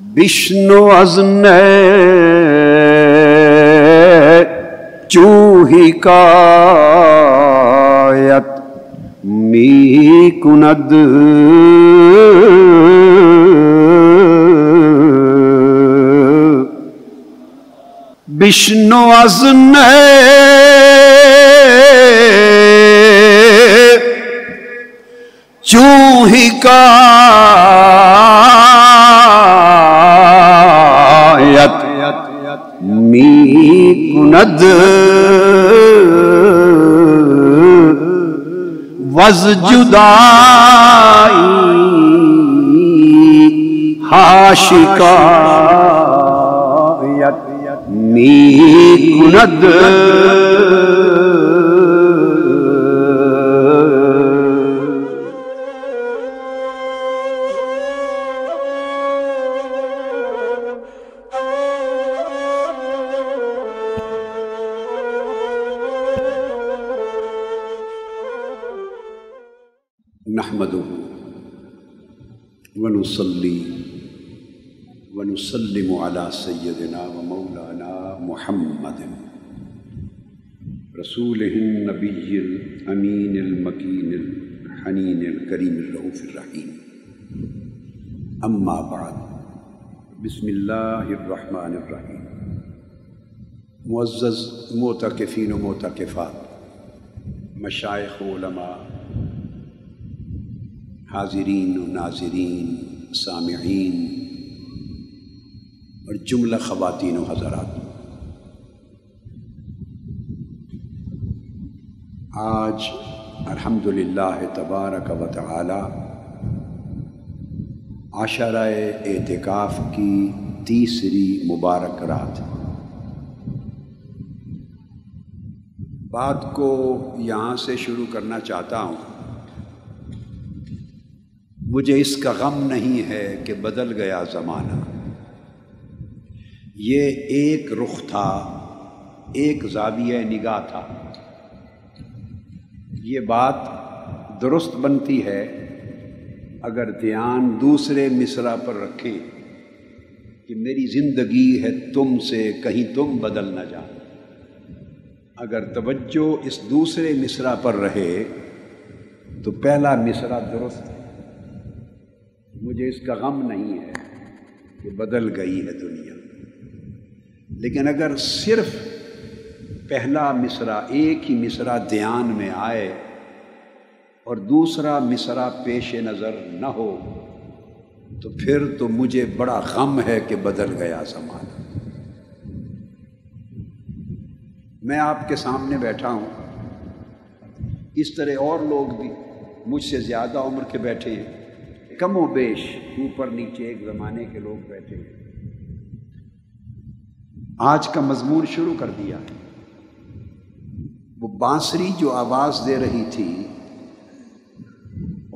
بشنو ازن چوہی کایت می کند بشنو ازن از جدائی ہاشکایت می کند بسم الله الرحمن الرحيم معزز معتکفین و معتکفات مشائق علماء، حاضرین و ناظرین، سامعین اور جملہ خواتین و حضرات. آج الحمد للہ تبارک و تعالی عشرہ اعتکاف کی تیسری مبارک رات۔ بات کو یہاں سے شروع کرنا چاہتا ہوں۔ مجھے اس کا غم نہیں ہے کہ بدل گیا زمانہ۔ یہ ایک رخ تھا، ایک زاویہ نگاہ تھا۔ یہ بات درست بنتی ہے اگر دھیان دوسرے مصرع پر رکھیں کہ میری زندگی ہے تم سے، کہیں تم بدل نہ جا اگر توجہ اس دوسرے مصرع پر رہے تو پہلا مصرع درست ہے۔ مجھے اس کا غم نہیں ہے کہ بدل گئی ہے دنیا۔ لیکن اگر صرف پہلا مصرع ایک ہی مصرع دھیان میں آئے اور دوسرا مصرع پیش نظر نہ ہو، تو پھر تو مجھے بڑا غم ہے کہ بدل گیا زمانہ۔ میں آپ کے سامنے بیٹھا ہوں۔ اس طرح اور لوگ بھی مجھ سے زیادہ عمر کے بیٹھے ہیں۔ کم و بیش اوپر نیچے ایک زمانے کے لوگ بیٹھے ہیں۔ آج کا مضمون شروع کر دیا۔ وہ بانسری جو آواز دے رہی تھی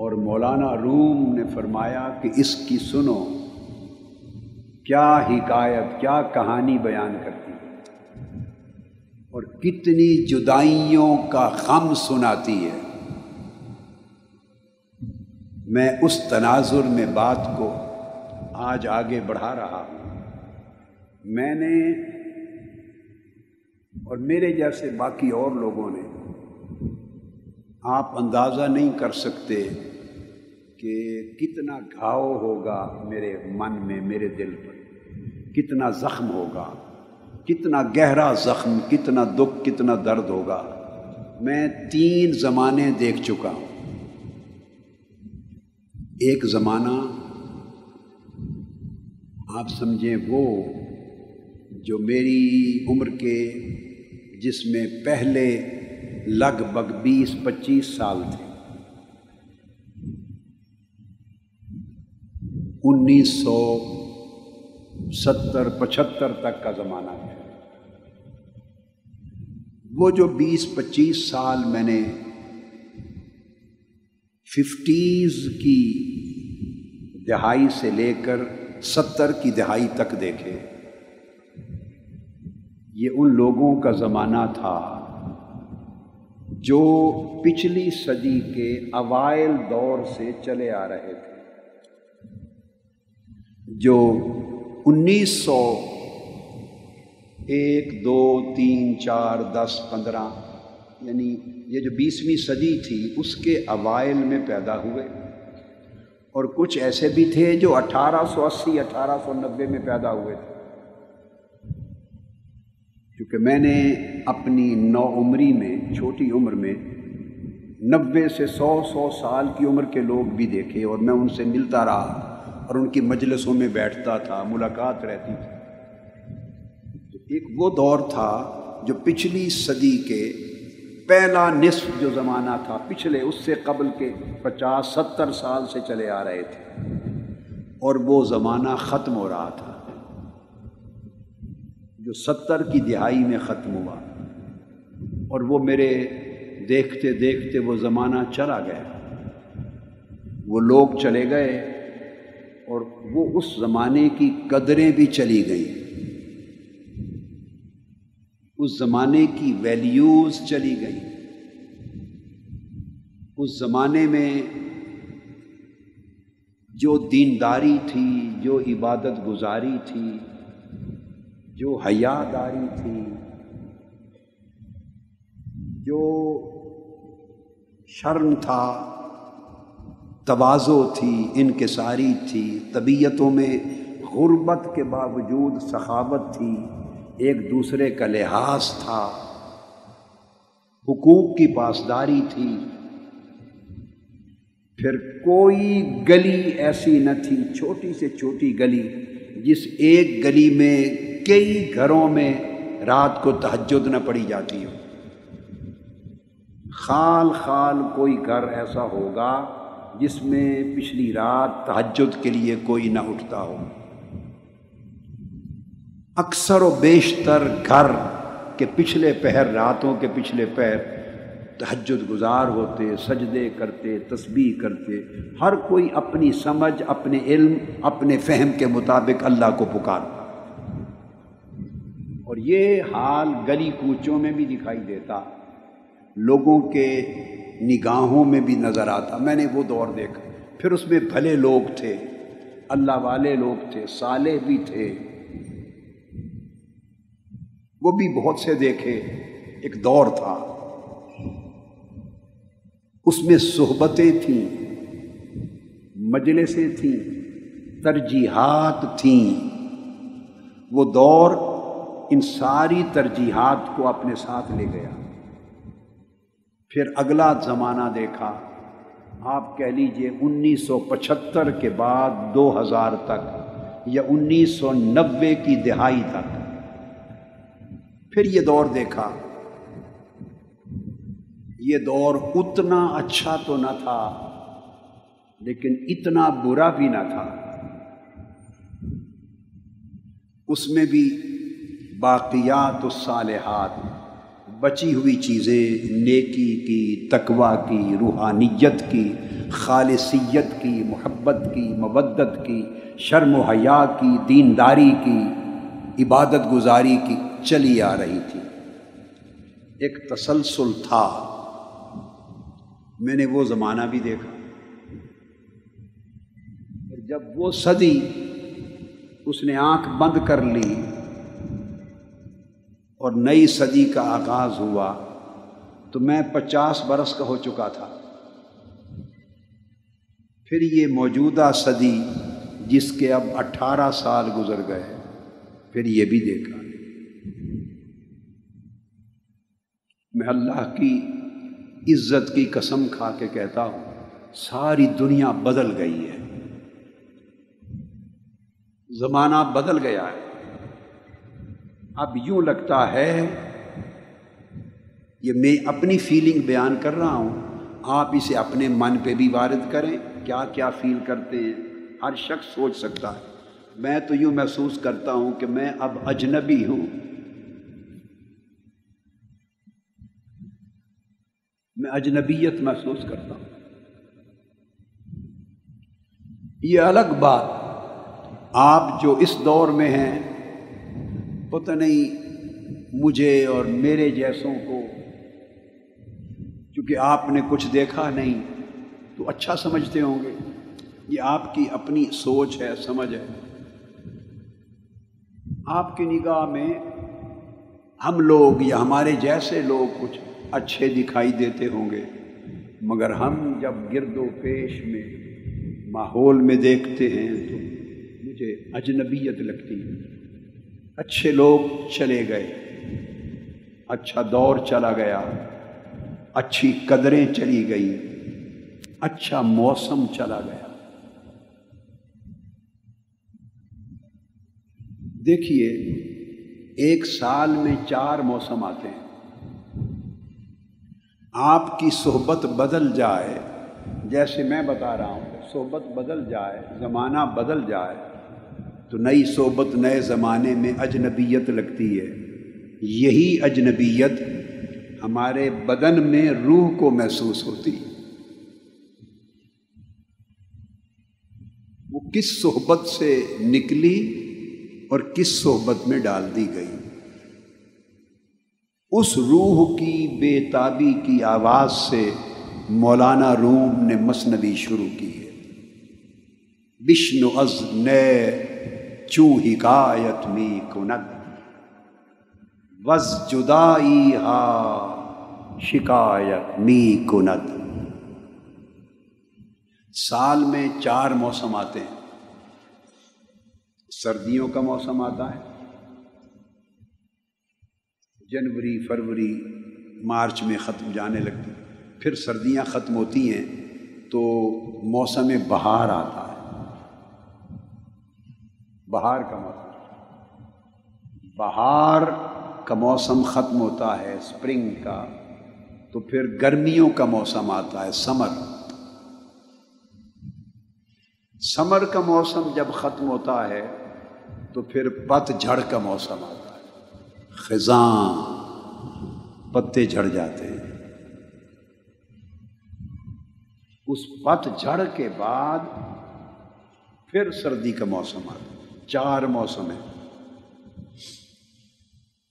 اور مولانا روم نے فرمایا کہ اس کی سنو، کیا حکایت، کیا کہانی بیان کرتی اور کتنی جدائیوں کا غم سناتی ہے۔ میں اس تناظر میں بات کو آج آگے بڑھا رہا ہوں۔ میں نے اور میرے جیسے باقی اور لوگوں نے آپ اندازہ نہیں کر سکتے کہ کتنا گھاؤ ہوگا میرے من میں، میرے دل پر۔ کتنا زخم ہوگا، کتنا گہرا زخم، کتنا دکھ، کتنا درد ہوگا۔ میں تین زمانے دیکھ چکا ہوں۔ ایک زمانہ آپ سمجھیں وہ جو میری عمر کے، جس میں پہلے لگ بھگ بیس، پچیس سال تھے۔ انیس سو ستر پچہتر تک کا زمانہ ہے۔ وہ جو بیس پچیس سال میں نے ففٹیز کی دہائی سے لے کر ستر کی دہائی تک دیکھے، یہ ان لوگوں کا زمانہ تھا جو پچھلی صدی کے اوائل دور سے چلے آ رہے تھے۔ جو انیس سو ایک، دو، تین، چار، دس، پندرہ یعنی یہ جو بیسویں صدی تھی، اس کے اوائل میں پیدا ہوئے۔ اور کچھ ایسے بھی تھے جو اٹھارہ سو اسی، اٹھارہ سو نبے میں پیدا ہوئے تھے۔ کیونکہ میں نے اپنی نو عمری میں، چھوٹی عمر میں نبے سے سو سو سال کی عمر کے لوگ بھی دیکھے اور میں ان سے ملتا رہا۔ اور ان کی مجلسوں میں بیٹھتا تھا، ملاقات رہتی تھی۔ ایک وہ دور تھا جو پچھلی صدی کے پہلا نصف جو زمانہ تھا، پچھلے اس سے قبل کے پچاس، ستر سال سے چلے آ رہے تھے۔ اور وہ زمانہ ختم ہو رہا تھا۔ جو ستر کی دہائی میں ختم ہوا۔ اور وہ میرے دیکھتے دیکھتے وہ زمانہ چلا گیا۔ وہ لوگ چلے گئے۔ اور وہ اس زمانے کی قدریں بھی چلی گئیں۔ اس زمانے کی ویلیوز چلی گئی اس زمانے میں جو دینداری تھی، جو عبادت گزاری تھی، جو حیا داری تھی، جو شرم تھا توازو تھی انکساری تھی۔ طبیعتوں میں غربت کے باوجود سخاوت تھی۔ ایک دوسرے کا لحاظ تھا۔ حقوق کی پاسداری تھی۔ پھر کوئی گلی ایسی نہ تھی، چھوٹی سے چھوٹی گلی، جس ایک گلی میں کئی گھروں میں رات کو تہجد نہ پڑی جاتی ہو۔ خال خال کوئی گھر ایسا ہوگا جس میں پچھلی رات تہجد کے لیے کوئی نہ اٹھتا ہو۔ اکثر و بیشتر گھر کے پچھلے پہر، راتوں کے پچھلے پہر تہجد گزار ہوتے، سجدے کرتے، تسبیح کرتے، ہر کوئی اپنی سمجھ، اپنے علم، اپنے فہم کے مطابق اللہ کو پکار اور یہ حال گلی کوچوں میں بھی دکھائی دیتا۔ لوگوں کے نگاہوں میں بھی نظر آتا۔ میں نے وہ دور دیکھا۔ پھر اس میں بھلے لوگ تھے، اللہ والے لوگ تھے سالے بھی تھے۔ وہ بھی بہت سے دیکھے۔ ایک دور تھا۔ اس میں صحبتیں تھیں، مجلسیں تھیں، ترجیحات تھیں۔ وہ دور ان ساری ترجیحات کو اپنے ساتھ لے گیا۔ پھر اگلا زمانہ دیکھا۔ آپ کہہ لیجیے انیس سو پچہتر کے بعد دو ہزار تک یا انیس سو نبے کی دہائی تک۔ پھر یہ دور دیکھا۔ یہ دور اتنا اچھا تو نہ تھا، لیکن اتنا برا بھی نہ تھا۔ اس میں بھی باقیات الصالحات۔ بچی ہوئی چیزیں، نیکی کی تقوا کی، روحانیت کی، خالصیت کی، محبت کی مبدت کی، شرم و حیا کی، دینداری کی، عبادت گزاری کی چلی آ رہی تھی۔ ایک تسلسل تھا۔ میں نے وہ زمانہ بھی دیکھا۔ اور جب وہ صدی اس نے آنکھ بند کر لی اور نئی صدی کا آغاز ہوا تو میں پچاس برس کا ہو چکا تھا۔ پھر یہ موجودہ صدی جس کے اب اٹھارہ سال گزر گئے پھر یہ بھی دیکھا۔ میں اللہ کی عزت کی قسم کھا کے کہتا ہوں، ساری دنیا بدل گئی ہے۔ زمانہ بدل گیا ہے۔ اب یوں لگتا ہے یہ میں اپنی فیلنگ بیان کر رہا ہوں۔ آپ اسے اپنے من پہ بھی وارد کریں۔ کیا کیا فیل کرتے ہیں؟ ہر شخص سوچ سکتا ہے۔ میں تو یوں محسوس کرتا ہوں کہ میں اب اجنبی ہوں۔ میں اجنبیت محسوس کرتا ہوں۔ یہ الگ بات۔ آپ جو اس دور میں ہیں پتہ نہیں مجھے اور میرے جیسوں کو، چونکہ آپ نے کچھ دیکھا نہیں، تو اچھا سمجھتے ہوں گے۔ یہ آپ کی اپنی سوچ ہے، سمجھ ہے۔ آپ کی نگاہ میں ہم لوگ یا ہمارے جیسے لوگ کچھ اچھے دکھائی دیتے ہوں گے، مگر ہم جب گرد و پیش میں، ماحول میں دیکھتے ہیں تو مجھے اجنبیت لگتی ہے۔ اچھے لوگ چلے گئے۔ اچھا دور چلا گیا۔ اچھی قدریں چلی گئی اچھا موسم چلا گیا۔ دیکھیے، ایک سال میں چار موسم آتے ہیں۔ آپ کی صحبت بدل جائے۔ جیسے میں بتا رہا ہوں، صحبت بدل جائے، زمانہ بدل جائے۔ تو نئی صحبت نئے زمانے میں اجنبیت لگتی ہے۔ یہی اجنبیت ہمارے بدن میں روح کو محسوس ہوتی وہ کس صحبت سے نکلی اور کس صحبت میں ڈال دی گئی؟ اس روح کی بے تابی کی آواز سے مولانا روم نے مصنوی شروع کی ہے۔ بشن از نئے چو حکایت می کنت وز جدائی ہا، شکایت می کنت سال میں چار موسم آتے ہیں۔ سردیوں کا موسم آتا ہے۔ جنوری، فروری، مارچ میں ختم جانے لگتی۔ پھر سردیاں ختم ہوتی ہیں تو موسم بہار آتا ہے۔ بہار کا موسم۔ بہار کا موسم ختم ہوتا ہے اسپرنگ کا، تو پھر گرمیوں کا موسم آتا ہے، سمر۔ سمر کا موسم جب ختم ہوتا ہے، تو پھر پت جھڑ کا موسم آتا ہے۔ خزاں، پتے جھڑ جاتے ہیں۔ اس پت جھڑ کے بعد پھر سردی کا موسم آتا ہے۔ چار موسم ہے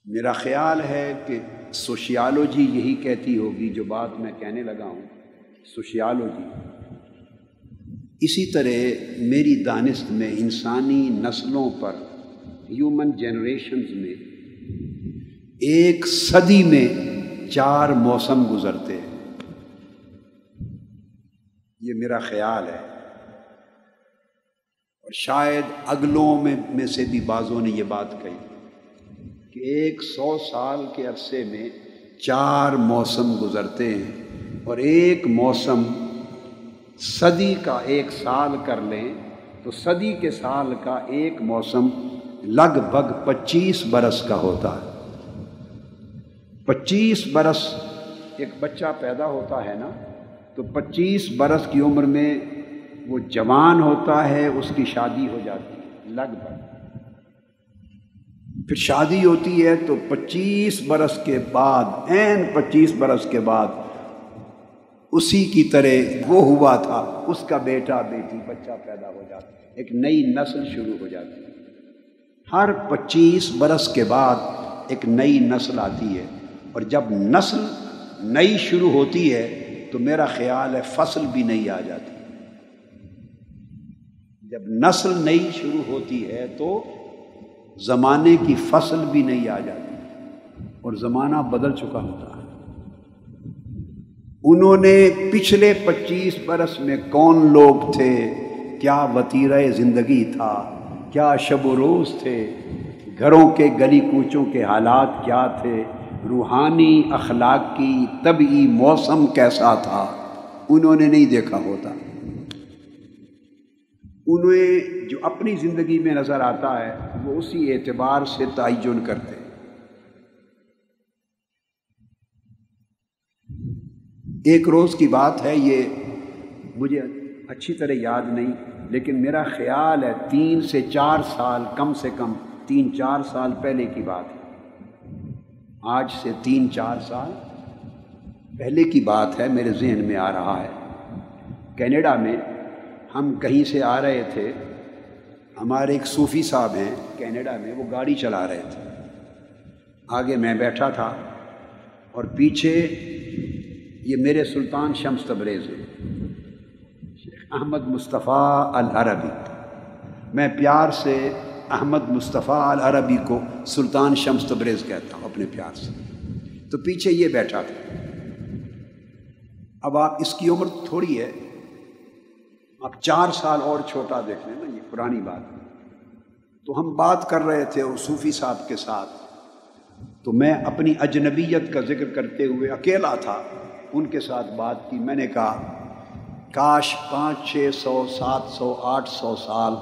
میرا خیال ہے کہ سوشیالوجی یہی کہتی ہوگی جو بات میں کہنے لگا ہوں، سوشیالوجی۔ اسی طرح میری دانست میں انسانی نسلوں پر ہیومن جنریشنز میں، ایک صدی میں چار موسم گزرتے ہیں۔ یہ میرا خیال ہے۔ اور شاید اگلوں میں میں سے بھی بعضوں نے یہ بات کہی کہ ایک سو سال کے عرصے میں چار موسم گزرتے ہیں اور ایک موسم صدی کا ایک سال کر لیں تو صدی کے سال کا ایک موسم لگ بھگ پچیس برس کا ہوتا ہے۔ پچیس برس ایک بچہ پیدا ہوتا ہے نا، تو پچیس برس کی عمر میں وہ جوان ہوتا ہے، اس کی شادی ہو جاتی ہے، لگ بھگ۔ پھر شادی ہوتی ہے تو پچیس برس کے بعد، این پچیس برس کے بعد اسی کی طرح وہ ہوا تھا، اس کا بیٹا، بیٹی، بچہ پیدا ہو جاتا ایک نئی نسل شروع ہو جاتی ہے۔ ہر پچیس برس کے بعد ایک نئی نسل آتی ہے۔ اور جب نسل نئی شروع ہوتی ہے تو میرا خیال ہے فصل بھی نئی آ جاتی جب نسل نئی شروع ہوتی ہے تو زمانے کی فصل بھی نئی آ جاتی اور زمانہ بدل چکا ہوتا ہے۔ انہوں نے پچھلے پچیس برس میں کون لوگ تھے؟ کیا وطیرہ زندگی تھا؟ کیا شب و روز تھے؟ گھروں کے گلی کوچوں کے حالات کیا تھے؟ روحانی اخلاق کی طبعی موسم کیسا تھا؟ انہوں نے نہیں دیکھا ہوتا۔ انہیں جو اپنی زندگی میں نظر آتا ہے، وہ اسی اعتبار سے تعین کرتے ایک روز کی بات ہے، یہ مجھے اچھی طرح یاد نہیں، لیکن میرا خیال ہے تین سے چار سال، کم سے کم تین چار سال پہلے کی بات ہے۔ آج سے تین چار سال پہلے کی بات ہے، میرے ذہن میں آ رہا ہے۔ کینیڈا میں ہم کہیں سے آ رہے تھے، ہمارے ایک صوفی صاحب ہیں کینیڈا میں، وہ گاڑی چلا رہے تھے۔ آگے میں بیٹھا تھا اور پیچھے یہ میرے سلطان شمس تبریز شیخ احمد مصطفیٰ العربی۔ میں پیار سے احمد مصطفیٰ العربی کو سلطان شمس تبریز کہتا ہوں، اپنے پیار سے۔ تو پیچھے یہ بیٹھا تھا۔ اب آپ اس کی عمر تھوڑی ہے آپ چار سال اور چھوٹا دیکھ لیں نا، یہ پرانی بات تو ہم بات کر رہے تھے اس صوفی صاحب کے ساتھ۔ تو میں اپنی اجنبیت کا ذکر کرتے ہوئے اکیلا تھا، ان کے ساتھ بات کی۔ میں نے کہا، کاش پانچ، چھ سو، سات سو، آٹھ سو سال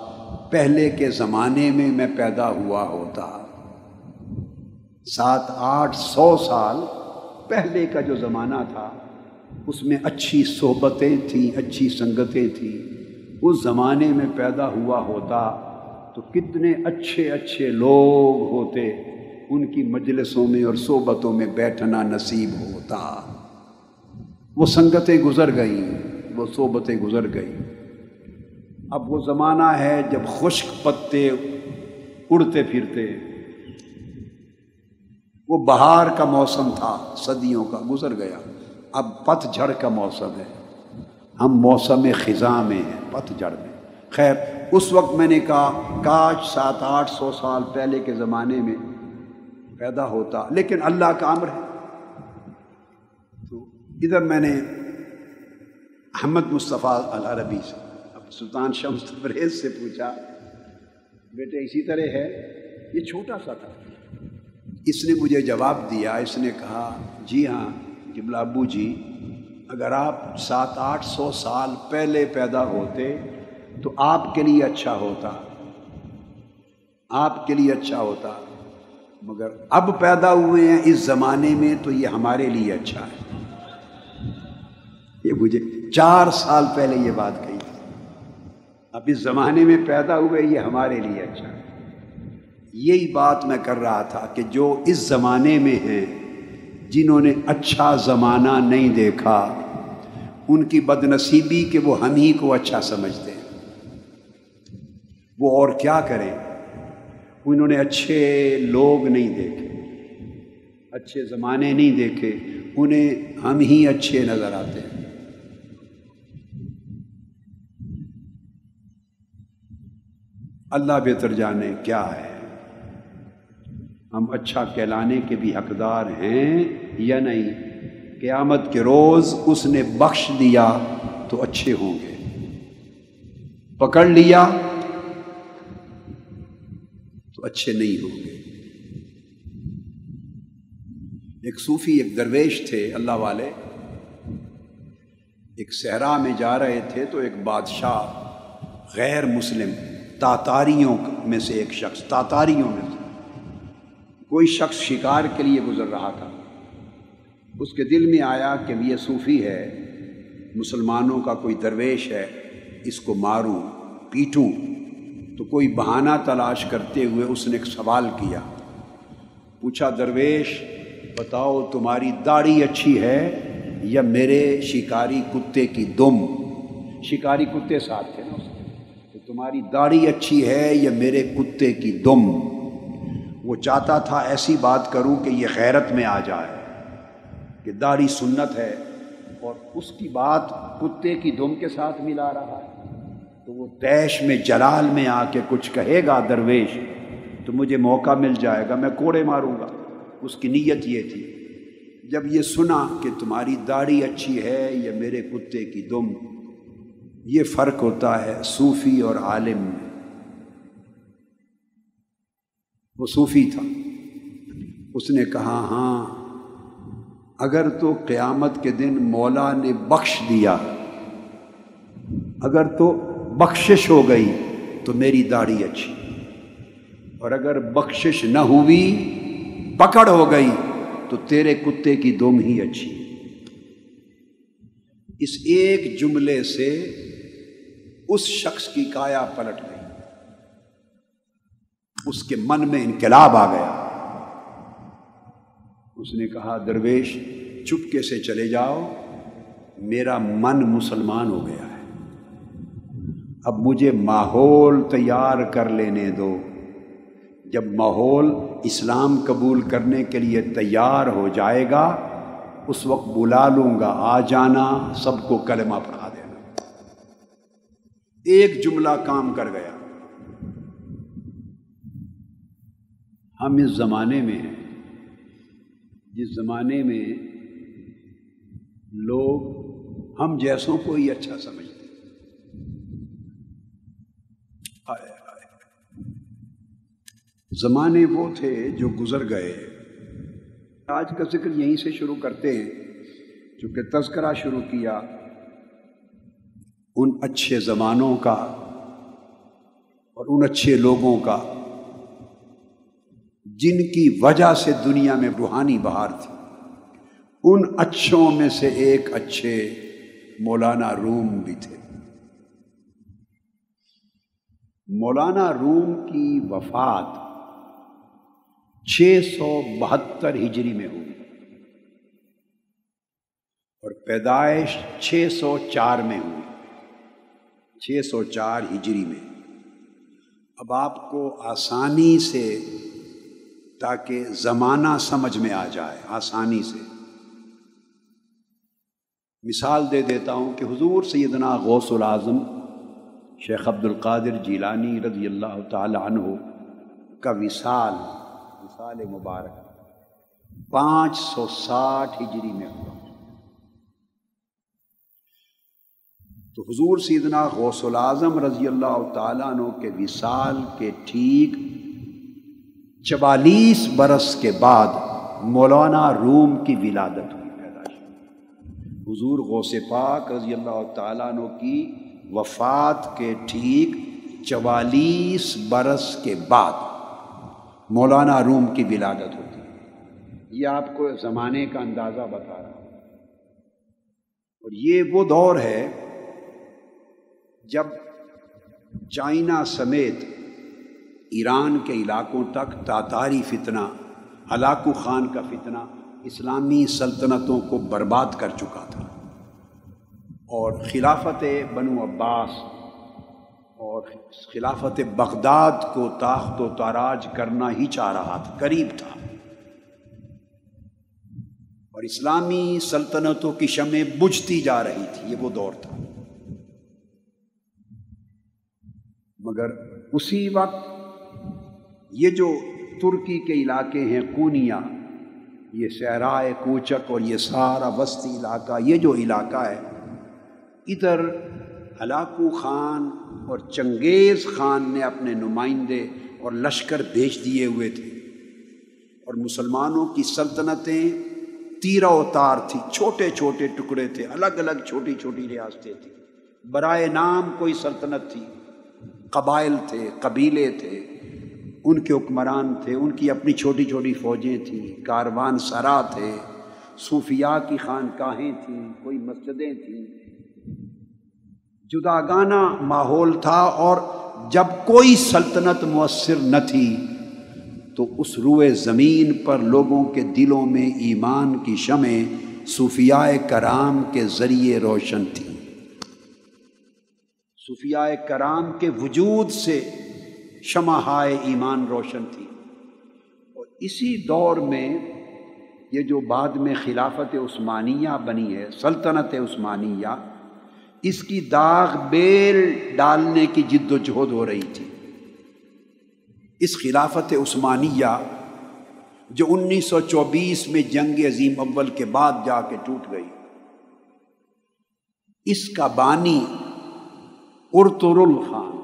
پہلے کے زمانے میں میں پیدا ہوا ہوتا۔ سات، آٹھ سو سال پہلے کا جو زمانہ تھا، اس میں اچھی صحبتیں تھیں، اچھی سنگتیں تھیں۔ اس زمانے میں پیدا ہوا ہوتا تو کتنے اچھے اچھے لوگ ہوتے، ان کی مجلسوں میں اور صحبتوں میں بیٹھنا نصیب ہوتا۔ وہ سنگتیں گزر گئیں، وہ صحبتیں گزر گئیں۔ اب وہ زمانہ ہے جب خشک پتے اڑتے پھرتے۔ وہ بہار کا موسم تھا، صدیوں کا گزر گیا۔ اب پت جھڑ کا موسم ہے۔ ہم موسم خزاں میں ہیں پت جھڑ میں۔ خیر، اس وقت میں نے کہا، کاش سات آٹھ سو سال پہلے کے زمانے میں پیدا ہوتا، لیکن اللہ کا امر ہے۔ تو ادھر میں نے احمد مصطفیٰ العربی سے، اب سلطان شمس تبریز سے پوچھا، بیٹے اسی طرح ہے؟ یہ چھوٹا سا تھا۔ اس نے مجھے جواب دیا، اس نے کہا جی ہاں جبلا ابو جی اگر آپ سات آٹھ سو سال پہلے پیدا ہوتے تو آپ کے لیے اچھا ہوتا، آپ کے لیے اچھا ہوتا، مگر اب پیدا ہوئے ہیں اس زمانے میں تو یہ ہمارے لیے اچھا ہے۔ یہ مجھے چار سال پہلے یہ بات کہی۔ تھی اب اس زمانے میں پیدا ہوئے یہ ہمارے لیے اچھا ہے۔ یہی بات میں کر رہا تھا کہ جو اس زمانے میں ہیں جنہوں نے اچھا زمانہ نہیں دیکھا، ان کی بد نصیبی کہ وہ ہم ہی کو اچھا سمجھتے ہیں۔ وہ اور کیا کریں؟ انہوں نے اچھے لوگ نہیں دیکھے، اچھے زمانے نہیں دیکھے، انہیں ہم ہی اچھے نظر آتے ہیں۔ اللہ بہتر جانے کیا ہے۔ ہم اچھا کہلانے کے بھی حقدار ہیں یا نہیں؟ قیامت کے روز اس نے بخش دیا تو اچھے ہوں گے۔ پکڑ لیا تو اچھے نہیں ہوں گے۔ ایک صوفی، ایک درویش تھے اللہ والے۔ ایک صحرا میں جا رہے تھے تو ایک بادشاہ، غیر مسلم، تاتاریوں میں سے ایک شخص، تاتاریوں میں کوئی شخص شکار کے لیے گزر رہا تھا۔ اس کے دل میں آیا کہ یہ صوفی ہے، مسلمانوں کا کوئی درویش ہے، اس کو ماروں، پیٹوں۔ تو کوئی بہانہ تلاش کرتے ہوئے اس نے ایک سوال کیا۔ پوچھا، درویش، بتاؤ تمہاری داڑھی اچھی ہے یا میرے شکاری کتے کی دم؟ شکاری کتے ساتھ تھے۔ نا تو تمہاری داڑھی اچھی ہے یا میرے کتے کی دم؟ وہ چاہتا تھا ایسی بات کروں کہ یہ غیرت میں آ جائے، کہ داڑھی سنت ہے اور اس کی بات کتے کی دم کے ساتھ ملا رہا ہے۔ تو وہ تیش میں جلال میں آ کے کچھ کہے گا درویش، تو مجھے موقع مل جائے گا، میں کوڑے ماروں گا۔ اس کی نیت یہ تھی۔ جب یہ سنا کہ تمہاری داڑھی اچھی ہے یا میرے کتے کی دم، یہ فرق ہوتا ہے صوفی اور عالم میں۔ وہ صوفی تھا۔ اس نے کہا ہاں اگر تو قیامت کے دن مولا نے بخش دیا، اگر تو بخشش ہو گئی تو میری داڑھی اچھی۔ اور اگر بخشش نہ ہوئی، پکڑ ہو گئی تو تیرے کتے کی دم ہی اچھی۔ اس ایک جملے سے اس شخص کی کایا پلٹ گئی۔ اس کے من میں انقلاب آ گیا۔ اس نے کہا، درویش، چپکے سے چلے جاؤ، میرا من مسلمان ہو گیا ہے۔ اب مجھے ماحول تیار کر لینے دو۔ جب ماحول اسلام قبول کرنے کے لیے تیار ہو جائے گا، اس وقت بلا لوں گا۔ آ جانا، سب کو کلمہ پڑھا دینا۔ ایک جملہ کام کر گیا۔ ہم اس زمانے میں ہیں۔ جس زمانے میں لوگ ہم جیسوں کو ہی اچھا سمجھتے زمانے وہ تھے جو گزر گئے۔ آج کا ذکر یہیں سے شروع کرتے ہیں۔ چونکہ تذکرہ شروع کیا ان اچھے زمانوں کا اور ان اچھے لوگوں کا۔ جن کی وجہ سے دنیا میں روحانی بہار تھی۔ ان اچھوں میں سے ایک اچھے مولانا روم بھی تھے۔ مولانا روم کی وفات چھ سو بہتر ہجری میں ہوئی۔ اور پیدائش چھ سو چار میں ہوئی۔ چھ سو چار ہجری میں۔ اب آپ کو آسانی سے تاکہ زمانہ سمجھ میں آ جائے آسانی سے۔ مثال دے دیتا ہوں کہ حضور سیدنا غوث العظم، شیخ عبد القادر جیلانی رضی اللہ تعالی عنہ کا وصال وصال مبارک، پانچ سو ساٹھ ہجری میں ہوا۔ تو حضور سیدنا غوث العظم رضی اللہ تعالیٰ عنہ کے وصال کے ٹھیک چوالیس برس کے بعد مولانا روم کی ولادت ہوئی پیدائش حضور غوث پاک رضی اللہ تعالیٰ عنہ کی وفات کے ٹھیک چوالیس برس کے بعد مولانا روم کی ولادت ہوتی ہے۔ یہ آپ کو زمانے کا اندازہ بتا رہا ہوں۔ اور یہ وہ دور ہے جب چائنا سمیت ایران کے علاقوں تک تاتاری فتنہ، ہلاکو خان کا فتنہ اسلامی سلطنتوں کو برباد کر چکا تھا۔ اور خلافت بنو عباس اور خلافت بغداد کو طاقت و تاراج کرنا ہی چاہ رہا تھا، قریب تھا۔ اور اسلامی سلطنتوں کی شمع بجھتی جا رہی تھی، یہ وہ دور تھا۔ مگر اسی وقت یہ جو ترکی کے علاقے ہیں کونیا، یہ صحرائے کوچک اور یہ سارا وسطی علاقہ، یہ جو علاقہ ہے، ادھر ہلاکو خان اور چنگیز خان نے اپنے نمائندے اور لشکر بھیج دیے ہوئے تھے۔ اور مسلمانوں کی سلطنتیں تیرا تار تھی، چھوٹے چھوٹے ٹکڑے تھے، الگ الگ چھوٹی چھوٹی ریاستیں تھیں۔ برائے نام کوئی سلطنت تھی، قبائل تھے، قبیلے تھے۔ ان کے حکمران تھے، ان کی اپنی چھوٹی چھوٹی فوجیں تھیں، کاروان سرا تھے، صوفیاء کی خانقاہیں تھیں، کوئی مسجدیں تھیں۔ جداگانہ ماحول تھا اور جب کوئی سلطنت مؤثر نہ تھی تو اس روئے زمین پر لوگوں کے دلوں میں ایمان کی شمع صوفیاء کرام کے ذریعے روشن تھی صوفیاء کرام کے وجود سے شمع ہائے ایمان روشن تھی۔ اور اسی دور میں یہ جو بعد میں خلافت عثمانیہ بنی ہے، سلطنت عثمانیہ، اس کی داغ بیل ڈالنے کی جد و جہد ہو رہی تھی۔ اس خلافت عثمانیہ جو انیس سو چوبیس میں جنگ عظیم اول کے بعد جا کے ٹوٹ گئی۔ اس کا بانی ارتغرل خان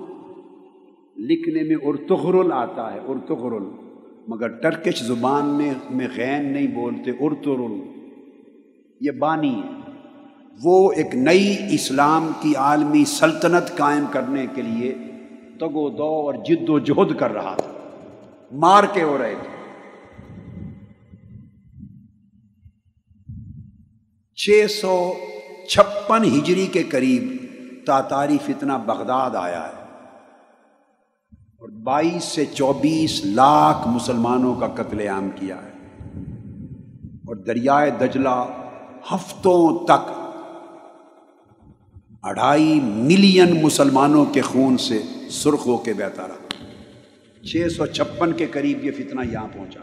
لکھنے میں ارتغرل آتا ہے ارتغرل مگر ٹرکش زبان میں میں غین نہیں بولتے ارتغرل یہ بانی ہے۔ وہ ایک نئی اسلام کی عالمی سلطنت قائم کرنے کے لیے تگ و دو اور جد و جہد کر رہا تھا۔ مار کے ہو رہے تھے۔ چھ سو چھپن ہجری کے قریب تاتاری فتنہ بغداد آیا ہے۔ اور بائیس سے چوبیس لاکھ مسلمانوں کا قتل عام کیا ہے۔ اور دریائے دجلہ ہفتوں تک اڑھائی ملین مسلمانوں کے خون سے سرخ ہو کے بہتا رہا۔ چھ سو چھپن کے قریب یہ فتنہ یہاں پہنچا۔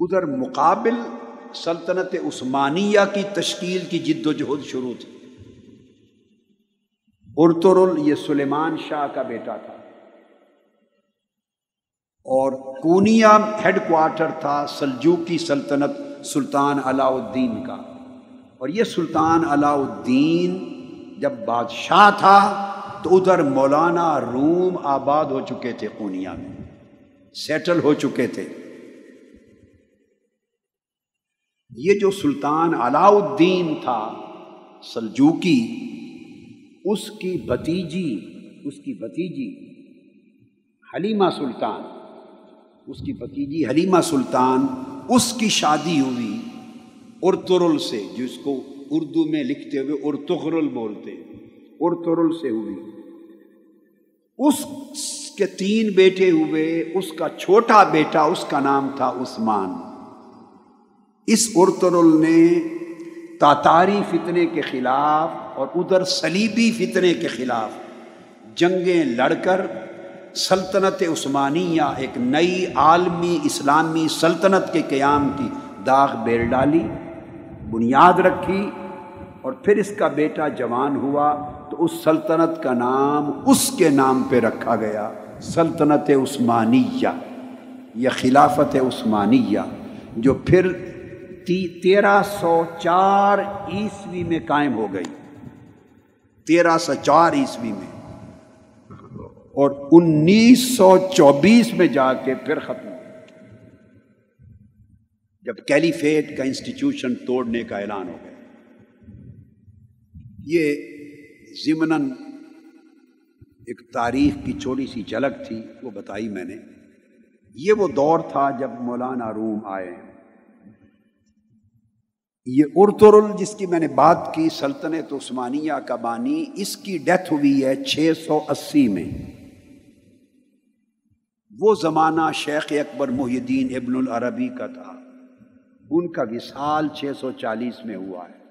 ادھر مقابل سلطنت عثمانیہ کی تشکیل کی جد و جہد شروع تھی۔ ارترل یہ سلیمان شاہ کا بیٹا تھا۔ اور کونیا ہیڈ کوارٹر تھا سلجوکی سلطنت سلطان علاء الدین کا۔ اور یہ سلطان علاء الدین جب بادشاہ تھا تو ادھر مولانا روم آباد ہو چکے تھے کونیا میں، سیٹل ہو چکے تھے۔ یہ جو سلطان علاء الدین تھا، سلجوکی اس کی بتیجی اس کی بتیجی حلیمہ سلطان، اس کی بتیجی حلیمہ سلطان، اس کی شادی ہوئی ارترل سے، جس کو اردو میں لکھتے ہوئے ارتغرل بولتے ارترل سے ہوئی۔ اس کے تین بیٹے ہوئے، اس کا چھوٹا بیٹا، اس کا نام تھا عثمان۔ اس ارترل نے تاتاری فتنے کے خلاف اور ادھر سلیبی فتنے کے خلاف جنگیں لڑ کر سلطنت عثمانیہ ایک نئی عالمی اسلامی سلطنت کے قیام کی داغ بیر ڈالی، بنیاد رکھی اور پھر اس کا بیٹا جوان ہوا تو اس سلطنت کا نام اس کے نام پہ رکھا گیا، سلطنت عثمانیہ، یا خلافت عثمانیہ، جو پھر تیرہ سو چار عیسوی میں قائم ہو گئی۔ تیرہ سو چار عیسوی میں اور انیس سو چوبیس میں جا کے پھر ختم جب کیلیفیٹ کا انسٹیٹیوشن توڑنے کا اعلان ہو گیا۔ یہ ضمن ایک تاریخ کی چھوٹی سی جھلک تھی، وہ بتائی میں نے۔ یہ وہ دور تھا جب مولانا روم آئے۔ یہ ارترل جس کی میں نے بات کی، سلطنت عثمانیہ کا بانی، اس کی ڈیتھ ہوئی ہے چھ سو اسی میں۔ وہ زمانہ شیخ اکبر محی الدین ابن العربی کا تھا۔ ان کا وصال چھ سو چالیس میں ہوا ہے۔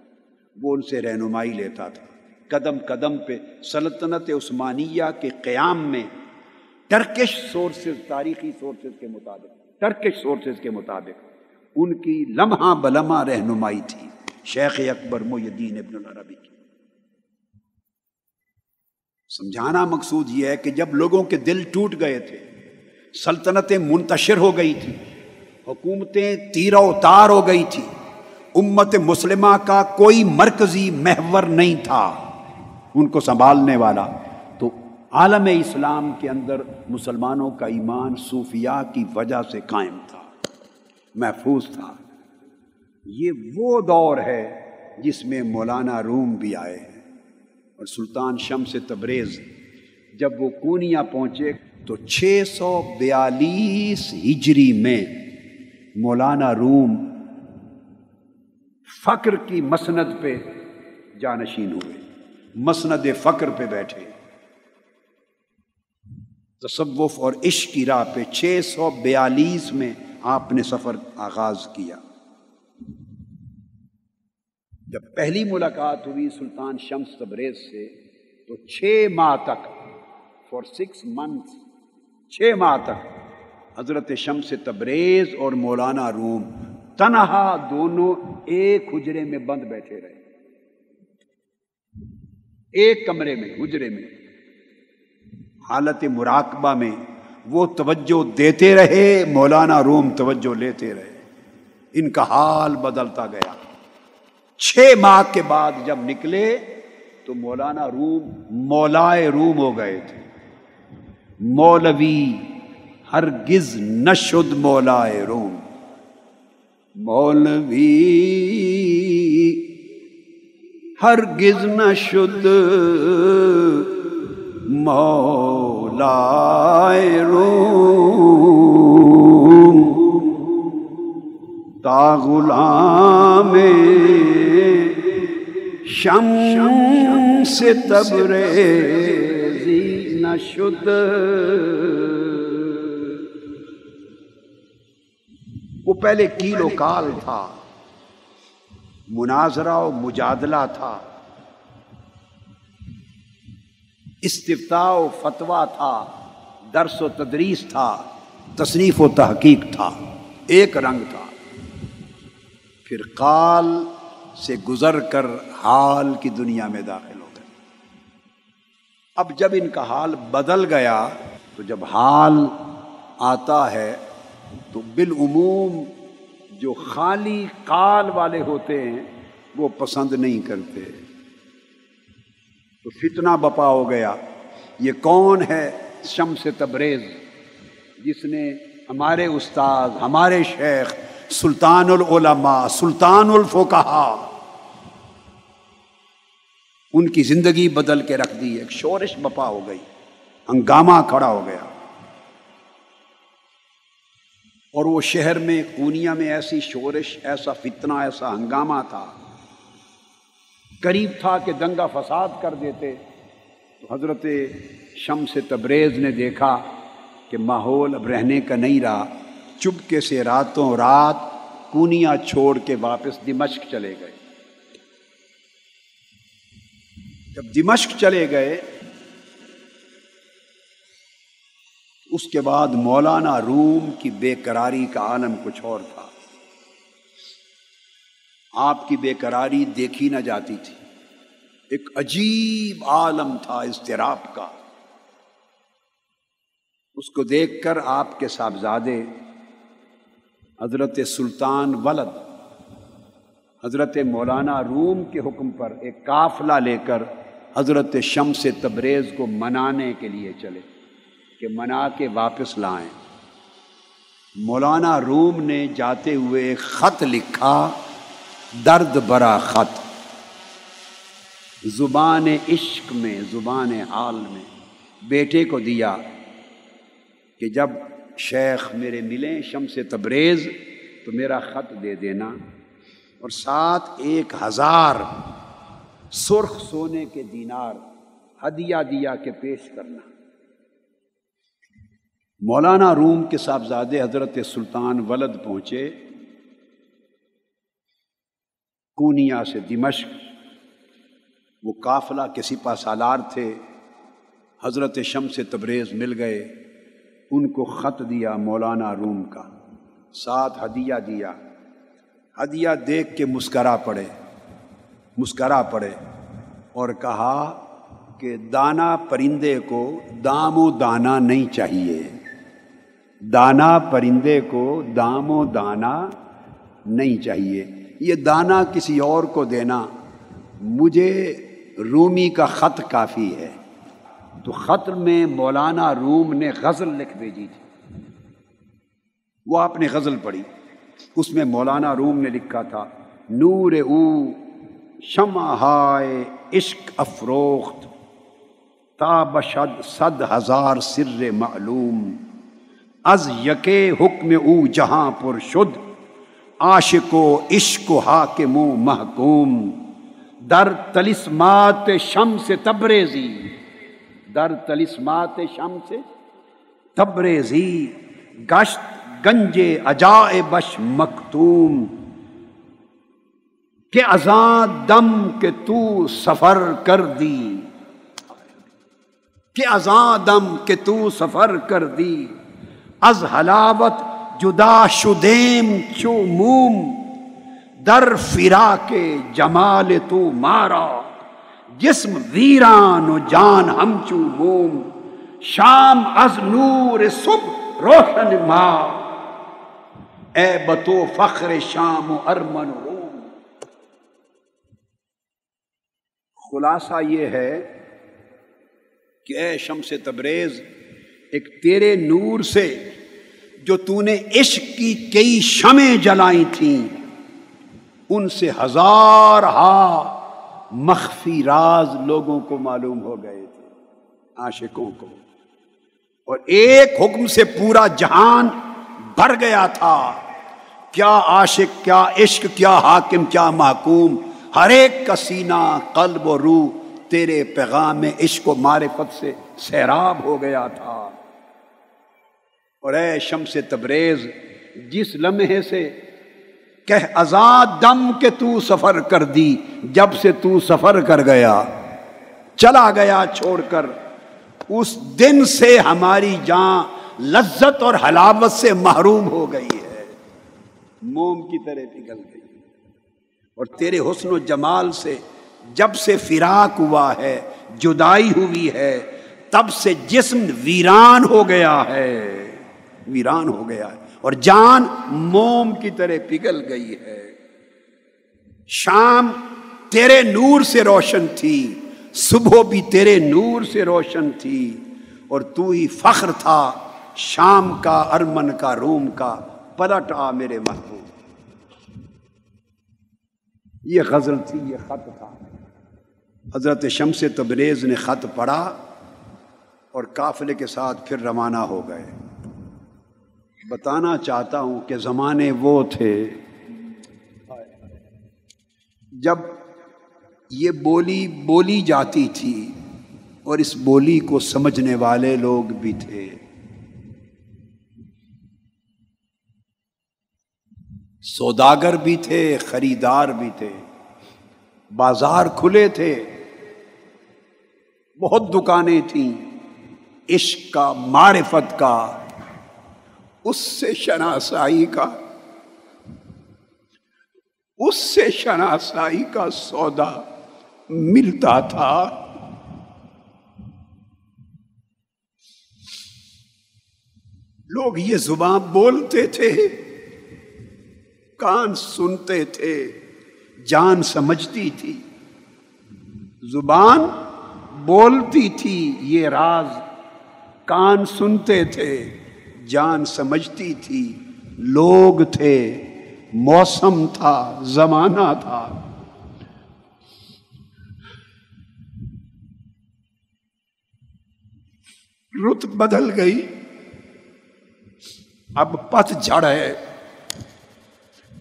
وہ ان سے رہنمائی لیتا تھا۔ قدم قدم پہ سلطنت عثمانیہ کے قیام میں ٹرکش سورسز تاریخی سورسز کے مطابق ٹرکش سورسز کے مطابق۔ ان کی لمحہ بلمہ رہنمائی تھی۔ شیخ اکبر الدین ابن العربی کی۔ سمجھانا مقصود یہ ہے کہ جب لوگوں کے دل ٹوٹ گئے تھے، سلطنتیں منتشر ہو گئی تھی حکومتیں تیرا تار ہو گئی تھی امت مسلمہ کا کوئی مرکزی محور نہیں تھا، ان کو سنبھالنے والا، تو عالم اسلام کے اندر مسلمانوں کا ایمان صوفیاء کی وجہ سے قائم تھا۔ محفوظ تھا۔ یہ وہ دور ہے جس میں مولانا روم بھی آئے ہیں۔ اور سلطان شم سے تبریز، جب وہ کونیا پہنچے تو چھ سو بیالیس ہجری میں مولانا روم فقر کی مسند پہ جانشین ہوئے۔ مسند فقر پہ بیٹھے۔ تصوف اور عشق کی راہ پہ چھ سو بیالیس میں آپ نے سفر آغاز کیا۔ جب پہلی ملاقات ہوئی سلطان شمس تبریز سے، تو چھ ماہ تک فور سکس منتھ چھ ماہ تک حضرت شمس تبریز اور مولانا روم تنہا دونوں ایک حجرے میں بند بیٹھے رہے۔ ایک کمرے میں، حجرے میں، حالت مراقبہ میں وہ توجہ دیتے رہے، مولانا روم توجہ لیتے رہے۔ ان کا حال بدلتا گیا۔ چھ ماہ کے بعد جب نکلے تو مولانا روم مولائے روم ہو گئے تھے۔ مولوی ہرگز نشد مولائے روم۔ مولوی ہرگز نشد مولا روم تا غلام شم سے تبریزی نشد وہ پہلے کیلو کال تھا مناظرہ و مجادلہ تھا استفتا و فتویٰ تھا، درس و تدریس تھا، تصنیف و تحقیق تھا، ایک رنگ تھا۔ پھر قال سے گزر کر حال کی دنیا میں داخل ہو گئے۔ اب جب ان کا حال بدل گیا، تو جب حال آتا ہے، تو بالعموم جو خالی قال والے ہوتے ہیں، وہ پسند نہیں کرتے۔ تو فتنہ بپا ہو گیا۔ یہ کون ہے شم سے تبریز جس نے ہمارے استاد ہمارے شیخ، سلطان العلماء، سلطان الفقہ ان کی زندگی بدل کے رکھ دی، ایک شورش بپا ہو گئی، ہنگامہ کھڑا ہو گیا۔ اور وہ شہر میں کونیا میں ایسی شورش، ایسا فتنہ، ایسا ہنگامہ تھا۔ قریب تھا کہ دنگا فساد کر دیتے، تو حضرت شم سے تبریز نے دیکھا کہ ماحول اب رہنے کا نہیں رہا۔ چپکے سے راتوں رات کونیا چھوڑ کے واپس دمشق چلے گئے۔ جب دمشق چلے گئے، اس کے بعد مولانا روم کی بے قراری کا عالم کچھ اور تھا۔ آپ کی بے قراری دیکھی نہ جاتی تھی۔ ایک عجیب عالم تھا اضطراب کا۔ اس کو دیکھ کر آپ کے صاحبزادے، حضرت سلطان ولد، حضرت مولانا روم کے حکم پر ایک قافلہ لے کر حضرت شمس تبریز کو منانے کے لیے چلے، کہ منا کے واپس لائیں۔ مولانا روم نے جاتے ہوئے خط لکھا۔ درد برا خط۔ زبان عشق میں، زبان حال میں بیٹے کو دیا کہ جب شیخ میرے ملیں شم سے تبریز تو میرا خط دے دینا۔ اور ساتھ ایک ہزار سرخ سونے کے دینار ہدیہ دیا کے پیش کرنا۔ مولانا روم کے صاحبزادے حضرت سلطان ولد پہنچے۔ کونیا سے دمشق۔ وہ قافلہ کے سپا سالار تھے۔ حضرت شم سے تبریز مل گئے۔ ان کو خط دیا مولانا روم کا۔ ساتھ ہدیہ دیا۔ ہدیہ دیکھ کے مسکرا پڑے۔ مسکرا پڑے۔ اور کہا کہ دانا پرندے کو دام و دانا نہیں چاہیے۔ دانا پرندے کو دام و دانا نہیں چاہیے۔ یہ دانا کسی اور کو دینا، مجھے رومی کا خط کافی ہے۔ تو خط میں مولانا روم نے غزل لکھ بھیجی تھی۔ وہ آپ نے غزل پڑھی۔ اس میں مولانا روم نے لکھا تھا، نور او شمع ہائے عشق افروخت تابشد صد ہزار سر معلوم۔ از یکے حکم او جہاں پر شد عاشق و عشق و حاکم و محکوم، در تلسمات شم سے تبریزی، در تلسمات شم سے تبریزی، گشت گنجے اجائے بش مکتوم، کہ ازاں دم کے تو سفر کر دی کہ ازاں دم کے تو سفر کر دی از حلاوت جدا شدیم چو موم، در فرا کے جمال تو مارا۔ جسم ویران و جان ہم چو موم، شام از نور صبح روشن ماں اے بتو فخر شام و ارمن روم۔ خلاصہ یہ ہے کہ اے شمس تبریز، ایک تیرے نور سے جو تو نے عشق کی کئی شمیں جلائی تھیں، ان سے ہزار ہا مخفی راز لوگوں کو معلوم ہو گئے تھے، عاشقوں کو۔ اور ایک حکم سے پورا جہان بھر گیا تھا، کیا عاشق، کیا عشق، کیا حاکم، کیا محکوم، ہر ایک کا سینہ، قلب و روح تیرے پیغام عشق و معرفت سے سیراب ہو گیا تھا۔ اور اے شمس تبریز، جس لمحے سے کہ آزاد دم کے تو سفر کر دی، جب سے تو سفر کر گیا، چلا گیا چھوڑ کر، اس دن سے ہماری جان لذت اور حلاوت سے محروم ہو گئی ہے۔ موم کی طرح پگھل گئی۔ اور تیرے حسن و جمال سے جب سے فراق ہوا ہے، جدائی ہوئی ہے، تب سے جسم ویران ہو گیا ہے۔ ویران ہو گیا ہے اور جان موم کی طرح پگھل گئی ہے۔ شام تیرے نور سے روشن تھی، صبح بھی تیرے نور سے روشن تھی اور تو ہی فخر تھا شام کا، ارمن کا، روم کا، پلٹ آ میرے محبوب۔ یہ غزل تھی، یہ خط تھا۔ حضرت شمس تبریز نے خط پڑھا اور قافلے کے ساتھ پھر روانہ ہو گئے۔ بتانا چاہتا ہوں کہ زمانے وہ تھے۔ جب یہ بولی بولی جاتی تھی اور اس بولی کو سمجھنے والے لوگ بھی تھے۔ سوداگر بھی تھے، خریدار بھی تھے۔ بازار کھلے تھے۔ بہت دکانیں تھیں۔ عشق کا، معرفت کا۔ اس سے شناسائی کا، اس سے شناسائی کا سودا ملتا تھا۔ لوگ یہ زبان بولتے تھے، کان سنتے تھے، جان سمجھتی تھی۔ زبان بولتی تھی، یہ راز کان سنتے تھے۔ جان سمجھتی تھی۔ لوگ تھے، موسم تھا، زمانہ تھا۔ رت بدل گئی۔ اب پت جڑ ہے۔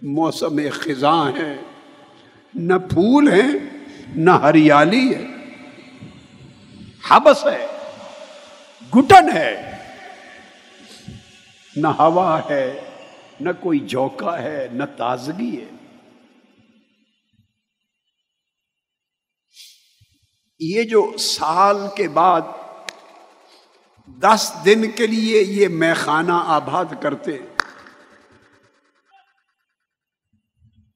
موسم خزاں ہے۔ نہ پھول ہیں نہ ہریالی ہے۔ حبس ہے، گٹن ہے۔ نہ ہوا ہے، نہ کوئی جوکا ہے، نہ تازگی ہے۔ یہ جو سال کے بعد دس دن کے لیے یہ میخانہ آباد کرتے،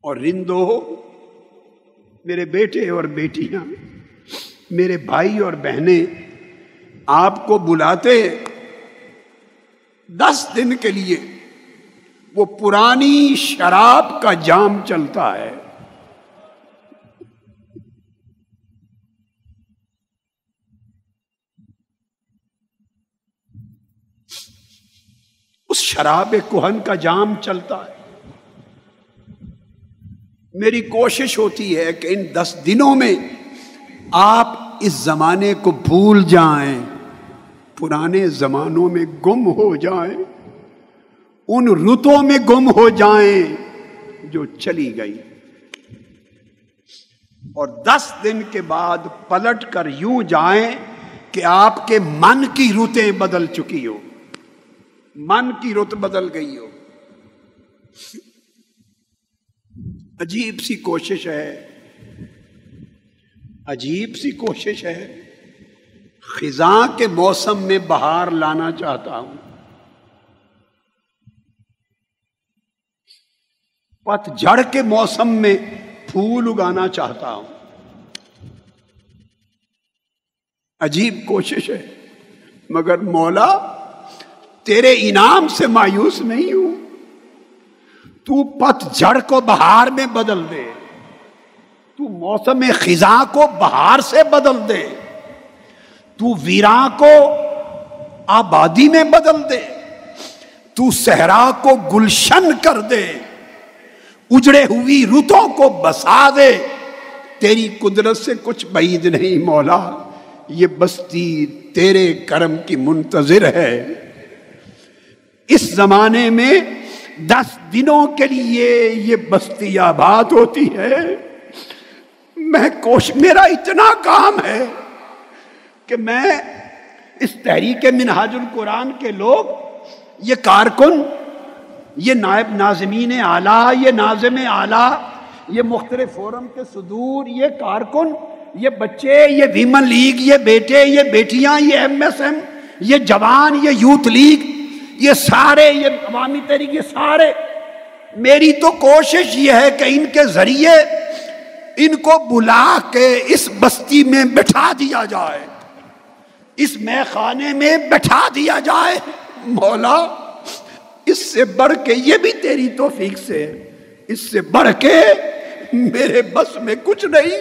اور رندو میرے بیٹے اور بیٹیاں، میرے بھائی اور بہنیں آپ کو بلاتے دس دن کے لیے وہ پرانی شراب کا جام چلتا ہے۔ اس شراب کوہن کا جام چلتا ہے۔ میری کوشش ہوتی ہے کہ ان دس دنوں میں آپ اس زمانے کو بھول جائیں۔ پرانے زمانوں میں گم ہو جائیں، ان رتوں میں گم ہو جائیں جو چلی گئی۔ اور دس دن کے بعد پلٹ کر یوں جائیں کہ آپ کے من کی رتیں بدل چکی ہو۔ من کی رت بدل گئی ہو۔ عجیب سی کوشش ہے۔ عجیب سی کوشش ہے۔ خزاں کے موسم میں بہار لانا چاہتا ہوں۔ پت جڑ کے موسم میں پھول اگانا چاہتا ہوں۔ عجیب کوشش ہے، مگر مولا، تیرے انعام سے مایوس نہیں ہوں۔ تو پت جڑ کو بہار میں بدل دے۔ تو موسم خزاں کو بہار سے بدل دے۔ تو ویراں کو آبادی میں بدل دے، تو صحرا کو گلشن کر دے، اجڑے ہوئی رتوں کو بسا دے۔ تیری قدرت سے کچھ بعید نہیں مولا، یہ بستی تیرے کرم کی منتظر ہے۔ اس زمانے میں دس دنوں کے لیے یہ بستی آباد ہوتی ہے۔ میں کوش، میرا اتنا کام ہے۔ کہ میں اس تحریک منہاج القرآن کے لوگ، یہ کارکن، یہ نائب ناظمین اعلیٰ، یہ ناظم اعلیٰ، یہ مختلف فورم کے صدور، یہ کارکن، یہ بچے، یہ ویمن لیگ، یہ بیٹے، یہ بیٹیاں، یہ ایم ایس ایم، یہ جوان، یہ یوتھ لیگ، یہ سارے، یہ عوامی تحریک، یہ سارے۔ میری تو کوشش یہ ہے کہ ان کے ذریعے ان کو بلا کے اس بستی میں بٹھا دیا جائے۔ اس میں خانے میں بٹھا دیا جائے۔ مولا، اس سے بڑھ کے یہ بھی تیری توفیق سے، اس سے بڑھ کے میرے بس میں کچھ نہیں،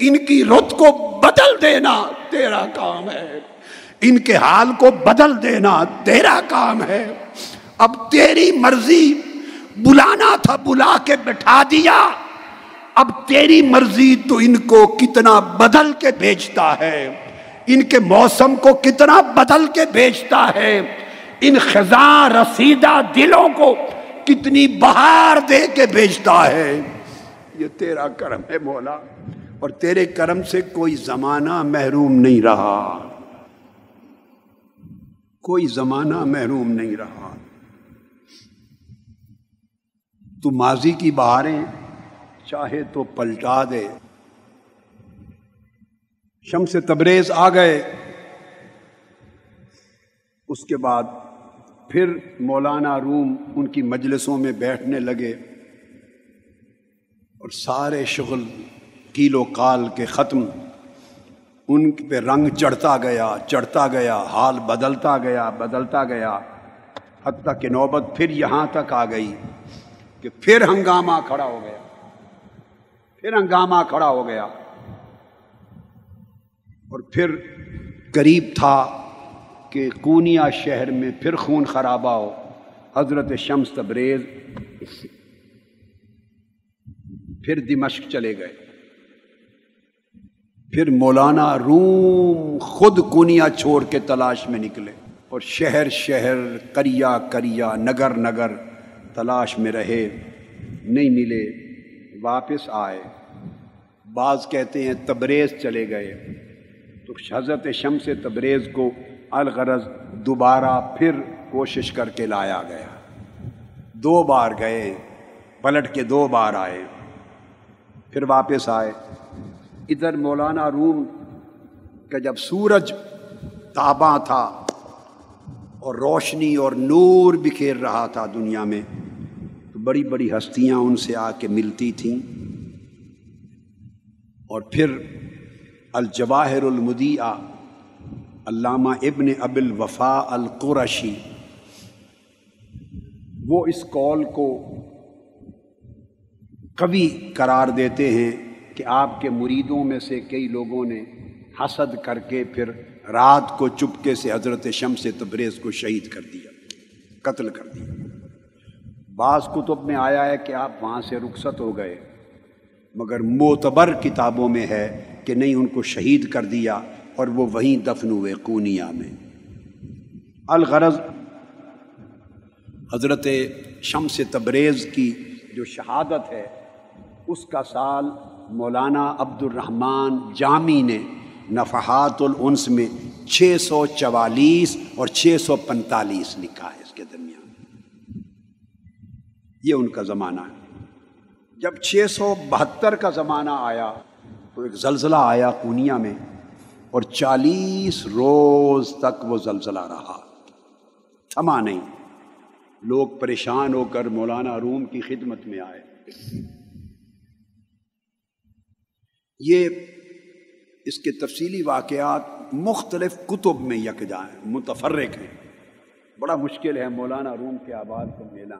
ان کی رت کو بدل دینا تیرا کام ہے۔ ان کے حال کو بدل دینا تیرا کام ہے۔ اب تیری مرضی بلانا تھا، بلا کے بٹھا دیا۔ اب تیری مرضی تو ان کو کتنا بدل کے بھیجتا ہے۔ ان کے موسم کو کتنا بدل کے بھیجتا ہے؟ ان خزاں رسیدہ دلوں کو کتنی بہار دے کے بھیجتا ہے؟ یہ تیرا کرم ہے مولا، اور تیرے کرم سے کوئی زمانہ محروم نہیں رہا۔ کوئی زمانہ محروم نہیں رہا۔ تو ماضی کی بہاریں چاہے تو پلٹا دے۔ شمس تبریز آ گئے۔ اس کے بعد پھر مولانا روم ان کی مجلسوں میں بیٹھنے لگے اور سارے شغل کیل و کال کے ختم ان پہ رنگ چڑھتا گیا چڑھتا گیا، حال بدلتا گیا بدلتا گیا۔ حتیٰ کہ نوبت پھر یہاں تک آ گئی کہ پھر ہنگامہ کھڑا ہو گیا۔ پھر ہنگامہ کھڑا ہو گیا۔ اور پھر قریب تھا کہ کونیا شہر میں پھر خون خرابہ ہو۔ حضرت شمس تبریز پھر دمشق چلے گئے۔ پھر مولانا روم خود کونیا چھوڑ کے تلاش میں نکلے اور شہر شہر کریا کریا نگر نگر تلاش میں رہے۔ نہیں ملے، واپس آئے۔ بعض کہتے ہیں تبریز چلے گئے۔ حضرت شمس تبریز کو الغرض دوبارہ پھر کوشش کر کے لایا گیا۔ دو بار گئے، پلٹ کے دو بار آئے، پھر واپس آئے۔ ادھر مولانا روم کا جب سورج تاباں تھا اور روشنی اور نور بکھیر رہا تھا دنیا میں، تو بڑی بڑی ہستیاں ان سے آ کے ملتی تھیں۔ اور پھر الجواہر المدیہ علامہ ابن اب الوفا القرشی۔ وہ اس کال کو کبھی قرار دیتے ہیں کہ آپ کے مریدوں میں سے کئی لوگوں نے حسد کر کے پھر رات کو چپکے سے حضرت شمس تبریز کو شہید کر دیا، قتل کر دیا۔ بعض کتب میں آیا ہے کہ آپ وہاں سے رخصت ہو گئے، مگر معتبر کتابوں میں ہے کہ نہیں ان کو شہید کر دیا اور وہ وہیں دفن ہوئے کونیا میں۔ الغرض حضرت شمس تبریز کی جو شہادت ہے، اس کا سال مولانا عبد الرحمن جامی نے نفحات الانس میں چھ سو چوالیس اور چھ سو پنتالیس لکھا ہے اس کے درمیان۔ یہ ان کا زمانہ ہے۔ جب چھ سو بہتر کا زمانہ آیا تو ایک زلزلہ آیا کونیا میں اور چالیس روز تک وہ زلزلہ رہا۔ تھما نہیں۔ لوگ پریشان ہو کر مولانا روم کی خدمت میں آئے۔ یہ اس کے تفصیلی واقعات مختلف کتب میں یکجا ہیں، متفرق ہیں۔ بڑا مشکل ہے مولانا روم کے آباد کو ملنا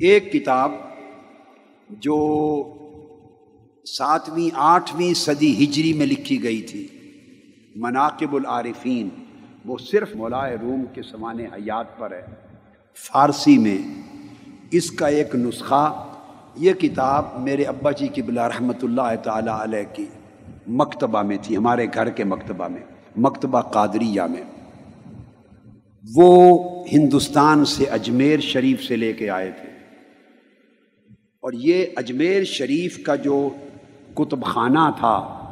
ایک کتاب جو ساتویں، آٹھویں صدی ہجری میں لکھی گئی تھی۔ مناقب العارفین، وہ صرف مولا روم کے سمان حیات پر ہے۔ فارسی میں اس کا ایک نسخہ، یہ کتاب میرے ابا جی کی بلا رحمۃ اللہ تعالیٰ علیہ کی مکتبہ میں تھی، ہمارے گھر کے مکتبہ میں، مکتبہ قادریہ میں۔ وہ ہندوستان سے اجمیر شریف سے لے کے آئے تھے۔ اور یہ اجمیر شریف کا جو کتب خانہ تھا۔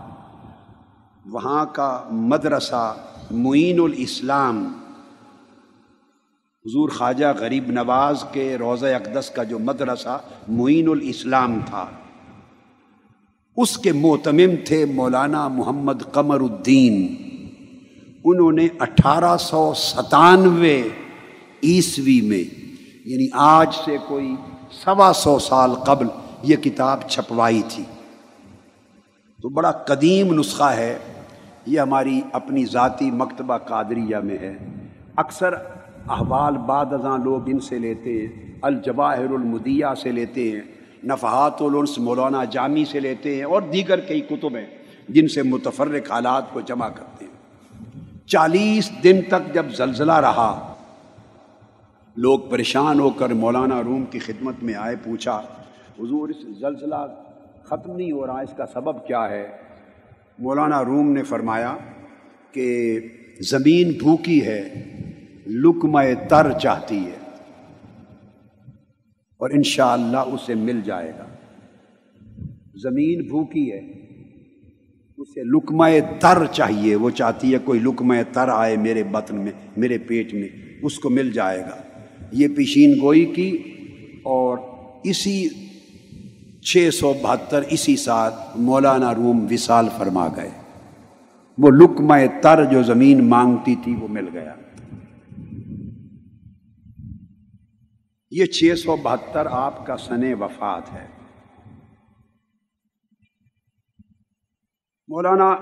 وہاں کا مدرسہ معین الاسلام۔ حضور خواجہ غریب نواز کے روضہ اقدس کا جو مدرسہ معین الاسلام تھا۔ اس کے موتمم تھے مولانا محمد قمر الدین۔ انہوں نے اٹھارہ سو ستانوے عیسوی میں یعنی آج سے کوئی سوا سو سال قبل، یہ کتاب چھپوائی تھی۔ تو بڑا قدیم نسخہ ہے۔ یہ ہماری اپنی ذاتی مکتبہ قادریہ میں ہے۔ اکثر احوال بعد ازاں لوگ ان سے لیتے ہیں۔ الجواہر المدیہ سے لیتے ہیں۔ نفحات الانس مولانا جامی سے لیتے ہیں اور دیگر کئی کتب ہیں جن سے متفرق حالات کو جمع کرتے ہیں۔ چالیس دن تک جب زلزلہ رہا، لوگ پریشان ہو کر مولانا روم کی خدمت میں آئے، پوچھا، حضور، اس زلزلہ ختم نہیں ہو رہا، اس کا سبب کیا ہے؟ مولانا روم نے فرمایا کہ زمین بھوکی ہے لکمہ تر چاہتی ہے، اور انشاءاللہ اسے مل جائے گا۔ زمین بھوکی ہے، اسے لکمہ تر چاہیے، وہ چاہتی ہے کوئی لکمہ تر آئے میرے بطن میں، میرے پیٹ میں، اس کو مل جائے گا۔ یہ پیشین گوئی کی اور اسی چھ سو بہتر اسی سال مولانا روم وصال فرما گئے۔ وہ لکمہ تر جو زمین مانگتی تھی وہ مل گیا۔ یہ چھ سو بہتر آپ کا سن وفات ہے۔ مولانا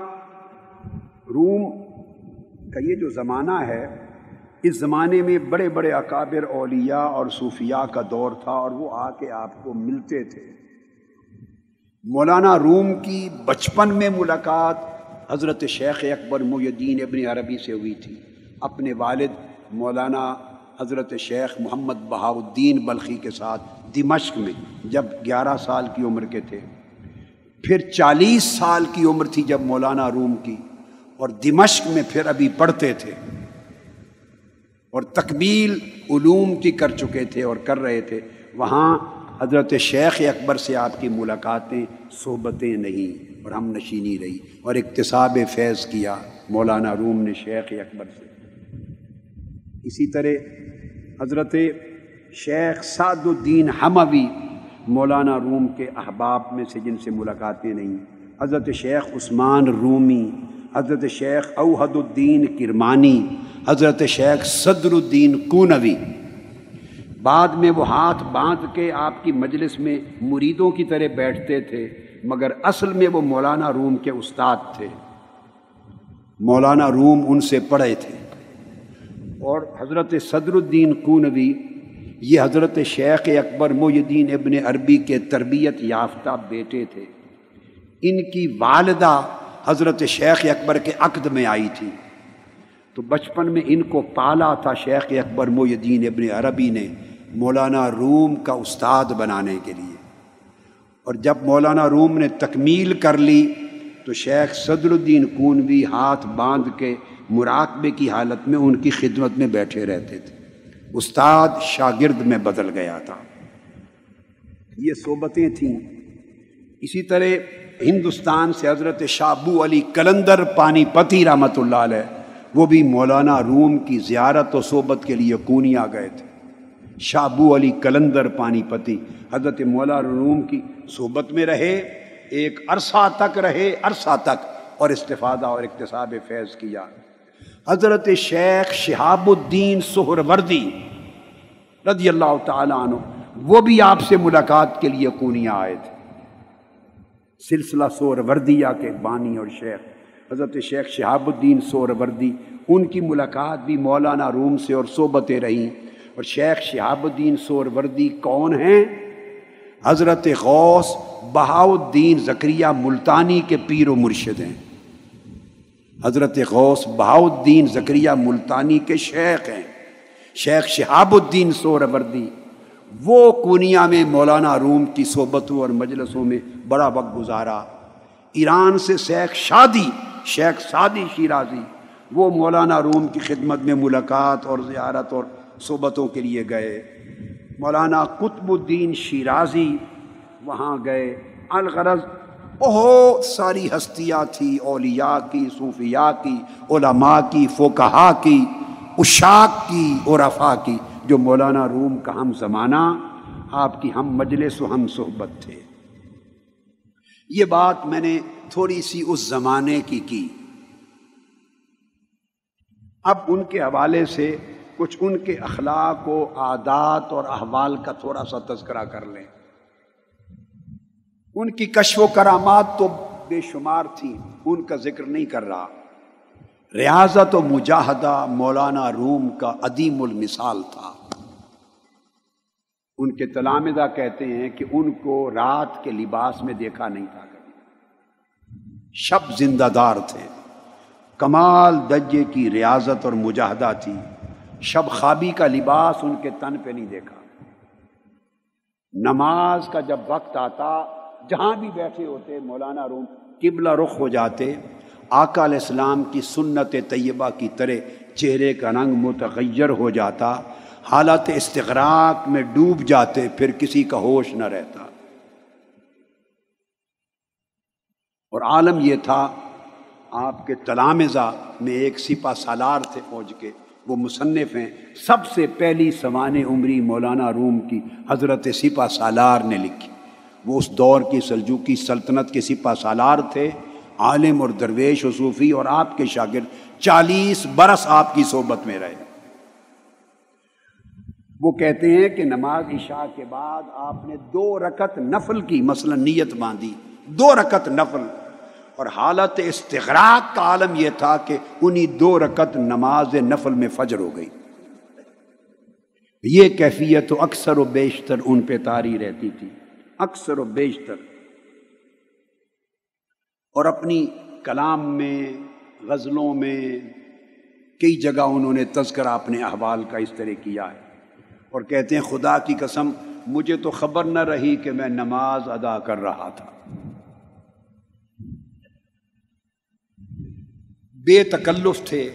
روم کا یہ جو زمانہ ہے، اس زمانے میں بڑے بڑے اکابر اولیاء اور صوفیاء کا دور تھا اور وہ آ کے آپ کو ملتے تھے۔ مولانا روم کی بچپن میں ملاقات حضرت شیخ اکبر محدین ابن عربی سے ہوئی تھی۔ اپنے والد مولانا حضرت شیخ محمد بہاؤدین بلخی کے ساتھ دمشق میں جب گیارہ سال کی عمر کے تھے۔ پھر چالیس سال کی عمر تھی جب مولانا روم کی اور دمشق میں پھر ابھی پڑھتے تھے۔ اور تکمیل علوم کی کر چکے تھے اور کر رہے تھے۔ وہاں حضرت شیخ اکبر سے آپ کی ملاقاتیں صحبتیں نہیں اور ہم نشینی رہی اور اقتصاب فیض کیا مولانا روم نے شیخ اکبر سے۔ اسی طرح حضرت شیخ سعد الدین حموی مولانا روم کے احباب میں سے جن سے ملاقاتیں نہیں، حضرت شیخ عثمان رومی، حضرت شیخ اوحد الدین کرمانی، حضرت شیخ صدر الدین کونوی۔ بعد میں وہ ہاتھ باندھ کے آپ کی مجلس میں مریدوں کی طرح بیٹھتے تھے، مگر اصل میں وہ مولانا روم کے استاد تھے۔ مولانا روم ان سے پڑھے تھے۔ اور حضرت صدر الدین کونوی، یہ حضرت شیخ اکبر محدین ابن عربی کے تربیت یافتہ بیٹے تھے۔ ان کی والدہ حضرت شیخ اکبر کے عقد میں آئی تھی۔ تو بچپن میں ان کو پالا تھا شیخ اکبر محدین ابن عربی نے۔ مولانا روم کا استاد بنانے کے لیے۔ اور جب مولانا روم نے تکمیل کر لی، تو شیخ صدر الدین کونوی ہاتھ باندھ کے مراقبے کی حالت میں ان کی خدمت میں بیٹھے رہتے تھے۔ استاد شاگرد میں بدل گیا تھا۔ یہ صحبتیں تھیں۔ اسی طرح ہندوستان سے حضرت شابو علی کلندر پانی پتی رحمۃ اللہ علیہ، وہ بھی مولانا روم کی زیارت و صحبت کے لیے کونیا گئے تھے۔ شابو علی کلندر پانی پتی، حضرت مولانا روم کی صحبت میں رہے، ایک عرصہ تک رہے، عرصہ تک اور استفادہ اور اقتصاب فیض کیا۔ حضرت شیخ شہاب الدین سہر وردی رضی اللہ تعالیٰ عنہ، وہ بھی آپ سے ملاقات کے لیے کونیا آئے تھے۔ سلسلہ سور وردیہ کے بانی اور شیخ، حضرت شیخ شہاب الدین سور وردی ان کی ملاقات بھی مولانا روم سے اور صحبتیں رہیں۔ اور شیخ شہاب الدین سور وردی کون ہیں؟ حضرت غوث بہاؤدین زکریہ ملتانی کے پیر و مرشد ہیں۔ حضرت غوث بہاؤدین زکریہ ملتانی کے شیخ ہیں۔ شیخ شہاب الدین سوربردی وہ کونیا میں مولانا روم کی صحبتوں اور مجلسوں میں بڑا وقت گزارا۔ ایران سے شیخ شادی، شیخ سادی شیرازی، وہ مولانا روم کی خدمت میں ملاقات اور زیارت اور صحبتوں کے لیے گئے۔ مولانا قطب الدین شیرازی وہاں گئے۔ الغرض بہت ساری ہستیاں تھیں اولیاء کی، صوفیاء کی، علماء کی فوکہ کی، اشاک کی، عرفا کی، جو مولانا روم کا ہم زمانہ، آپ کی ہم مجلس و ہم صحبت تھے۔ یہ بات میں نے تھوڑی سی اس زمانے کی کی۔ اب ان کے حوالے سے کچھ ان کے اخلاق و عادات اور احوال کا تھوڑا سا تذکرہ کر لیں۔ ان کی کشف و کرامات تو بے شمار تھیں، ان کا ذکر نہیں کر رہا۔ ریاضت و مجاہدہ مولانا روم کا عدیم المثال تھا۔ ان کے تلامدہ کہتے ہیں کہ ان کو رات کے لباس میں دیکھا نہیں تھا۔ کبھی شب زندہ دار تھے۔ کمال دجے کی ریاضت اور مجاہدہ تھی۔ شب خوابی کا لباس ان کے تن پہ نہیں دیکھا۔ نماز کا جب وقت آتا، جہاں بھی بیٹھے ہوتے، مولانا روم قبلہ رخ ہو جاتے، آقا علیہ السلام کی سنت طیبہ کی طرح چہرے کا رنگ متغیر ہو جاتا، حالت استغراق میں ڈوب جاتے، پھر کسی کا ہوش نہ رہتا۔ اور عالم یہ تھا، آپ کے تلامزہ میں ایک سپا سالار تھے فوج کے۔ وہ مصنف ہیں۔ سب سے پہلی سوان عمری مولانا روم کی حضرت سپا سالار نے لکھی۔ وہ اس دور کی سلجوکی سلطنت کے سپا سالار تھے۔ عالم اور درویش و صوفی اور آپ کے شاگرد چالیس برس آپ کی صحبت میں رہے۔ وہ کہتے ہیں کہ نماز عشاء کے بعد آپ نے دو رکت نفل کی مثلا نیت باندھی۔ دو رکت نفل۔ اور حالت استغراق کا عالم یہ تھا کہ انہی دو رکت نماز نفل میں فجر ہو گئی۔ یہ کیفیت و اکثر و بیشتر ان پہ تاری رہتی تھی۔ اکثر و بیشتر۔ اور اپنی کلام میں، غزلوں میں کئی جگہ انہوں نے تذکرہ اپنے احوال کا اس طرح کیا ہے۔ اور کہتے ہیں، خدا کی قسم، مجھے تو خبر نہ رہی کہ میں نماز ادا کر رہا تھا۔ بے تکلف تھے۔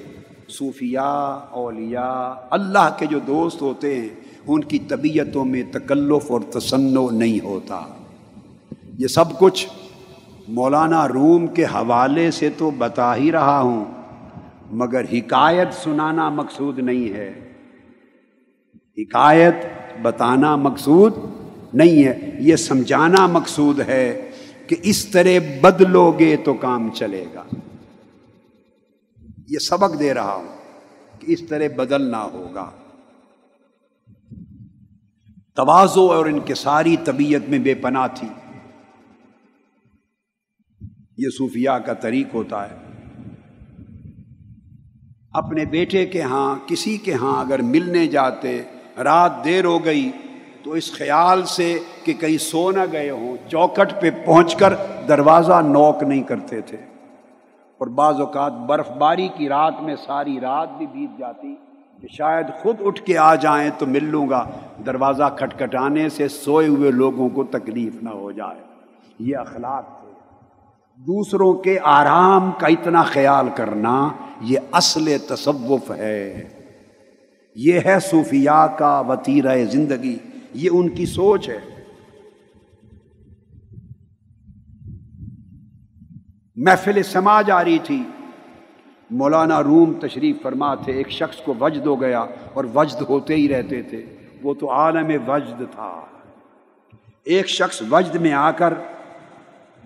صوفیاء، اولیاء، اللہ کے جو دوست ہوتے ہیں، ان کی طبیعتوں میں تکلف اور تسنو نہیں ہوتا۔ یہ سب کچھ مولانا روم کے حوالے سے تو بتا ہی رہا ہوں، مگر حکایت سنانا مقصود نہیں ہے۔ حکایت بتانا مقصود نہیں ہے، یہ سمجھانا مقصود ہے کہ اس طرح بدلو گے تو کام چلے گا۔ یہ سبق دے رہا ہوں کہ اس طرح بدلنا ہوگا۔ توازو اور ان کے ساری طبیعت میں بے پناہ تھی۔ یہ صوفیاء کا طریق ہوتا ہے۔ اپنے بیٹے کے ہاں کسی کے ہاں اگر ملنے جاتے، رات دیر ہو گئی تو اس خیال سے کہ کہیں سو نہ گئے ہوں، چوکٹ پہ پہنچ کر دروازہ نوک نہیں کرتے تھے۔ اور بعض اوقات برف باری کی رات میں ساری رات بھی بیت جاتی کہ شاید خود اٹھ کے آ جائیں تو مل لوں گا، دروازہ کھٹکھٹانے سے سوئے ہوئے لوگوں کو تکلیف نہ ہو جائے۔ یہ اخلاق تھے۔ دوسروں کے آرام کا اتنا خیال کرنا یہ اصل تصوف ہے۔ یہ ہے صوفیاء کا وطیرہ زندگی۔ یہ ان کی سوچ ہے۔ محفل سما جاری تھی۔ مولانا روم تشریف فرما تھے، ایک شخص کو وجد ہو گیا اور وجد ہوتے ہی رہتے تھے۔ وہ تو عالم وجد تھا۔ ایک شخص وجد میں آ کر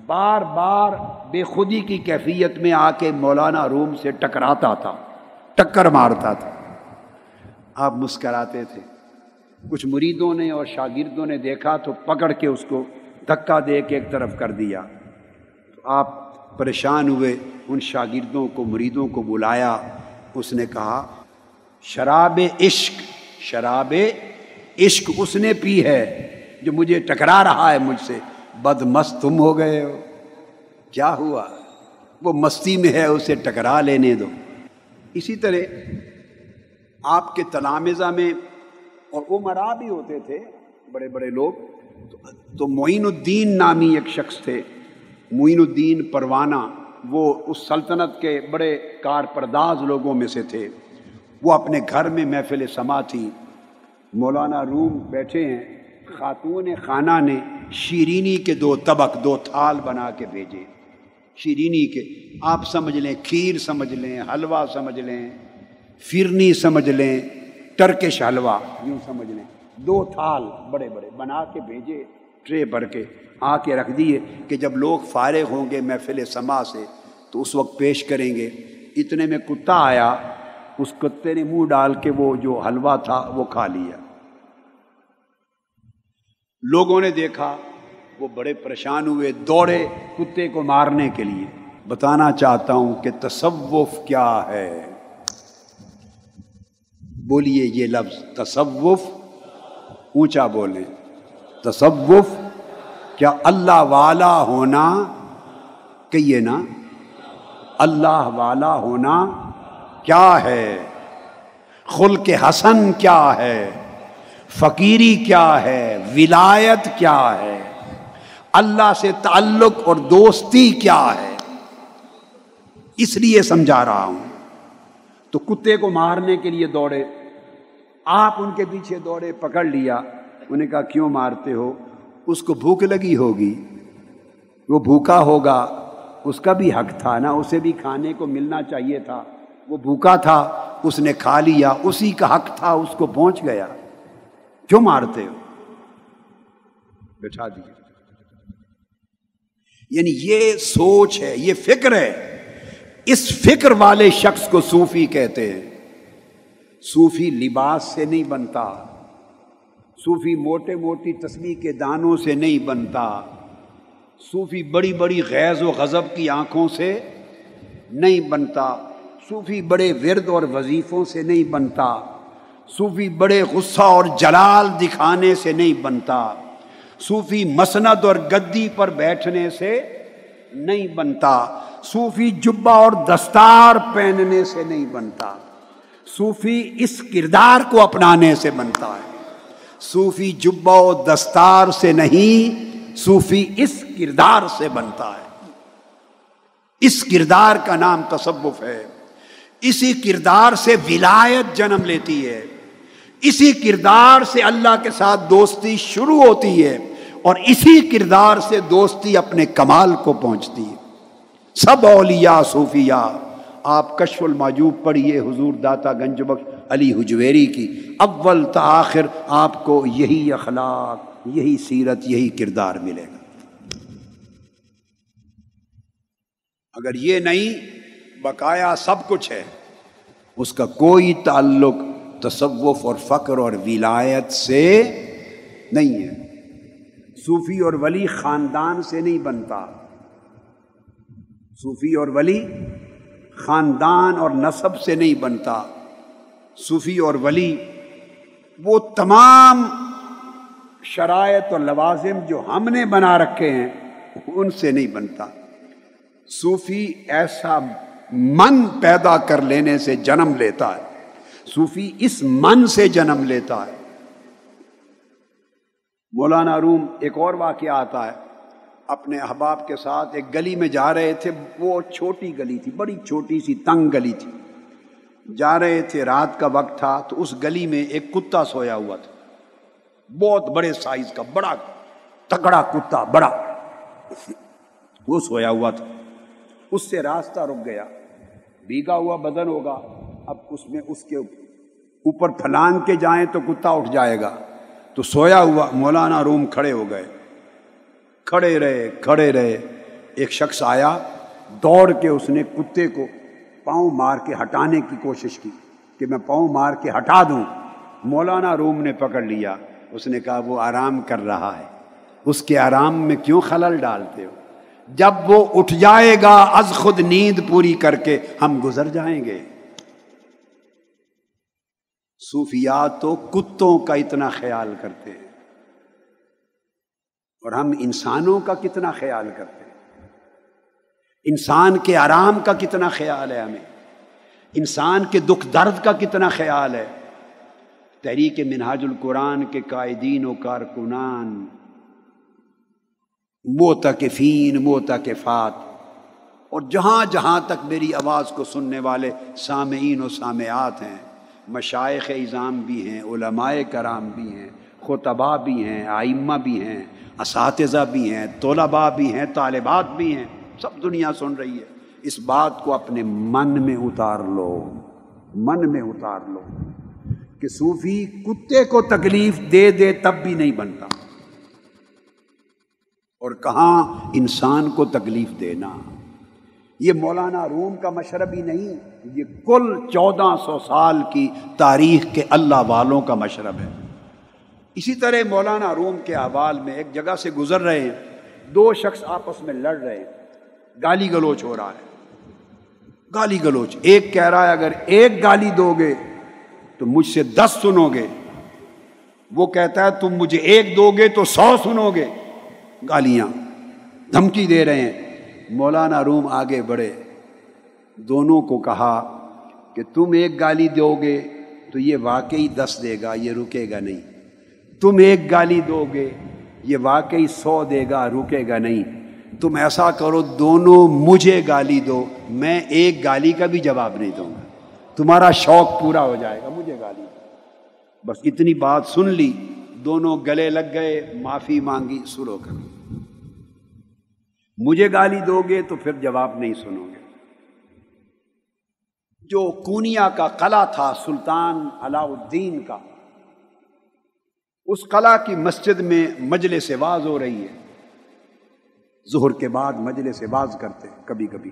بار بار بے خودی کی کیفیت میں آ کے مولانا روم سے ٹکراتا تھا، ٹکر مارتا تھا۔ آپ مسکراتے تھے۔ کچھ مریدوں نے اور شاگردوں نے دیکھا تو پکڑ کے اس کو دھکا دے کے ایک طرف کر دیا۔ تو آپ پریشان ہوئے، ان شاگردوں کو، مریدوں کو بلایا۔ اس نے کہا، شراب عشق شراب عشق اس نے پی ہے جو مجھے ٹکرا رہا ہے، مجھ سے۔ بد مست تم ہو گئے ہو۔ کیا ہوا؟ وہ مستی میں ہے، اسے ٹکرا لینے دو۔ اسی طرح آپ کے تلامزہ میں، اور عمرا بھی ہوتے تھے، بڑے بڑے لوگ۔ تو معین الدین نامی ایک شخص تھے۔ معین الدین پروانہ، وہ اس سلطنت کے بڑے کار پرداز لوگوں میں سے تھے۔ وہ اپنے گھر میں محفل سما تھی مولانا روم بیٹھے ہیں۔ خاتون خانہ نے شیرینی کے دو طبق، دو تھال بنا کے بھیجے۔ شیرینی کے آپ سمجھ لیں، کھیر سمجھ لیں، حلوہ سمجھ لیں، فرنی سمجھ لیں، ٹرکش حلوہ یوں سمجھ لیں۔ دو تھال بڑے بڑے بنا کے بھیجے۔ ٹرے بھر کے آ کے رکھ دیے کہ جب لوگ فارغ ہوں گے محفل سما سے تو اس وقت پیش کریں گے۔ اتنے میں کتا آیا، اس کتے نے منہ ڈال کے وہ جو حلوہ تھا وہ کھا لیا۔ لوگوں نے دیکھا، وہ بڑے پریشان ہوئے دوڑے کتے کو مارنے کے لیے۔ بتانا چاہتا ہوں کہ تصوف کیا ہے۔ بولیے یہ لفظ تصوف اونچا بولیں۔ تصوف کیا اللہ والا ہونا کہیے نا؟ اللہ والا ہونا کیا ہے؟ خلق حسن کیا ہے؟ فقیری کیا ہے؟ ولایت کیا ہے؟ اللہ سے تعلق اور دوستی کیا ہے؟ اس لیے سمجھا رہا ہوں۔ تو کتے کو مارنے کے لیے دوڑے، آپ ان کے پیچھے دوڑے، پکڑ لیا۔ انہیں کہا، کیوں مارتے ہو؟ اس کو بھوک لگی ہوگی۔ وہ بھوکا ہوگا۔ اس کا بھی حق تھا نا، اسے بھی کھانے کو ملنا چاہیے تھا۔ وہ بھوکا تھا، اس نے کھا لیا، اسی کا حق تھا، اس کو پہنچ گیا۔ کیوں مارتے ہو۔ بٹھا دیے یعنی یہ سوچ ہے، یہ فکر ہے۔ اس فکر والے شخص کو صوفی کہتے ہیں۔ صوفی لباس سے نہیں بنتا۔ صوفی موٹے موٹی تسبیح کے دانوں سے نہیں بنتا۔ صوفی بڑی بڑی غیظ و غضب کی آنکھوں سے نہیں بنتا۔ صوفی بڑے ورد اور وظیفوں سے نہیں بنتا۔ صوفی بڑے غصہ اور جلال دکھانے سے نہیں بنتا۔ صوفی مسند اور گدی پر بیٹھنے سے نہیں بنتا۔ صوفی جبہ اور دستار پہننے سے نہیں بنتا۔ صوفی اس کردار کو اپنانے سے بنتا ہے۔ صوفی جبہ و دستار سے نہیں، صوفی اس کردار سے بنتا ہے۔ اس کردار کا نام تصوف ہے۔ اسی کردار سے ولایت جنم لیتی ہے۔ اسی کردار سے اللہ کے ساتھ دوستی شروع ہوتی ہے۔ اور اسی کردار سے دوستی اپنے کمال کو پہنچتی ہے۔ سب اولیاء صوفیاء، آپ کشف الماجوب پڑھیے، حضور داتا گنج بخش علی حجویری کی، اول تا آخر آپ کو یہی اخلاق، یہی سیرت، یہی کردار ملے گا۔ اگر یہ نہیں، بقایا سب کچھ ہے۔ اس کا کوئی تعلق، تصوف اور فقر اور ولایت سے نہیں ہے۔ صوفی اور ولی خاندان سے نہیں بنتا۔ صوفی اور ولی خاندان اور نصب سے نہیں بنتا۔ صوفی اور ولی، وہ تمام شرائط اور لوازم جو ہم نے بنا رکھے ہیں، ان سے نہیں بنتا۔ صوفی ایسا من پیدا کر لینے سے جنم لیتا ہے۔ صوفی اس من سے جنم لیتا ہے۔ مولانا روم ایک اور واقعہ آتا ہے۔ اپنے احباب کے ساتھ ایک گلی میں جا رہے تھے، وہ چھوٹی گلی تھی، بڑی چھوٹی سی تنگ گلی تھی۔ جا رہے تھے، رات کا وقت تھا، تو اس گلی میں ایک کتا سویا ہوا تھا۔ بہت بڑے سائز کا، بڑا تکڑا کتا، بڑا۔ وہ سویا ہوا تھا۔ اس سے راستہ رک گیا۔ بھیگا ہوا بدن ہوگا۔ اب اس میں اس کے اوپر پھلانگ کے جائیں تو کتا اٹھ جائے گا۔ تو سویا ہوا مولانا روم کھڑے ہو گئے۔ کھڑے رہے کھڑے رہے۔ ایک شخص آیا، دوڑ کے اس نے کتے کو پاؤں مار کے ہٹانے کی کوشش کی کہ میں پاؤں مار کے ہٹا دوں۔ مولانا روم نے پکڑ لیا۔ اس نے کہا، وہ آرام کر رہا ہے۔ اس کے آرام میں کیوں خلل ڈالتے ہو؟ جب وہ اٹھ جائے گا، از خود نیند پوری کر کے ہم گزر جائیں گے۔ صوفیات تو کتوں کا اتنا خیال کرتے ہیں۔ اور ہم انسانوں کا کتنا خیال کرتے ہیں۔ انسان کے آرام کا کتنا خیال ہے ہمیں۔ انسان کے دکھ درد کا کتنا خیال ہے۔ تحریک منہاج القرآن کے قائدین و کارکنان موتقفین موتقفات اور جہاں جہاں تک میری آواز کو سننے والے سامعین و سامعات ہیں مشائق اظام بھی ہیں، علماء کرام بھی ہیں خطبہ بھی ہیں آئمہ بھی ہیں، اساتذہ بھی ہیں، طلباء بھی ہیں، طالبات بھی ہیں۔ سب دنیا سن رہی ہے۔ اس بات کو اپنے من میں اتار لو۔ من میں اتار لو کہ صوفی کتے کو تکلیف دے دے تب بھی نہیں بنتا۔ اور کہاں انسان کو تکلیف دینا۔ یہ مولانا روم کا مشرب ہی نہیں، یہ کل چودہ سو سال کی تاریخ کے اللہ والوں کا مشرب ہے۔ اسی طرح مولانا روم کے احوال میں ایک جگہ سے گزر رہے ہیں۔ دو شخص آپس میں لڑ رہے ہیں۔ گالی گلوچ ہو رہا ہے۔ گالی گلوچ۔ ایک کہہ رہا ہے، اگر ایک گالی دو گے تو مجھ سے دس سنو گے۔ وہ کہتا ہے، تم مجھے ایک دو گے تو سو سنو گے۔ گالیاں دھمکی دے رہے ہیں۔ مولانا روم آگے بڑھے۔ دونوں کو کہا کہ تم ایک گالی دو گے تو یہ واقعی دس دے گا، یہ رکے گا نہیں۔ تم ایک گالی دو گے، یہ واقعی سو دے گا، رکے گا نہیں۔ تم ایسا کرو، دونوں مجھے گالی دو، میں ایک گالی کا بھی جواب نہیں دوں گا۔ تمہارا شوق پورا ہو جائے گا، مجھے گالی دو۔ بس اتنی بات سن لی، دونوں گلے لگ گئے، معافی مانگی، سرو کر مجھے گالی دو گے تو پھر جواب نہیں سنو گے۔ جو کونیا کا قلعہ تھا، سلطان علاء الدین کا، اس قلعہ کی مسجد میں مجلس واز ہو رہی ہے۔ ظہر کے بعد مجلس سے باز کرتے کبھی کبھی۔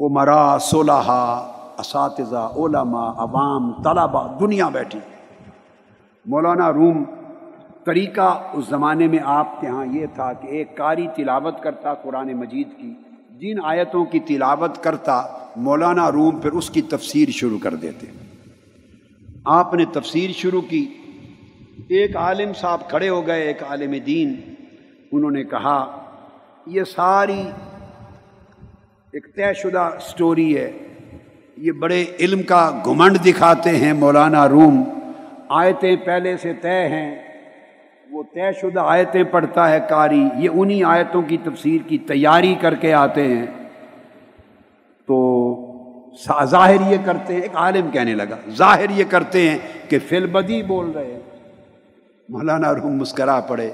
عمرا صلحہ اساتذہ، علماء، عوام طلبا دنیا بیٹھی۔ مولانا روم، طریقہ اس زمانے میں آپ کے ہاں یہ تھا کہ ایک قاری تلاوت کرتا قرآن مجید کی۔ جن آیتوں کی تلاوت کرتا مولانا روم پھر اس کی تفسیر شروع کر دیتے۔ آپ نے تفسیر شروع کی۔ ایک عالم صاحب کھڑے ہو گئے، ایک عالم دین۔ انہوں نے کہا یہ ساری ایک طے شدہ سٹوری ہے۔ یہ بڑے علم کا گھمنڈ دکھاتے ہیں مولانا روم۔ آیتیں پہلے سے طے ہیں۔ وہ طے شدہ آیتیں پڑھتا ہے کاری یہ انہی آیتوں کی تفسیر کی تیاری کر کے آتے ہیں۔ تو ظاہر یہ کرتے ہیں، ایک عالم کہنے لگا، ظاہر یہ کرتے ہیں کہ فل بدی بول رہے ہیں۔ مولانا روم مسکرا پڑے۔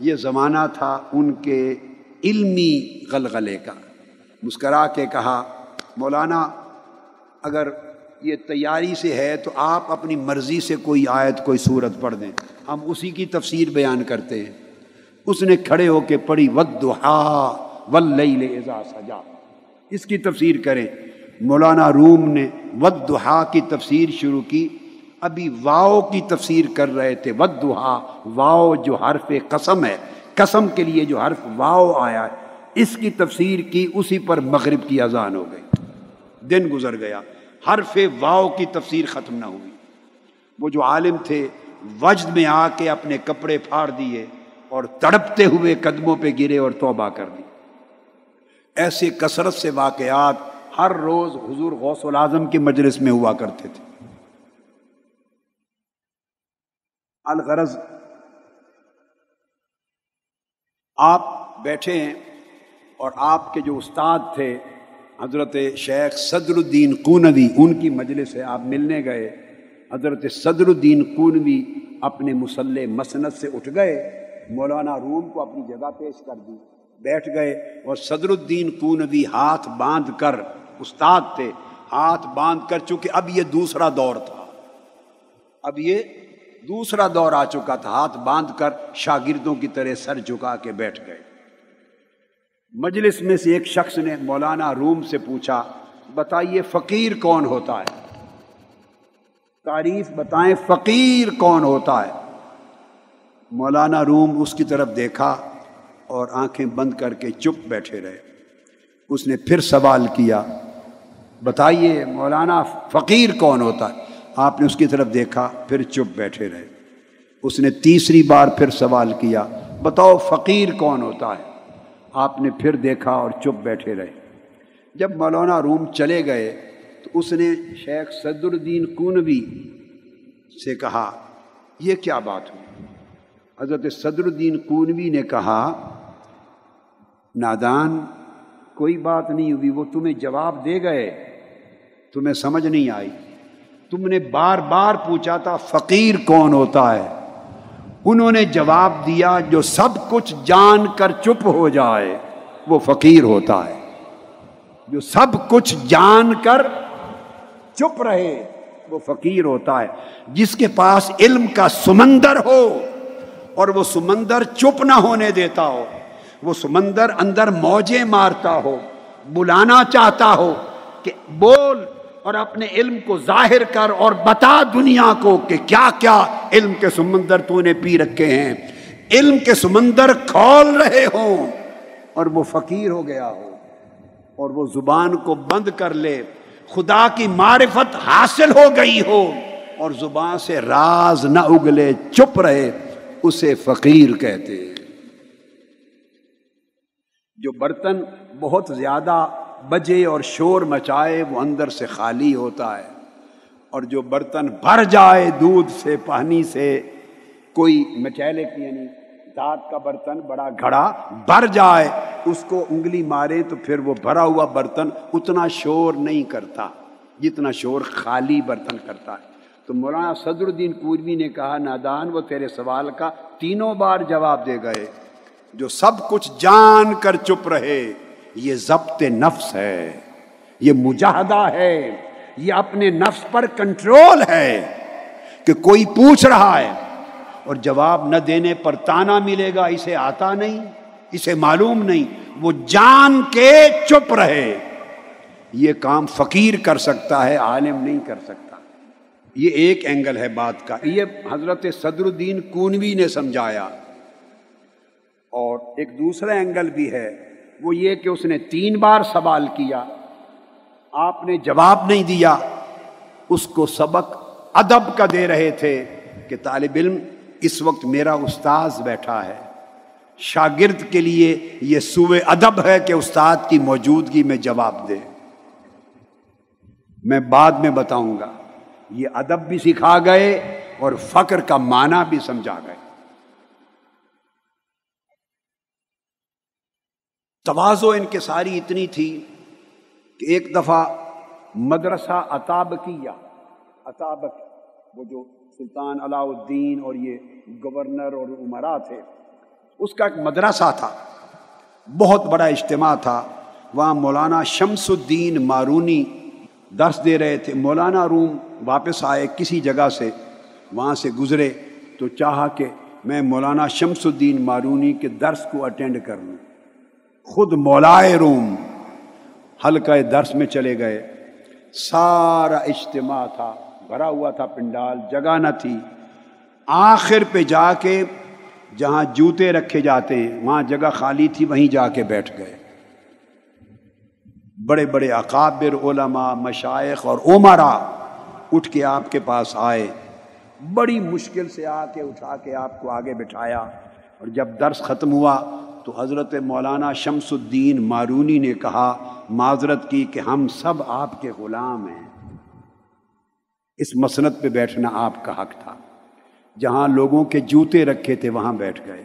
یہ زمانہ تھا ان کے علمی غلغلے کا۔ مسکرا کے کہا، مولانا، اگر یہ تیاری سے ہے تو آپ اپنی مرضی سے کوئی آیت، کوئی صورت پڑھ دیں۔ ہم اسی کی تفسیر بیان کرتے ہیں۔ اس نے کھڑے ہو کے پڑھی ود سجا اس کی تفسیر کریں۔ مولانا روم نے ود کی تفسیر شروع کی۔ ابھی واؤ کی تفسیر کر رہے تھے۔ ود واؤ جو حرف قسم ہے۔ قسم کے لیے جو حرف واؤ آیا ہے، اس کی تفسیر کی اسی پر مغرب کی اذان ہو گئی۔ دن گزر گیا۔ حرف واؤ کی تفسیر ختم نہ ہوئی۔ وہ جو عالم تھے، وجد میں آ کے اپنے کپڑے پھاڑ دیے اور تڑپتے ہوئے قدموں پہ گرے اور توبہ کر دی۔ ایسے کثرت سے واقعات ہر روز حضور غوث العظم کے مجلس میں ہوا کرتے تھے۔ الغرض آپ بیٹھے ہیں اور آپ کے جو استاد تھے، حضرت شیخ صدر الدین قونوی، ان کی مجلس سے آپ ملنے گئے۔ حضرت صدر الدین قونوی اپنے مسلح مسنت سے اٹھ گئے، مولانا روم کو اپنی جگہ پیش کر دی، بیٹھ گئے اور صدر الدین قونوی ہاتھ باندھ کر، استاد تھے، ہاتھ باندھ کر، چونکہ اب یہ دوسرا دور تھا۔ اب یہ دوسرا دور آ چکا تھا، ہاتھ باندھ کر شاگردوں کی طرح سر جھکا کے بیٹھ گئے۔ مجلس میں سے ایک شخص نے مولانا روم سے پوچھا، بتائیے فقیر کون ہوتا ہے؟ تعریف، بتائیں فقیر کون ہوتا ہے؟ مولانا روم اس کی طرف دیکھا اور آنکھیں بند کر کے چپ بیٹھے رہے۔ اس نے پھر سوال کیا، بتائیے مولانا فقیر کون ہوتا ہے؟ آپ نے اس کی طرف دیکھا، پھر چپ بیٹھے رہے۔ اس نے تیسری بار پھر سوال کیا، بتاؤ فقیر کون ہوتا ہے؟ آپ نے پھر دیکھا اور چپ بیٹھے رہے۔ جب مولانا روم چلے گئے تو اس نے شیخ صدر الدین کونوی سے کہا، یہ کیا بات ہوئی؟ حضرت صدر الدین کونوی نے کہا، نادان، کوئی بات نہیں ہوئی، وہ تمہیں جواب دے گئے، تمہیں سمجھ نہیں آئی۔ تم نے بار بار پوچھا تھا، فقیر کون ہوتا ہے؟ انہوں نے جواب دیا، جو سب کچھ جان کر چپ ہو جائے، وہ فقیر ہوتا ہے۔ جو سب کچھ جان کر چپ رہے، وہ فقیر ہوتا ہے۔ جس کے پاس علم کا سمندر ہو اور وہ سمندر چپ نہ ہونے دیتا ہو، وہ سمندر اندر موجیں مارتا ہو، بلانا چاہتا ہو کہ بول اور اپنے علم کو ظاہر کر اور بتا دنیا کو کہ کیا کیا علم کے سمندر تو نے پی رکھے ہیں۔ علم کے سمندر کھول رہے ہوں اور وہ فقیر ہو گیا ہو اور وہ زبان کو بند کر لے۔ خدا کی معرفت حاصل ہو گئی ہو اور زبان سے راز نہ اگلے چپ رہے اسے فقیر کہتے ہیں۔ جو برتن بہت زیادہ بجے اور شور مچائے وہ اندر سے خالی ہوتا ہے۔ اور جو برتن بھر جائے دودھ سے، پانی سے، کوئی مچیلے کی یعنی دانت کا برتن بڑا گھڑا بھر جائے، اس کو انگلی مارے تو پھر وہ بھرا ہوا برتن اتنا شور نہیں کرتا جتنا شور خالی برتن کرتا ہے۔ تو مولانا صدر الدین پوروی نے کہا، نادان، وہ تیرے سوال کا تینوں بار جواب دے گئے۔ جو سب کچھ جان کر چپ رہے یہ ضبط نفس ہے، یہ مجاہدہ ہے، یہ اپنے نفس پر کنٹرول ہے کہ کوئی پوچھ رہا ہے اور جواب نہ دینے پر تانا ملے گا، اسے آتا نہیں، اسے معلوم نہیں، وہ جان کے چپ رہے۔ یہ کام فقیر کر سکتا ہے، عالم نہیں کر سکتا۔ یہ ایک اینگل ہے بات کا۔ یہ حضرت صدر الدین کونوی نے سمجھایا۔ اور ایک دوسرا اینگل بھی ہے۔ وہ یہ کہ اس نے تین بار سوال کیا۔ آپ نے جواب نہیں دیا۔ اس کو سبق ادب کا دے رہے تھے کہ طالب علم اس وقت میرا استاذ بیٹھا ہے۔ شاگرد کے لیے یہ سوئے ادب ہے کہ استاد کی موجودگی میں جواب دے۔ میں بعد میں بتاؤں گا۔ یہ ادب بھی سکھا گئے اور فقر کا معنی بھی سمجھا گئے۔ توازو ان کے ساری اتنی تھی کہ ایک دفعہ مدرسہ اتاب کیا وہ جو سلطان علاء الدین اور یہ گورنر اور عمرا تھے، اس کا ایک مدرسہ تھا، بہت بڑا اجتماع تھا، وہاں مولانا شمس الدین مارونی درس دے رہے تھے، مولانا روم واپس آئے کسی جگہ سے، وہاں سے گزرے، تو چاہا کہ میں مولانا شمس الدین مارونی کے درس کو اٹینڈ کر لوں۔ خود مولائے روم، حلقہ درس میں چلے گئے۔ سارا اجتماع تھا، بھرا ہوا تھا پنڈال، جگہ نہ تھی۔ آخر پہ جا کے جہاں جوتے رکھے جاتے ہیں وہاں جگہ خالی تھی، وہیں جا کے بیٹھ گئے۔ بڑے بڑے اقابر علماء مشائق اور عمرا اٹھ کے آپ کے پاس آئے۔ بڑی مشکل سے آ کے اٹھا کے آپ کو آگے بٹھایا۔ اور جب درس ختم ہوا تو حضرت مولانا شمس الدین مارونی نے کہا، معذرت کی کہ ہم سب آپ کے غلام ہیں۔ اس مسنت پہ بیٹھنا آپ کا حق تھا۔ جہاں لوگوں کے جوتے رکھے تھے، وہاں بیٹھ گئے۔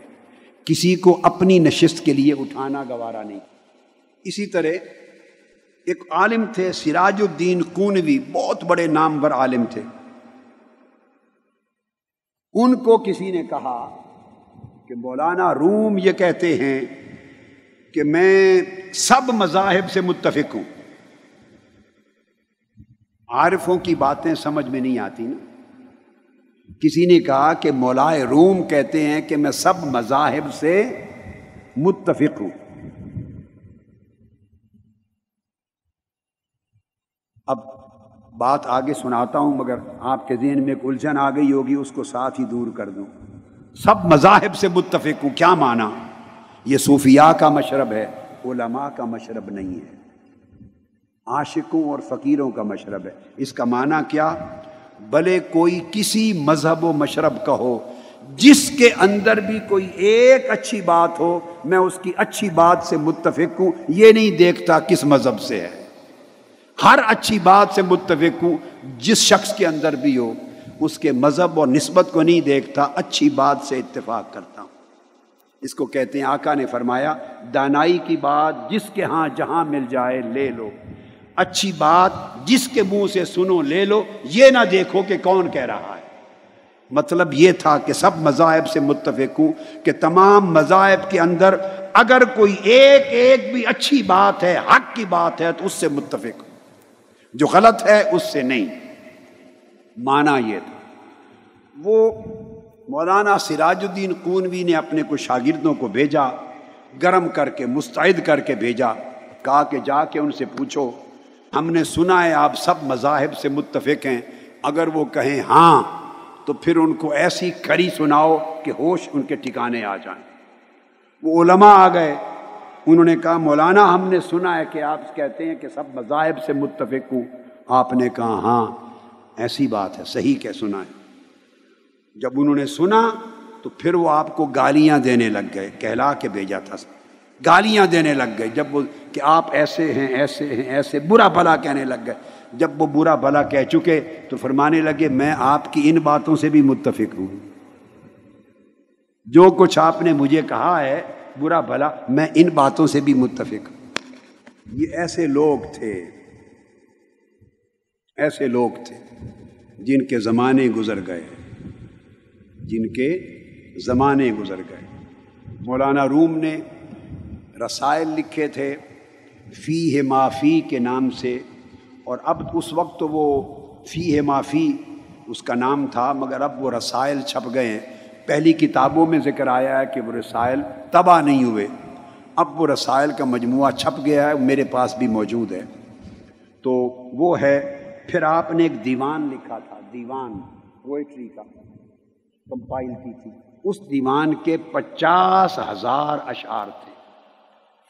کسی کو اپنی نشست کے لیے اٹھانا گوارا نہیں۔ اسی طرح ایک عالم تھے، سراج الدین کونوی، بہت بڑے نامور عالم تھے۔ ان کو کسی نے کہا کہ مولانا روم یہ کہتے ہیں کہ میں سب مذاہب سے متفق ہوں۔ عارفوں کی باتیں سمجھ میں نہیں آتی نا۔ کسی نے کہا کہ مولائے روم کہتے ہیں کہ میں سب مذاہب سے متفق ہوں۔ اب بات آگے سناتا ہوں، مگر آپ کے ذہن میں ایک الجھن آ گئی ہوگی، اس کو ساتھ ہی دور کر دوں۔ سب مذاہب سے متفق ہوں، کیا مانا یہ صوفیاء کا مشرب ہے، علماء کا مشرب نہیں ہے۔ عاشقوں اور فقیروں کا مشرب ہے۔ اس کا معنی کیا؟ بھلے کوئی کسی مذہب و مشرب کا ہو، جس کے اندر بھی کوئی ایک اچھی بات ہو، میں اس کی اچھی بات سے متفق ہوں۔ یہ نہیں دیکھتا کس مذہب سے ہے۔ ہر اچھی بات سے متفق ہوں، جس شخص کے اندر بھی ہو۔ اس کے مذہب اور نسبت کو نہیں دیکھتا، اچھی بات سے اتفاق کرتا ہوں۔ اس کو کہتے ہیں، آقا نے فرمایا، دانائی کی بات جس کے ہاں جہاں مل جائے لے لو۔ اچھی بات جس کے منہ سے سنو لے لو، یہ نہ دیکھو کہ کون کہہ رہا ہے۔ مطلب یہ تھا کہ سب مذاہب سے متفق ہوں کہ تمام مذاہب کے اندر اگر کوئی ایک ایک بھی اچھی بات ہے، حق کی بات ہے، تو اس سے متفق ہوں۔ جو غلط ہے، اس سے نہیں۔ مانا یہ تھا۔ وہ مولانا سراج الدین کونوی نے اپنے کچھ شاگردوں کو بھیجا، گرم کر کے، مستعد کر کے بھیجا، کہا کہ جا کے ان سے پوچھو، ہم نے سنا ہے آپ سب مذاہب سے متفق ہیں، اگر وہ کہیں ہاں تو پھر ان کو ایسی کری سناؤ کہ ہوش ان کے ٹھکانے آ جائیں۔ وہ علماء آ گئے۔ انہوں نے کہا، مولانا ہم نے سنا ہے کہ آپ کہتے ہیں کہ سب مذاہب سے متفق ہوں۔ آپ نے کہا ہاں۔ ایسی بات ہے، صحیح کہ سنا ہے۔ جب انہوں نے سنا تو پھر وہ آپ کو گالیاں دینے لگ گئے، کہلا کے بھیجا تھا۔ گالیاں دینے لگ گئے، جب وہ کہ آپ ایسے ہیں ایسے ہیں، ایسے برا بھلا کہنے لگ گئے۔ جب وہ برا بھلا کہہ چکے تو فرمانے لگے، میں آپ کی ان باتوں سے بھی متفق ہوں۔ جو کچھ آپ نے مجھے کہا ہے، برا بھلا، میں ان باتوں سے بھی متفق ہوں۔ یہ ایسے لوگ تھے۔ ایسے لوگ تھے جن کے زمانے گزر گئے جن کے زمانے گزر گئے۔ مولانا روم نے رسائل لکھے تھے فی ہے معافی کے نام سے، اور اب اس وقت تو وہ فی ہے معافی اس کا نام تھا، مگر اب وہ رسائل چھپ گئے ہیں۔ پہلی کتابوں میں ذکر آیا ہے کہ وہ رسائل تباہ نہیں ہوئے۔ اب وہ رسائل کا مجموعہ چھپ گیا ہے میرے پاس بھی موجود ہے۔ تو وہ ہے پھر آپ نے ایک دیوان لکھا تھا، دیوان پوئٹری کا کمپائل کی تھی۔ اس دیوان کے پچاس ہزار اشعار تھے۔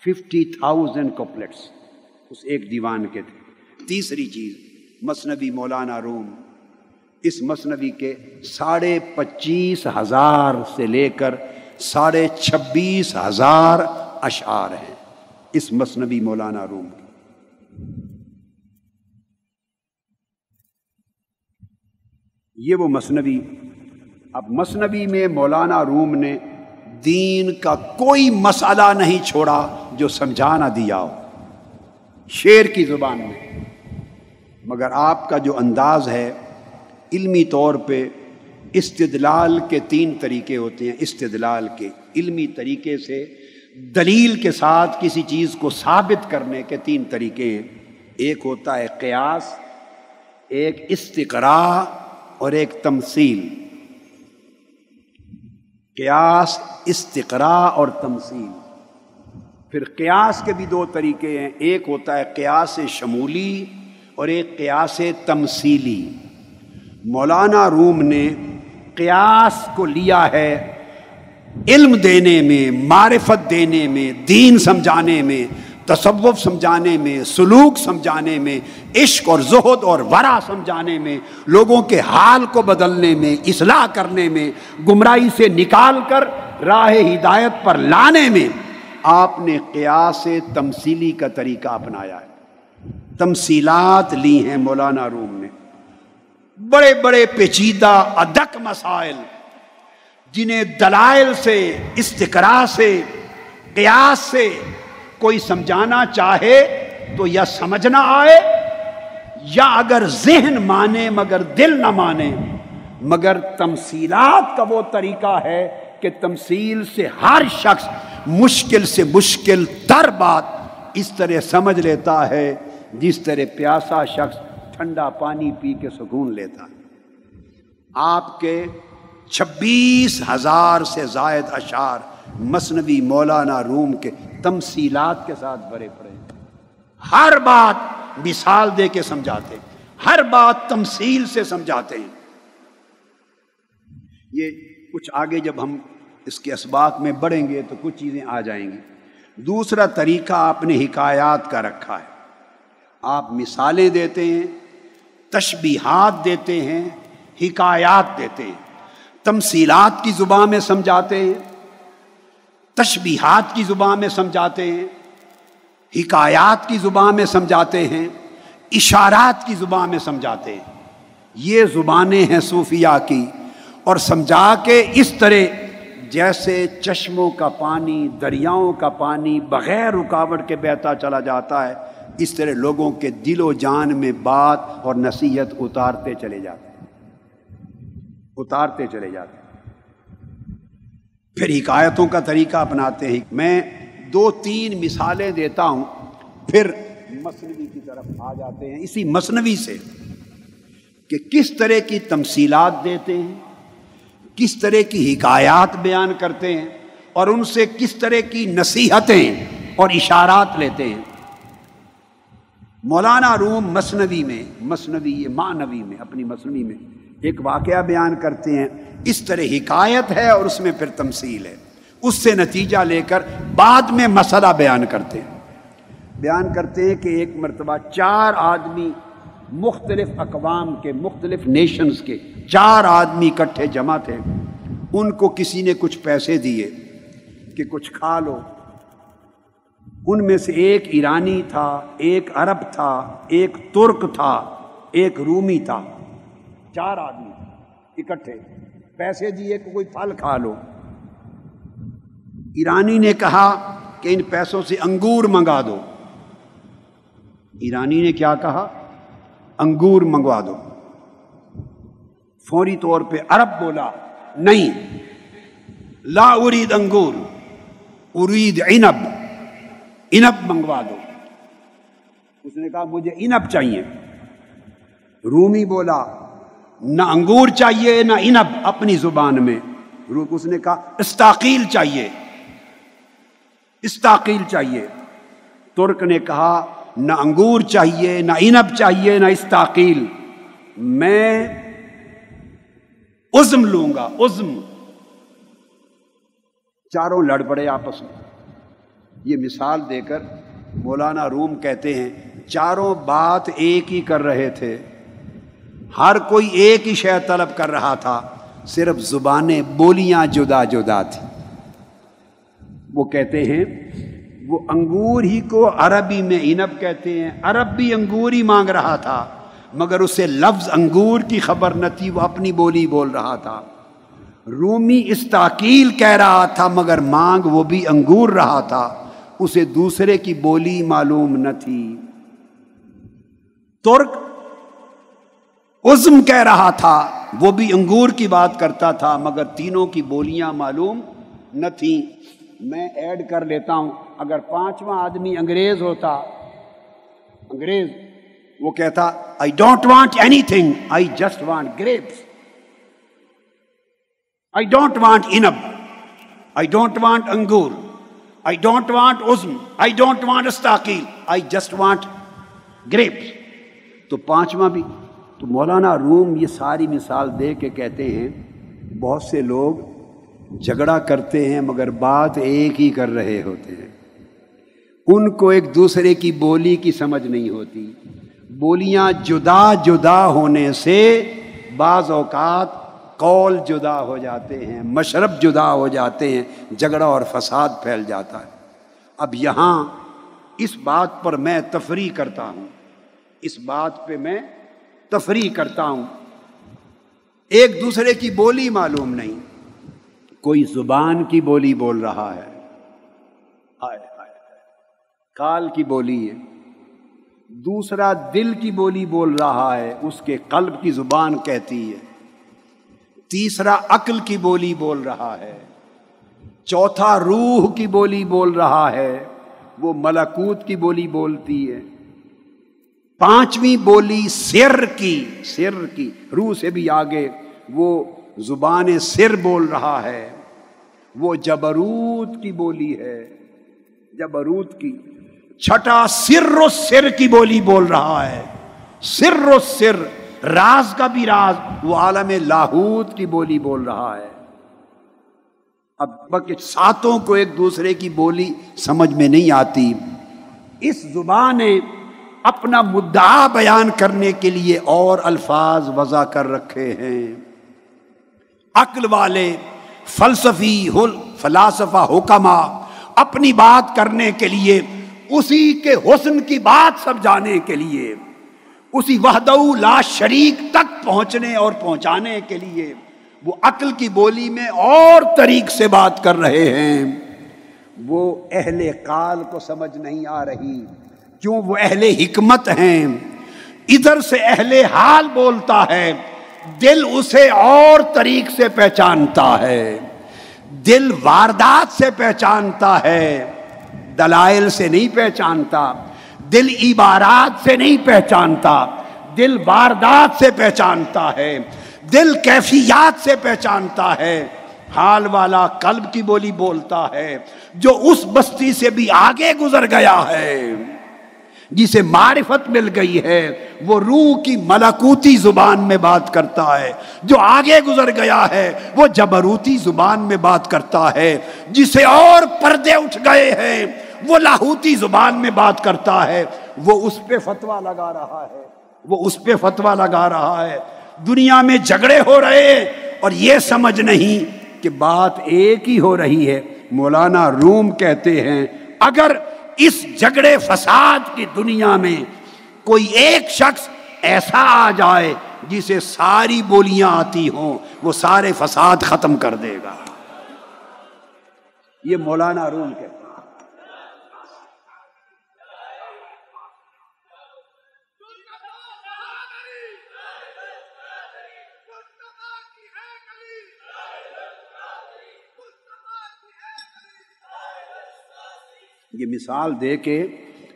ففٹی تھاؤزینڈ کوپلیٹس اس ایک دیوان کے تھے۔ تیسری چیز، مصنوی مولانا روم۔ اس مصنوی کے ساڑھے پچیس ہزار سے لے کر ساڑھے چھبیس ہزار اشعار ہیں۔ اس مصنوی مولانا روم کی یہ وہ مصنوی۔ اب مصنوی میں مولانا روم نے دین کا کوئی مسئلہ نہیں چھوڑا جو سمجھا نہ دیا ہو۔ شیر کی زبان میں۔ مگر آپ کا جو انداز ہے، علمی طور پہ استدلال کے تین طریقے ہوتے ہیں۔ استدلال کے علمی طریقے سے، دلیل کے ساتھ کسی چیز کو ثابت کرنے کے تین طریقے۔ ہیں ایک ہوتا ہے قیاس، ایک استقرا اور ایک تمثیل۔ قیاس استقرا اور تمثیل۔ پھر قیاس کے بھی دو طریقے ہیں۔ ایک ہوتا ہے قیاس شمولی اور ایک قیاس تمثیلی۔ مولانا روم نے قیاس کو لیا ہے علم دینے میں، معرفت دینے میں، دین سمجھانے میں۔ تصوف سمجھانے میں، سلوک سمجھانے میں، عشق اور زہد اور ورا سمجھانے میں، لوگوں کے حال کو بدلنے میں، اصلاح کرنے میں، گمراہی سے نکال کر راہ ہدایت پر لانے میں آپ نے قیاس تمثیلی کا طریقہ اپنایا ہے۔ تمثیلات لی ہیں مولانا روم نے۔ بڑے بڑے پیچیدہ ادک مسائل، جنہیں دلائل سے استقرا سے، قیاس سے کوئی سمجھانا چاہے تو یا سمجھنا آئے یا اگر ذہن مانے مگر دل نہ مانے، مگر تمثیلات کا وہ طریقہ ہے کہ تمثیل سے ہر شخص مشکل سے مشکل تر بات اس طرح سمجھ لیتا ہے جس طرح پیاسا شخص ٹھنڈا پانی پی کے سکون لیتا ہے۔ آپ کے چھبیس ہزار سے زائد اشعار مصنوی مولانا روم کے تمثیلات کے ساتھ بھرے پڑے ہر بات مثال دے کے سمجھاتے ہیں۔ ہر بات تمثیل سے سمجھاتے ہیں۔ یہ کچھ آگے جب ہم اس کے اسباق میں بڑھیں گے تو کچھ چیزیں آ جائیں گی۔ دوسرا طریقہ آپ نے حکایات کا رکھا ہے۔ آپ مثالیں دیتے ہیں، تشبیہات دیتے ہیں، حکایات دیتے ہیں۔ تمثیلات کی زبان میں سمجھاتے ہیں۔ تشبیہات کی زبان میں سمجھاتے ہیں، حکایات کی زبان میں سمجھاتے ہیں، اشارات کی زبان میں سمجھاتے ہیں۔ یہ زبانیں ہیں صوفیہ کی اور سمجھا کے اس طرح جیسے چشموں کا پانی، دریاؤں کا پانی بغیر رکاوٹ کے بہتا چلا جاتا ہے، اس طرح لوگوں کے دل و جان میں بات اور نصیحت اتارتے چلے جاتے ہیں۔ اتارتے چلے جاتے ہیں۔ پھر حکایتوں کا طریقہ اپناتے ہیں۔ میں دو تین مثالیں دیتا ہوں، پھر مصنوعی کی طرف آ جاتے ہیں۔ اسی مصنوعی سے کہ کس طرح کی تمثیلات دیتے ہیں، کس طرح کی حکایات بیان کرتے ہیں، اور ان سے کس طرح کی نصیحتیں اور اشارات لیتے ہیں۔ مولانا روم مصنوی میں مصنوی یہ معنوی میں، اپنی مصنوعی میں ایک واقعہ بیان کرتے ہیں۔ اس طرح حکایت ہے اور اس میں پھر تمثیل ہے۔ اس سے نتیجہ لے کر بعد میں مسئلہ بیان کرتے ہیں۔ بیان کرتے ہیں کہ ایک مرتبہ چار آدمی مختلف اقوام کے، مختلف نیشنز کے چار آدمی اکٹھے جمع تھے۔ ان کو کسی نے کچھ پیسے دیے کہ کچھ کھا لو۔ ان میں سے ایک ایرانی تھا، ایک عرب تھا، ایک ترک تھا، ایک رومی تھا۔ چار آدمی اکٹھے۔ پیسے جی، دیے کہ کوئی پھل کھا لو۔ ایرانی نے کہا کہ ان پیسوں سے انگور منگا دو۔ ایرانی نے کیا کہا؟ انگور منگوا دو۔ فوری طور پہ عرب بولا، نہیں، لا ارید انگور، ارید عنب عنب منگوا دو۔ اس نے کہا، مجھے عنب چاہیے۔ رومی بولا نہ انگور چاہیے، نہ عنب اپنی زبان میں۔ اس نے کہا، استاقیل چاہیے۔ استاقیل چاہیے۔ ترک نے کہا، نہ انگور چاہیے، نہ عنب چاہیے، نہ استاقیل۔ میں عزم لوں گا، عزم۔ چاروں لڑ پڑے آپس میں۔ یہ مثال دے کر مولانا روم کہتے ہیں، چاروں بات ایک ہی کر رہے تھے۔ ہر کوئی ایک ہی شے طلب کر رہا تھا، صرف زبانیں بولیاں جدا جدا تھی وہ کہتے ہیں، وہ انگور ہی کو عربی میں انب کہتے ہیں۔ عرب بھی انگور ہی مانگ رہا تھا، مگر اسے لفظ انگور کی خبر نہ تھی، وہ اپنی بولی بول رہا تھا۔ رومی استاکیل کہہ رہا تھا، مگر مانگ وہ بھی انگور رہا تھا۔ اسے دوسرے کی بولی معلوم نہ تھی۔ ترک عزم کہہ رہا تھا۔ وہ بھی انگور کی بات کرتا تھا، مگر تینوں کی بولیاں معلوم نہ تھیں۔ میں ایڈ کر لیتا ہوں، اگر پانچواں آدمی انگریز ہوتا، انگریز، وہ کہتا I don't want any thing I just want grapes I don't want انب آئی ڈونٹ وانٹ انگور آئی ڈونٹ وانٹ ازم آئی ڈونٹ وانٹ استاکیل آئی جسٹ وانٹ گریپس تو پانچواں بھی تو مولانا روم یہ ساری مثال دے کے کہتے ہیں، بہت سے لوگ جھگڑا کرتے ہیں مگر بات ایک ہی کر رہے ہوتے ہیں۔ ان کو ایک دوسرے کی بولی کی سمجھ نہیں ہوتی۔ بولیاں جدا جدا ہونے سے بعض اوقات قول جدا ہو جاتے ہیں، مشرب جدا ہو جاتے ہیں، جھگڑا اور فساد پھیل جاتا ہے۔ اب یہاں اس بات پر میں تفریح کرتا ہوں۔ اس بات پہ میں تفریح کرتا ہوں۔ ایک دوسرے کی بولی معلوم نہیں۔ کوئی زبان کی بولی بول رہا ہے۔ آئے آئے کال کی بولی ہے۔ دوسرا دل کی بولی بول رہا ہے۔ اس کے قلب کی زبان کہتی ہے۔ تیسرا عقل کی بولی بول رہا ہے۔ چوتھا روح کی بولی بول رہا ہے۔ وہ ملکوت کی بولی بولتی ہے۔ پانچویں بولی سر کی سر کی، روح سے بھی آگے وہ زبان سر بول رہا ہے۔ وہ جبروت کی بولی ہے۔ جبروت کی۔ چھٹا سر و سر کی بولی بول رہا ہے۔ سر و سر، راز کا بھی راز، وہ عالم لاہوت کی بولی بول رہا ہے۔ اب بک ساتوں کو ایک دوسرے کی بولی سمجھ میں نہیں آتی۔ اس زبان اپنا مدعا بیان کرنے کے لیے اور الفاظ وضع کر رکھے ہیں۔ عقل والے، فلسفی فلاسفہ حکما اپنی بات کرنے کے لیے، اسی کے حسن کی بات سمجھانے کے لیے، اسی وحدہ لا شریک تک پہنچنے اور پہنچانے کے لیے، وہ عقل کی بولی میں اور طریق سے بات کر رہے ہیں۔ وہ اہل قال کو سمجھ نہیں آ رہی۔ کیوں وہ اہل حکمت ہیں؟ ادھر سے اہل حال بولتا ہے، دل اسے اور طریق سے پہچانتا ہے، دل واردات سے پہچانتا ہے، دلائل سے نہیں پہچانتا، دل عبارات سے نہیں پہچانتا، دل واردات سے پہچانتا ہے، دل کیفیات سے پہچانتا ہے۔ حال والا قلب کی بولی بولتا ہے، جو اس بستی سے بھی آگے گزر گیا ہے۔ جسے معرفت مل گئی ہے، وہ روح کی ملکوتی زبان میں بات کرتا ہے۔ جو آگے گزر گیا ہے، وہ جبروتی زبان میں بات کرتا ہے۔ جسے اور پردے اٹھ گئے ہیں، وہ لاہوتی زبان میں بات کرتا ہے۔ وہ اس پہ فتوا لگا رہا ہے۔ وہ اس پہ فتوا لگا رہا ہے۔ دنیا میں جھگڑے ہو رہے اور یہ سمجھ نہیں کہ بات ایک ہی ہو رہی ہے۔ مولانا روم کہتے ہیں، اگر اس جھگڑے فساد کی دنیا میں کوئی ایک شخص ایسا آ جائے جسے ساری بولیاں آتی ہوں، وہ سارے فساد ختم کر دے گا۔ یہ مولانا روم کہتے یہ مثال دے کے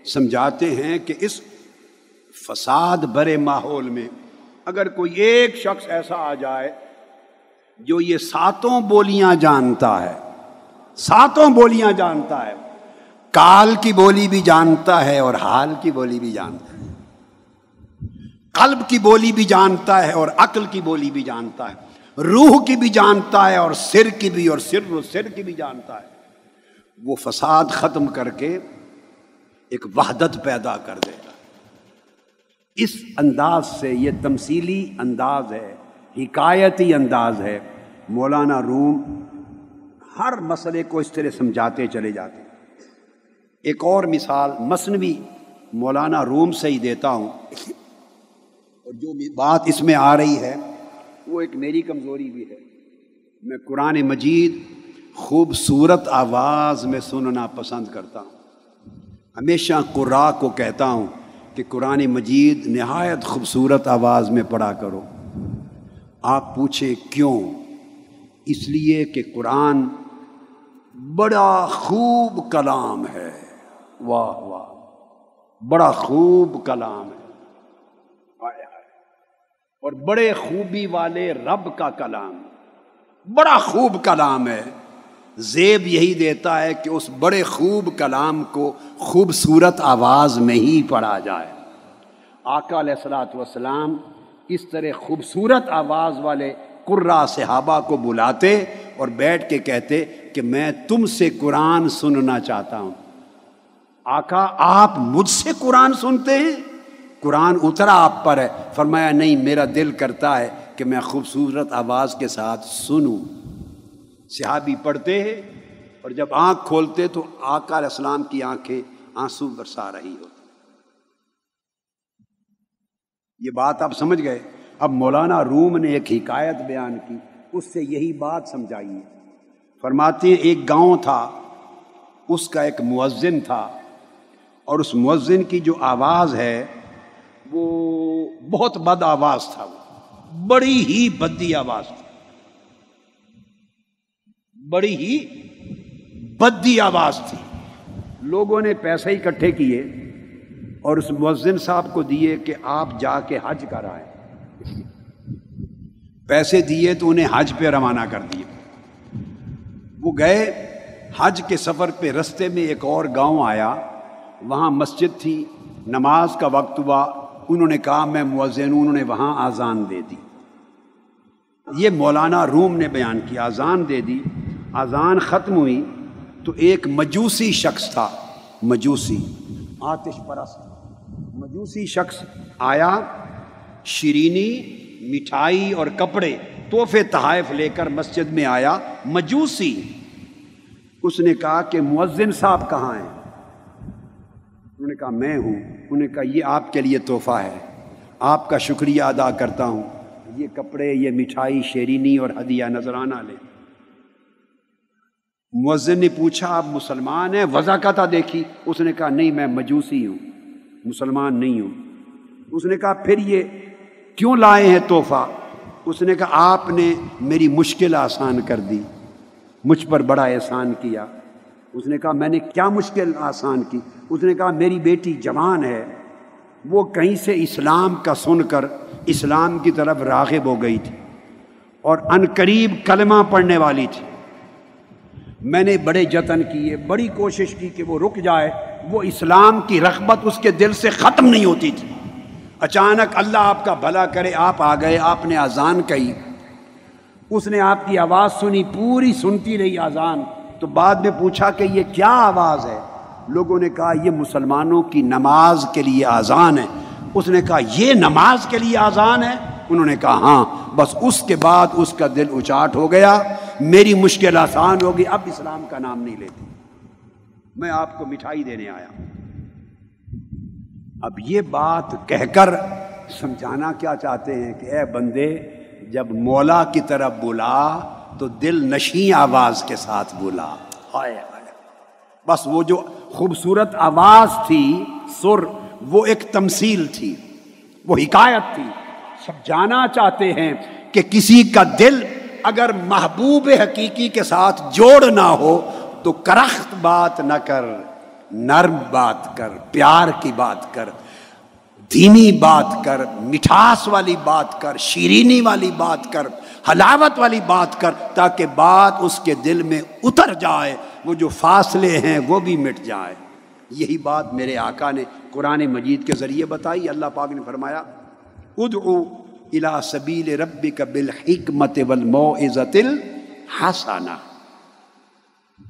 سمجھاتے ہیں کہ اس فساد برے ماحول میں اگر کوئی ایک شخص ایسا آ جائے جو یہ ساتوں بولیاں جانتا ہے، ساتوں بولیاں جانتا ہے، کال کی بولی بھی جانتا ہے اور حال کی بولی بھی جانتا ہے، قلب کی بولی بھی جانتا ہے اور عقل کی بولی بھی جانتا ہے، روح کی بھی جانتا ہے اور سر کی بھی اور سر و سر کی بھی جانتا ہے۔ وہ فساد ختم کر کے ایک وحدت پیدا کر دے گا۔ اس انداز سے یہ تمثیلی انداز ہے، حکایتی انداز ہے۔ مولانا روم ہر مسئلے کو اس طرح سمجھاتے چلے جاتے ایک اور مثال مصنوعی مولانا روم سے ہی دیتا ہوں۔ اور جو بات اس میں آ رہی ہے، وہ ایک میری کمزوری بھی ہے۔ میں قرآن مجید خوبصورت آواز میں سننا پسند کرتا ہوں۔ ہمیشہ قرا کو کہتا ہوں کہ قرآن مجید نہایت خوبصورت آواز میں پڑھا کرو۔ آپ پوچھیں کیوں؟ اس لیے کہ قرآن بڑا خوب کلام ہے۔ واہ واہ، بڑا خوب کلام ہے۔ اور بڑے خوبی والے رب کا کلام، بڑا خوب کلام ہے۔ زیب یہی دیتا ہے کہ اس بڑے خوب کلام کو خوبصورت آواز میں ہی پڑھا جائے۔ آقا علیہ السلاۃ والسلام اس طرح خوبصورت آواز والے قرا صحابہ کو بلاتے اور بیٹھ کے کہتے کہ میں تم سے قرآن سننا چاہتا ہوں۔ آقا، آپ مجھ سے قرآن سنتے ہیں؟ قرآن اترا آپ پر ہے۔ فرمایا، نہیں، میرا دل کرتا ہے کہ میں خوبصورت آواز کے ساتھ سنوں۔ صحابی پڑھتے ہیں اور جب آنکھ کھولتے تو آقا علیہ السلام کی آنکھیں آنسو برسا رہی ہوتی یہ بات آپ سمجھ گئے؟ اب مولانا روم نے ایک حکایت بیان کی، اس سے یہی بات سمجھائی فرماتے ہیں، ایک گاؤں تھا، اس کا ایک مؤذن تھا۔ اور اس مؤذن کی جو آواز ہے، وہ بہت بد آواز تھا۔ وہ بڑی ہی بدی آواز تھی۔ بڑی ہی بدی آواز تھی۔ لوگوں نے پیسے اکٹھے کیے اور اس مؤذن صاحب کو دیے کہ آپ جا کے حج کر آئے پیسے دیے تو انہیں حج پہ روانہ کر دیے۔ وہ گئے، حج کے سفر پہ رستے میں ایک اور گاؤں آیا۔ وہاں مسجد تھی، نماز کا وقت ہوا۔ انہوں نے کہا، میں مؤذن انہوں نے وہاں آزان دے دی۔ یہ مولانا روم نے بیان کی آزان دے دی۔ اذان ختم ہوئی تو ایک مجوسی شخص تھا، مجوسی، آتش پرست۔ مجوسی شخص آیا، شیرینی، مٹھائی اور کپڑے، تحفے تحائف لے کر مسجد میں آیا، مجوسی۔ اس نے کہا کہ مؤذن صاحب کہاں ہیں؟ انہوں نے کہا، میں ہوں۔ انہوں نے کہا، یہ آپ کے لیے تحفہ ہے۔ آپ کا شکریہ ادا کرتا ہوں۔ یہ کپڑے، یہ مٹھائی، شیرینی اور ہدیہ نذرانہ لیں مؤذن نے پوچھا، آپ مسلمان ہیں؟ وضا کا تھا، دیکھی۔ اس نے کہا، نہیں، میں مجوسی ہوں۔ مسلمان نہیں ہوں۔ اس نے کہا، پھر یہ کیوں لائے ہیں تحفہ؟ اس نے کہا، آپ نے میری مشکل آسان کر دی۔ مجھ پر بڑا احسان کیا۔ اس نے کہا، میں نے کیا مشکل آسان کی؟ اس نے کہا، میری بیٹی جوان ہے۔ وہ کہیں سے اسلام کا سن کر اسلام کی طرف راغب ہو گئی تھی اور ان قریب کلمہ پڑھنے والی تھی۔ میں نے بڑے جتن کیے، بڑی کوشش کی کہ وہ رک جائے۔ وہ اسلام کی رغبت اس کے دل سے ختم نہیں ہوتی تھی۔ اچانک اللہ آپ کا بھلا کرے، آپ آ گئے، آپ نے آزان کہی۔ اس نے آپ کی آواز سنی، پوری سنتی رہی آزان تو بعد میں پوچھا کہ یہ کیا آواز ہے؟ لوگوں نے کہا، یہ مسلمانوں کی نماز کے لیے آزان ہے۔ اس نے کہا، یہ نماز کے لیے آزان ہے؟ انہوں نے کہا ہاں۔ بس اس کے بعد اس کا دل اچاٹ ہو گیا۔ میری مشکل آسان ہوگی، اب اسلام کا نام نہیں لیتی۔ میں آپ کو مٹھائی دینے آیا۔ اب یہ بات کہہ کر سمجھانا کیا چاہتے ہیں کہ اے بندے، جب مولا کی طرف بولا تو دل نشیں آواز کے ساتھ بولا۔ بس وہ جو خوبصورت آواز تھی، سر، وہ ایک تمثیل تھی، وہ حکایت تھی۔ سب جانا چاہتے ہیں کہ کسی کا دل اگر محبوب حقیقی کے ساتھ جوڑ نہ ہو تو کرخت بات نہ کر، نرم بات کر، پیار کی بات کر، دھیمی بات کر، مٹھاس والی بات کر، شیرینی والی بات کر، حلاوت والی بات کر، تاکہ بات اس کے دل میں اتر جائے، وہ جو فاصلے ہیں وہ بھی مٹ جائے۔ یہی بات میرے آقا نے قرآن مجید کے ذریعے بتائی، اللہ پاک نے فرمایا، ادعو الى سبیل ربک بالحکمت والموعظت الحسنہ۔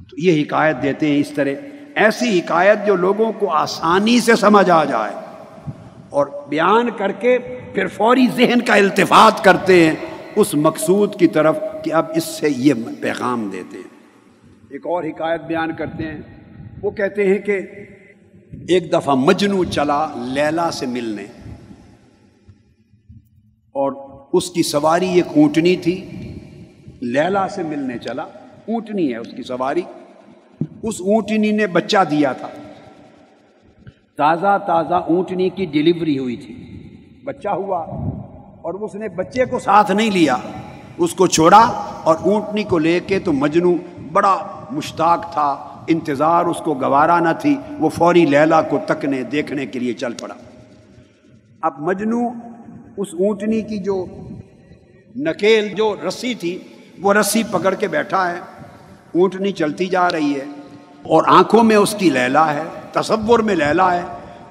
تو یہ حکایت دیتے ہیں اس طرح۔ ایسی حکایت جو لوگوں کو آسانی سے سمجھ آ جائے۔ اور بیان کر کے پھر فوری ذہن کا التفات کرتے ہیں۔ اس مقصود کی طرف کہ اب اس سے یہ پیغام دیتے ہیں۔ ایک اور حکایت بیان کرتے ہیں۔ وہ کہتے ہیں کہ ایک دفعہ مجنو چلا لیلا سے ملنے۔ اور اس کی سواری ایک اونٹنی تھی۔ لیلا سے ملنے چلا، اونٹنی ہے اس کی سواری۔ اس اونٹنی نے بچہ دیا تھا۔ تازہ تازہ اونٹنی کی ڈلیوری ہوئی تھی۔ بچہ ہوا اور اس نے بچے کو ساتھ نہیں لیا۔ اس کو چھوڑا اور اونٹنی کو لے کے تو مجنو بڑا مشتاق تھا۔ انتظار اس کو گوارا نہ تھی، وہ فوری لیلا کو تکنے دیکھنے کے لیے چل پڑا۔ اب مجنو اس اونٹنی کی جو نکیل، جو رسی تھی، وہ رسی پکڑ کے بیٹھا ہے۔ اونٹنی چلتی جا رہی ہے اور آنکھوں میں اس کی لیلا ہے، تصور میں لیلا ہے۔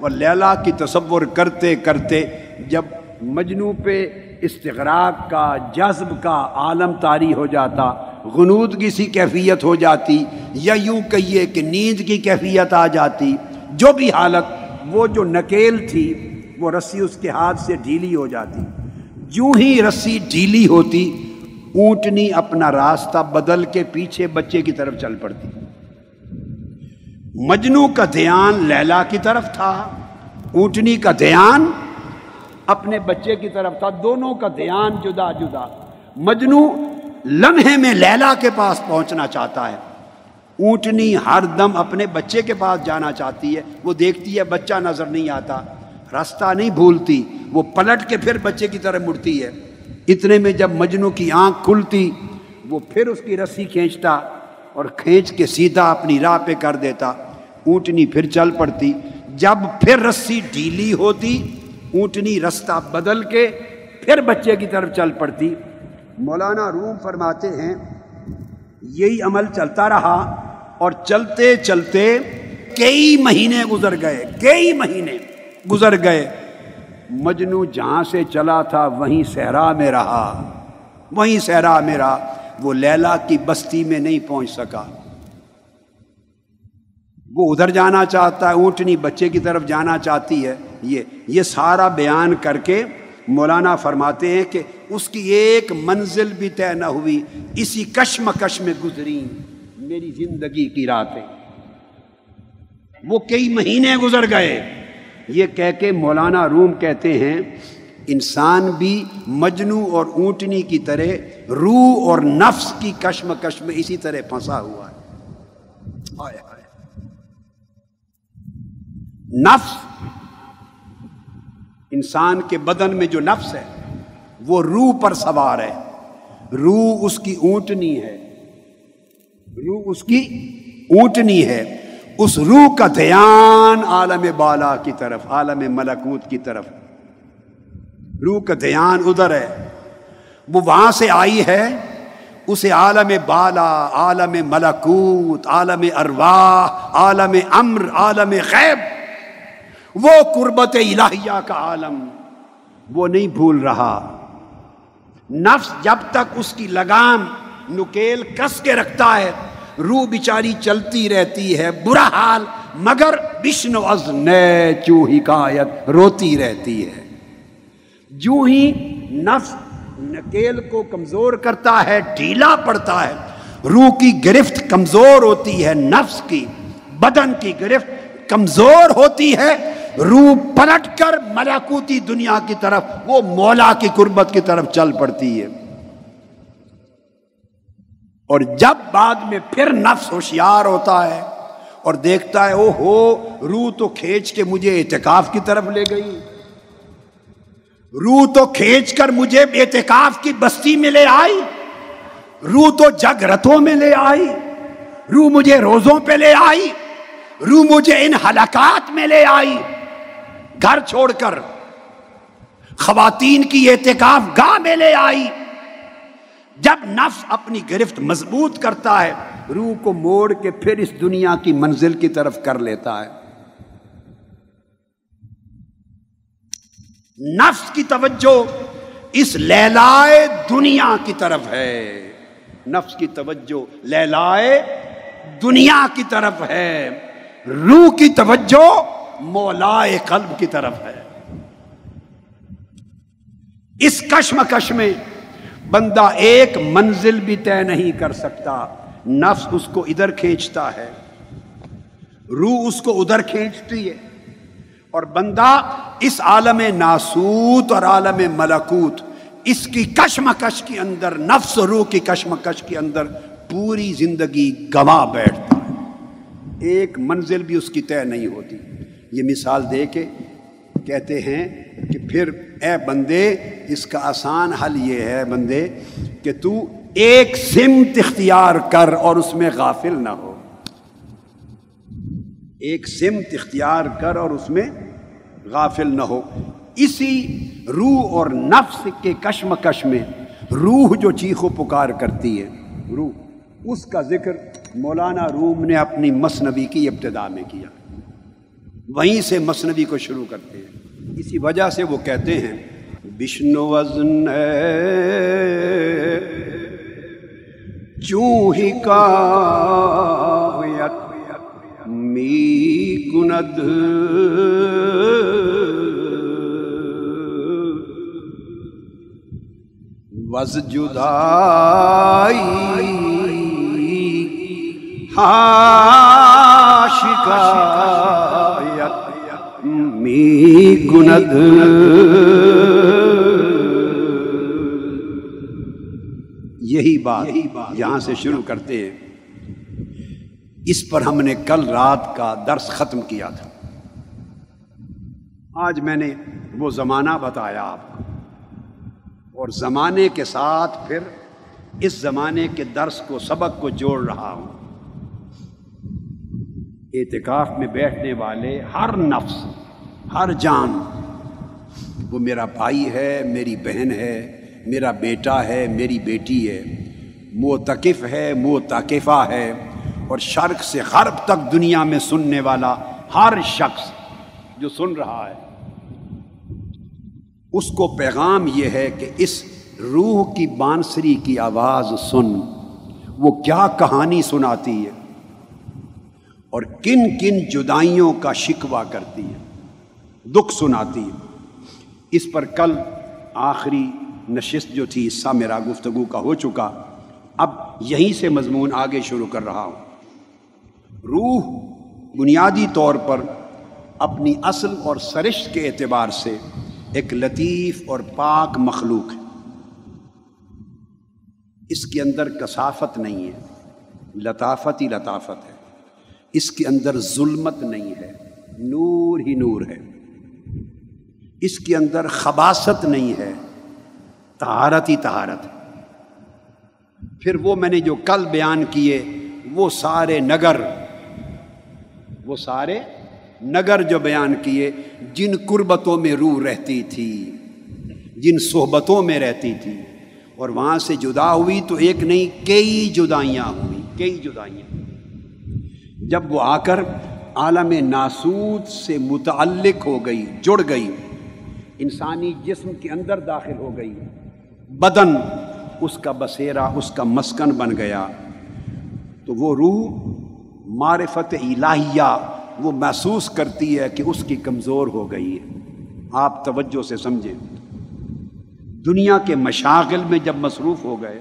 اور لیلا کی تصور کرتے کرتے جب مجنو پہ استغراق کا، جذب کا عالم طاری ہو جاتا غنودگی سی کیفیت ہو جاتی، یا یوں کہیے کہ نیند کی کیفیت آ جاتی۔ جو بھی حالت، وہ جو نکیل تھی وہ رسی اس کے ہاتھ سے ڈھیلی ہو جاتی۔ یوں ہی رسی ڈھیلی ہوتی، اونٹنی اپنا راستہ بدل کے پیچھے بچے کی طرف چل پڑتی۔ مجنو کا دھیان لیلا کی طرف تھا، اونٹنی کا دھیان اپنے بچے کی طرف تھا، دونوں کا دھیان جدا جدا۔ مجنو لمحے میں لیلا کے پاس پہنچنا چاہتا ہے۔ اونٹنی ہر دم اپنے بچے کے پاس جانا چاہتی ہے، وہ دیکھتی ہے بچہ نظر نہیں آتا۔ راستہ نہیں بھولتی، وہ پلٹ کے پھر بچے کی طرف مڑتی ہے۔ اتنے میں جب مجنو کی آنکھ کھلتی، وہ پھر اس کی رسی کھینچتا اور کھینچ کے سیدھا اپنی راہ پہ کر دیتا۔ اونٹنی پھر چل پڑتی۔ جب پھر رسی ڈھیلی ہوتی، اونٹنی رستہ بدل کے پھر بچے کی طرف چل پڑتی۔ مولانا روم فرماتے ہیں، یہی عمل چلتا رہا اور چلتے چلتے کئی مہینے گزر گئے، کئی مہینے۔ گزر گئے۔ مجنو جہاں سے چلا تھا، وہیں صحرا میں رہا۔ وہیں صحرا میں رہا۔ وہ لیلا کی بستی میں نہیں پہنچ سکا۔ وہ ادھر جانا چاہتا ہے، اونٹنی بچے کی طرف جانا چاہتی ہے۔ یہ یہ سارا بیان کر کے مولانا فرماتے ہیں کہ اس کی ایک منزل بھی طے نہ ہوئی۔ اسی کشم کش میں گزری میری زندگی کی راتیں۔ وہ کئی مہینے گزر گئے۔ یہ کہہ کے مولانا روم کہتے ہیں، انسان بھی مجنو اور اونٹنی کی طرح روح اور نفس کی کشم کش میں اسی طرح پھنسا ہوا ہے۔ آئے آئے۔ نفس، انسان کے بدن میں جو نفس ہے، وہ روح پر سوار ہے۔ روح اس کی اونٹنی ہے۔ روح اس کی اونٹنی ہے۔ اس روح کا دھیان عالم بالا کی طرف، عالم ملکوت کی طرف۔ روح کا دھیان ادھر ہے، وہ وہاں سے آئی ہے، اسے عالم بالا، عالم ملکوت، عالم ارواح، عالم امر، عالم خیب وہ قربت الہیہ کا عالم، وہ نہیں بھول رہا۔ نفس جب تک اس کی لگام نکیل کس کے رکھتا ہے روح بیچاری چلتی رہتی ہے، برا حال، مگر بشنو از نئے چو حکایت روتی رہتی ہے۔ جو ہی نفس نکیل کو کمزور کرتا ہے، ڈھیلا پڑتا ہے۔ روح کی گرفت کمزور ہوتی ہے، نفس کی، بدن کی گرفت کمزور ہوتی ہے۔ روح پلٹ کر ملاکوتی دنیا کی طرف، وہ مولا کی قربت کی طرف چل پڑتی ہے۔ اور جب بعد میں پھر نفس ہوشیار ہوتا ہے اور دیکھتا ہے او ہو روح تو کھینچ کے مجھے اعتکاف کی طرف لے گئی۔ روح تو کھینچ کر مجھے اعتکاف کی بستی میں لے آئی۔ روح تو جگ رتوں میں لے آئی۔ روح مجھے روزوں پہ لے آئی۔ روح مجھے ان حلقات میں لے آئی۔ گھر چھوڑ کر خواتین کی اعتکاف گاہ میں لے آئی۔ جب نفس اپنی گرفت مضبوط کرتا ہے، روح کو موڑ کے پھر اس دنیا کی منزل کی طرف کر لیتا ہے۔ نفس کی توجہ اس لہلائے دنیا کی طرف ہے۔ نفس کی توجہ لہلائے دنیا کی طرف ہے۔ روح کی توجہ مولا قلب کی طرف ہے۔ اس کشمکش میں بندہ ایک منزل بھی طے نہیں کر سکتا، نفس اس کو ادھر کھینچتا ہے۔ روح اس کو ادھر کھینچتی ہے۔ اور بندہ اس عالم ناسوت اور عالم ملکوت، اس کی کشمکش کے اندر، نفس و روح کی کشمکش کے اندر پوری زندگی گواہ بیٹھتا ہے۔ ایک منزل بھی اس کی طے نہیں ہوتی۔ یہ مثال دے کے کہتے ہیں کہ پھر اے بندے، اس کا آسان حل یہ ہے بندے کہ تو ایک سمت اختیار کر اور اس میں غافل نہ ہو۔ ایک سمت اختیار کر اور اس میں غافل نہ ہو۔ اسی روح اور نفس کے کشم کش میں روح جو چیخ و پکار کرتی ہے، روح، اس کا ذکر مولانا روم نے اپنی مصنوی کی ابتدا میں کیا۔ وہیں سے مصنوی کو شروع کرتے ہیں۔ اسی وجہ سے وہ کہتے ہیں، بشنو وزن چوں ہی کا می کند وز جدائی شکایت گند یہی بات یہاں سے شروع کرتے ہیں۔ اس پر ہم نے کل رات کا درس ختم کیا تھا۔ آج میں نے وہ زمانہ بتایا آپ کو۔ اور زمانے کے ساتھ پھر اس زمانے کے درس کو سبق کو جوڑ رہا ہوں۔ اعتکاف میں بیٹھنے والے ہر نفس ہر جان۔ وہ میرا بھائی ہے، میری بہن ہے، میرا بیٹا ہے، میری بیٹی ہے۔ موتقف ہے موتقفہ ہے۔ اور شرق سے غرب تک دنیا میں سننے والا ہر شخص جو سن رہا ہے، اس کو پیغام یہ ہے کہ اس روح کی بانسری کی آواز سن۔ وہ کیا کہانی سناتی ہے اور کن کن جدائیوں کا شکوہ کرتی ہے۔ دکھ سناتی اس پر کل آخری نشست جو تھی، حصہ میرا گفتگو کا ہو چکا۔ اب یہیں سے مضمون آگے شروع کر رہا ہوں۔ روح بنیادی طور پر اپنی اصل اور سرشت کے اعتبار سے ایک لطیف اور پاک مخلوق ہے۔ اس کے اندر کثافت نہیں ہے۔ لطافت ہی لطافت ہے۔ اس کے اندر ظلمت نہیں ہے۔ نور ہی نور ہے۔ اس کے اندر خباست نہیں ہے تہارت ہی تہارت پھر وہ میں نے جو کل بیان کیے، وہ سارے نگر، وہ سارے نگر جو بیان کیے، جن قربتوں میں روح رہتی تھی، جن صحبتوں میں رہتی تھی، اور وہاں سے جدا ہوئی تو ایک نہیں، کئی جدائیاں ہوئی، کئی جدائیاں۔ جب وہ آ کر عالم ناسود سے متعلق ہو گئی، جڑ گئی انسانی جسم کے اندر داخل ہو گئی۔ بدن اس کا بسیرا اس کا مسکن بن گیا۔ تو وہ روح معرفت الہیہ وہ محسوس کرتی ہے کہ اس کی کمزور ہو گئی ہے۔ آپ توجہ سے سمجھیں۔ دنیا کے مشاغل میں جب مصروف ہو گئے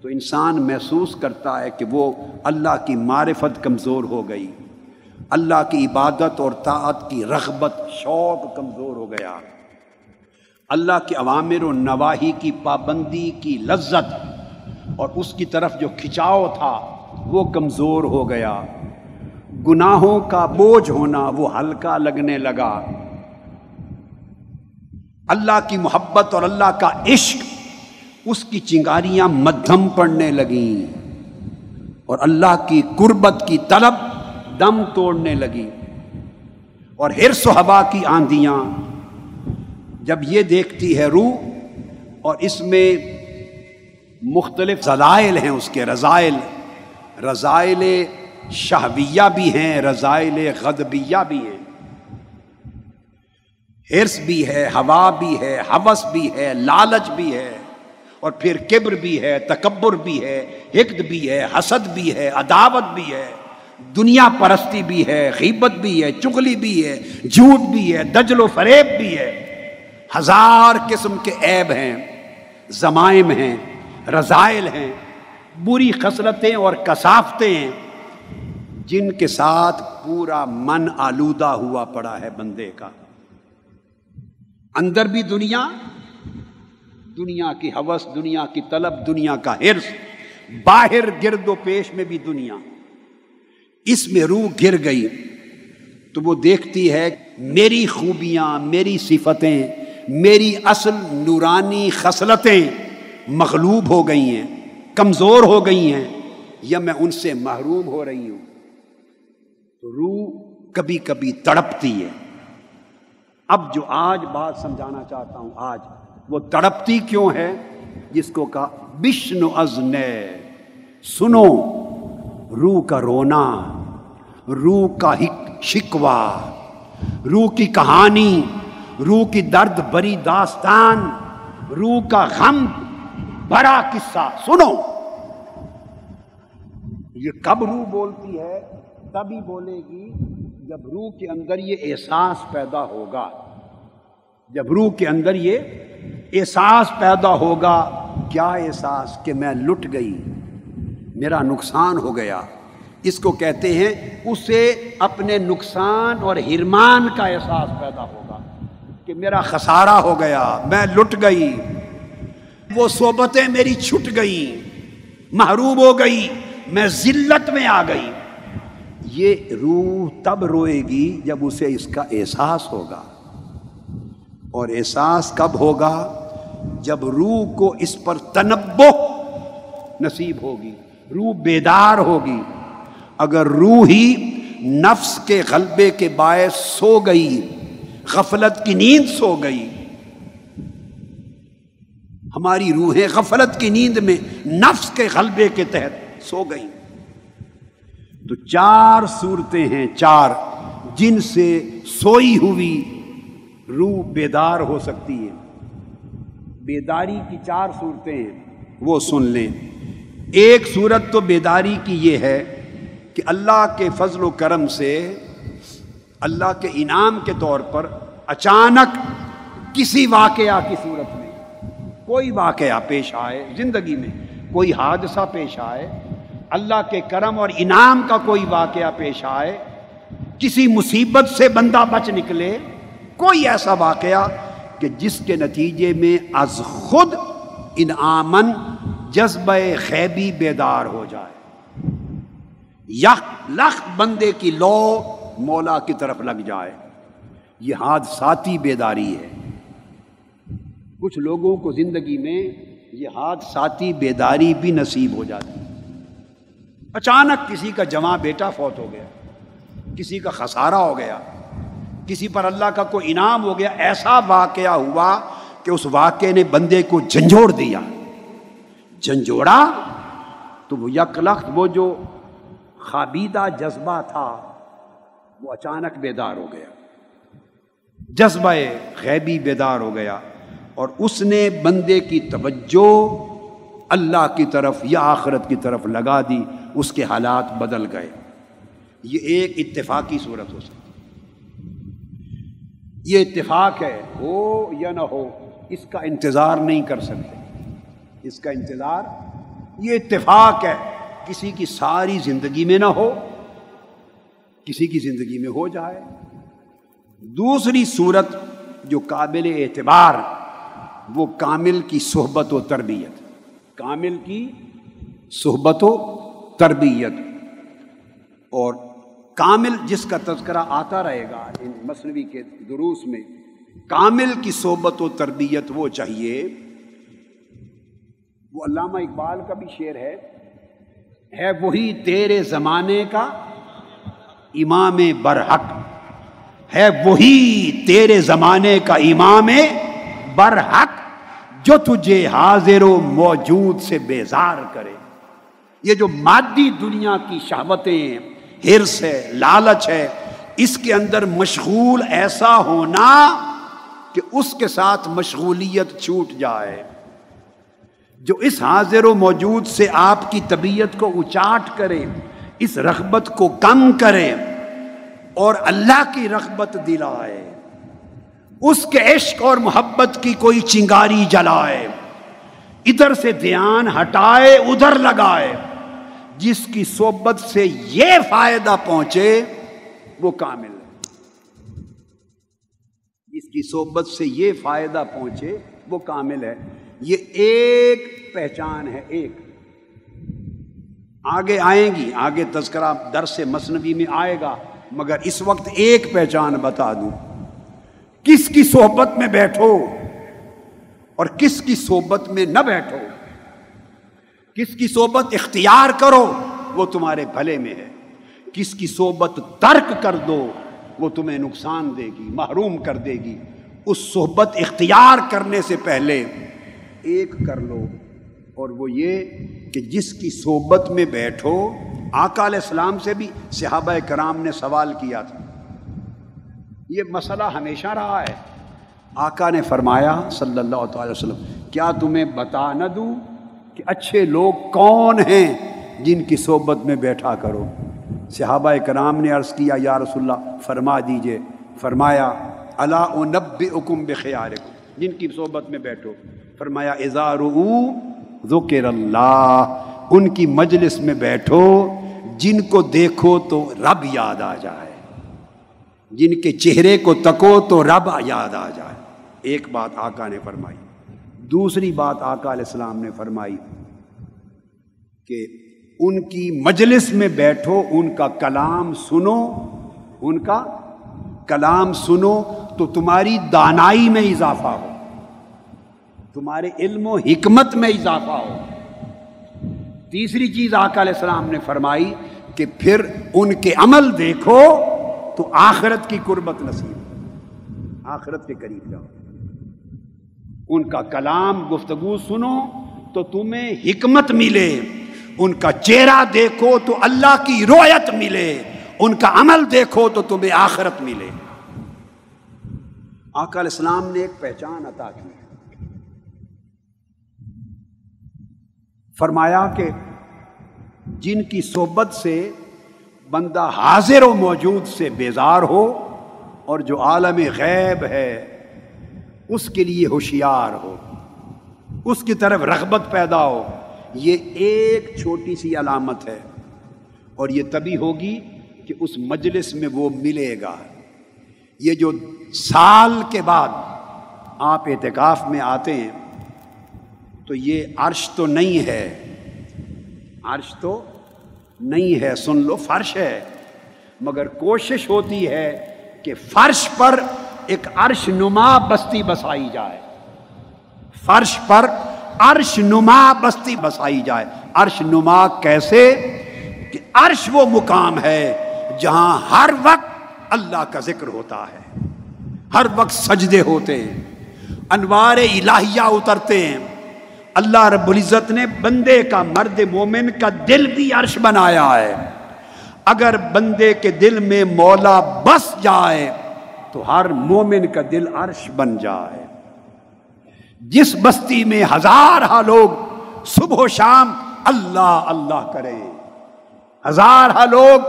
تو انسان محسوس کرتا ہے کہ وہ اللہ کی معرفت کمزور ہو گئی۔ اللہ کی عبادت اور طاعت کی رغبت شوق کمزور ہو گیا۔ اللہ کے عوامر و نواحی کی پابندی کی لذت اور اس کی طرف جو کھچاؤ تھا وہ کمزور ہو گیا۔ گناہوں کا بوجھ ہونا وہ ہلکا لگنے لگا۔ اللہ کی محبت اور اللہ کا عشق اس کی چنگاریاں مدھم پڑنے لگیں اور اللہ کی قربت کی طلب دم توڑنے لگی اور ہرس و ہوا کی آندیاں جب یہ دیکھتی ہے روح اور اس میں مختلف زلائل ہیں اس کے رضائل رضائل شہویہ بھی ہیں رضائل غدبیہ بھی ہیں ہرس بھی ہے ہوا بھی ہے حوث بھی ہے لالچ بھی ہے اور پھر کبر بھی ہے تکبر بھی ہے حقد بھی ہے حسد بھی ہے عداوت بھی ہے دنیا پرستی بھی ہے غیبت بھی ہے چگلی بھی ہے جھوٹ بھی ہے دجل و فریب بھی ہے ہزار قسم کے عیب ہیں، زمائم ہیں، رضائل ہیں، بری خصلتیں اور کثافتیں ہیں، جن کے ساتھ پورا من آلودہ ہوا پڑا ہے بندے کا۔ اندر بھی دنیا دنیا کی حوث، دنیا کی طلب، دنیا کا حرص، باہر گرد و پیش میں بھی دنیا۔ اس میں روح گر گئی تو وہ دیکھتی ہے، میری خوبیاں، میری صفتیں میری اصل نورانی خصلتیں مغلوب ہو گئی ہیں، کمزور ہو گئی ہیں یا میں ان سے محروم ہو رہی ہوں۔ تو روح کبھی کبھی تڑپتی ہے۔ اب جو آج بات سمجھانا چاہتا ہوں، آج وہ تڑپتی کیوں ہے؟ جس کو کہا، بشن ازن سنو، روح کا رونا، روح کا شکوا روح کی کہانی روح کی درد بری داستان، روح کا غم، بڑا قصہ، سنو۔ یہ کب روح بولتی ہے؟ تبھی بولے گی جب روح کے اندر یہ احساس پیدا ہوگا۔ جب روح کے اندر یہ احساس پیدا ہوگا، کیا احساس کہ میں لٹ گئی، میرا نقصان ہو گیا۔ اس کو کہتے ہیں اسے اپنے نقصان اور ہرمان کا احساس پیدا ہوگا۔ کہ میرا خسارہ ہو گیا، میں لٹ گئی، وہ صحبتیں میری چھٹ گئی محروب ہو گئی، میں ذلت میں آ گئی۔ یہ روح تب روئے گی جب اسے اس کا احساس ہوگا۔ اور احساس کب ہوگا؟ جب روح کو اس پر تنبو نصیب ہوگی، روح بیدار ہوگی۔ اگر روح ہی نفس کے غلبے کے باعث سو گئی غفلت کی نیند سو گئی۔ ہماری روحیں غفلت کی نیند میں نفس کے غلبے کے تحت سو گئی۔ تو چار صورتیں ہیں، چار، جن سے سوئی ہوئی روح بیدار ہو سکتی ہے۔ بیداری کی چار صورتیں ہیں، وہ سن لیں۔ ایک صورت تو بیداری کی یہ ہے کہ اللہ کے فضل و کرم سے اللہ کے انعام کے طور پر اچانک کسی واقعہ کی صورت میں کوئی واقعہ پیش آئے زندگی میں، کوئی حادثہ پیش آئے، اللہ کے کرم اور انعام کا کوئی واقعہ پیش آئے، کسی مصیبت سے بندہ بچ نکلے، کوئی ایسا واقعہ کہ جس کے نتیجے میں از خود انعامن جذبہ خیبی بیدار ہو جائے۔ یک لخ بندے کی لو مولا کی طرف لگ جائے۔ یہ حادثاتی بیداری ہے۔ کچھ لوگوں کو زندگی میں یہ حادثاتی بیداری بھی نصیب ہو جاتی۔ اچانک کسی کا جمع بیٹا فوت ہو گیا۔ کسی کا خسارہ ہو گیا۔ کسی پر اللہ کا کوئی انعام ہو گیا۔ ایسا واقعہ ہوا کہ اس واقعے نے بندے کو جھنجھوڑ دیا۔ جھنجھوڑا تو وہ یک لخت وہ جو خابیدہ جذبہ تھا۔ وہ اچانک بیدار ہو گیا۔ جذبہ غیبی بیدار ہو گیا اور اس نے بندے کی توجہ اللہ کی طرف یا آخرت کی طرف لگا دی، اس کے حالات بدل گئے۔ یہ ایک اتفاقی صورت ہو سکتی۔ یہ اتفاق ہے، ہو یا نہ ہو، اس کا انتظار نہیں کر سکتے۔ اس کا انتظار، یہ اتفاق ہے، کسی کی ساری زندگی میں نہ ہو۔ کسی کی زندگی میں ہو جائے۔ دوسری صورت جو قابل اعتبار، وہ کامل کی صحبت و تربیت۔ کامل کی صحبت و تربیت۔ اور کامل جس کا تذکرہ آتا رہے گا ان مصنوعی کے دروس میں، کامل کی صحبت و تربیت وہ چاہیے۔ وہ علامہ اقبال کا بھی شعر ہے ہے وہی تیرے زمانے کا امام برحق۔ ہے وہی تیرے زمانے کا امام برحق جو تجھے حاضر و موجود سے بیزار کرے۔ یہ جو مادی دنیا کی شہوتیں، ہرس ہے، لالچ ہے، اس کے اندر مشغول ایسا ہونا کہ اس کے ساتھ مشغولیت چھوٹ جائے۔ جو اس حاضر و موجود سے آپ کی طبیعت کو اچاٹ کرے اس رغبت کو کم کرے اور اللہ کی رغبت دلائے اس کے عشق اور محبت کی کوئی چنگاری جلائے ادھر سے دھیان ہٹائے ادھر لگائے جس کی صحبت سے یہ فائدہ پہنچے، وہ کامل ہے۔ جس کی صحبت سے یہ فائدہ پہنچے، وہ کامل ہے۔ یہ ایک پہچان ہے، ایک۔ آگے آئیں گی، آگے تذکرہ درس مصنوعی میں آئے گا، مگر اس وقت ایک پہچان بتا دوں۔ کس کی صحبت میں بیٹھو اور کس کی صحبت میں نہ بیٹھو۔ کس کی صحبت اختیار کرو، وہ تمہارے بھلے میں ہے۔ کس کی صحبت ترک کر دو، وہ تمہیں نقصان دے گی، محروم کر دے گی۔ اس صحبت اختیار کرنے سے پہلے ایک کر لو اور وہ یہ کہ جس کی صحبت میں بیٹھو، آقا علیہ السلام سے بھی صحابہ کرام نے سوال کیا تھا۔ یہ مسئلہ ہمیشہ رہا ہے۔ آقا نے فرمایا، صلی اللہ تعالی وسلم، کیا تمہیں بتا نہ دوں کہ اچھے لوگ کون ہیں جن کی صحبت میں بیٹھا کرو؟ صحابہ کرام نے عرض کیا، یا رسول اللہ، فرما دیجیے۔ فرمایا اللہ و نب حکم بخیار جن کی صحبت میں بیٹھو۔ فرمایا اظہار ذکر اللہ، ان کی مجلس میں بیٹھو، جن کو دیکھو تو رب یاد آ جائے۔ جن کے چہرے کو تکو تو رب یاد آ جائے۔ ایک بات آقا نے فرمائی، دوسری بات آقا علیہ السلام نے فرمائی کہ ان کی مجلس میں بیٹھو، ان کا کلام سنو، ان کا کلام سنو تو تمہاری دانائی میں اضافہ ہو۔ تمہارے علم و حکمت میں اضافہ ہو۔ تیسری چیز آقا علیہ السلام نے فرمائی کہ پھر ان کے عمل دیکھو تو آخرت کی قربت نصیب آخرت کے قریب جاؤ۔ ان کا کلام، گفتگو سنو تو تمہیں حکمت ملے۔ ان کا چہرہ دیکھو تو اللہ کی رویت ملے۔ ان کا عمل دیکھو تو تمہیں آخرت ملے۔ آقا علیہ السلام نے ایک پہچان عطا کی۔ فرمایا کہ جن کی صحبت سے بندہ حاضر و موجود سے بیزار ہو اور جو عالم غیب ہے، اس کے لیے ہوشیار ہو، اس کی طرف رغبت پیدا ہو، یہ ایک چھوٹی سی علامت ہے اور یہ تبھی ہوگی کہ اس مجلس میں وہ ملے گا۔ یہ جو سال کے بعد آپ اعتکاف میں آتے ہیں تو یہ عرش تو نہیں ہے۔ عرش تو نہیں ہے۔ سن لو، فرش ہے۔ مگر کوشش ہوتی ہے کہ فرش پر ایک عرش نما بستی بسائی جائے۔ فرش پر عرش نما بستی بسائی جائے۔ عرش نما کیسے؟ کہ عرش وہ مقام ہے جہاں ہر وقت اللہ کا ذکر ہوتا ہے۔ ہر وقت سجدے ہوتے ہیں۔ انوار الہیہ اترتے ہیں۔ اللہ رب العزت نے بندے کا مرد مومن کا دل بھی عرش بنایا ہے۔ اگر بندے کے دل میں مولا بس جائے، تو ہر مومن کا دل عرش بن جائے۔ جس بستی میں ہزار ہا لوگ صبح و شام اللہ اللہ کریں ہزار ہا لوگ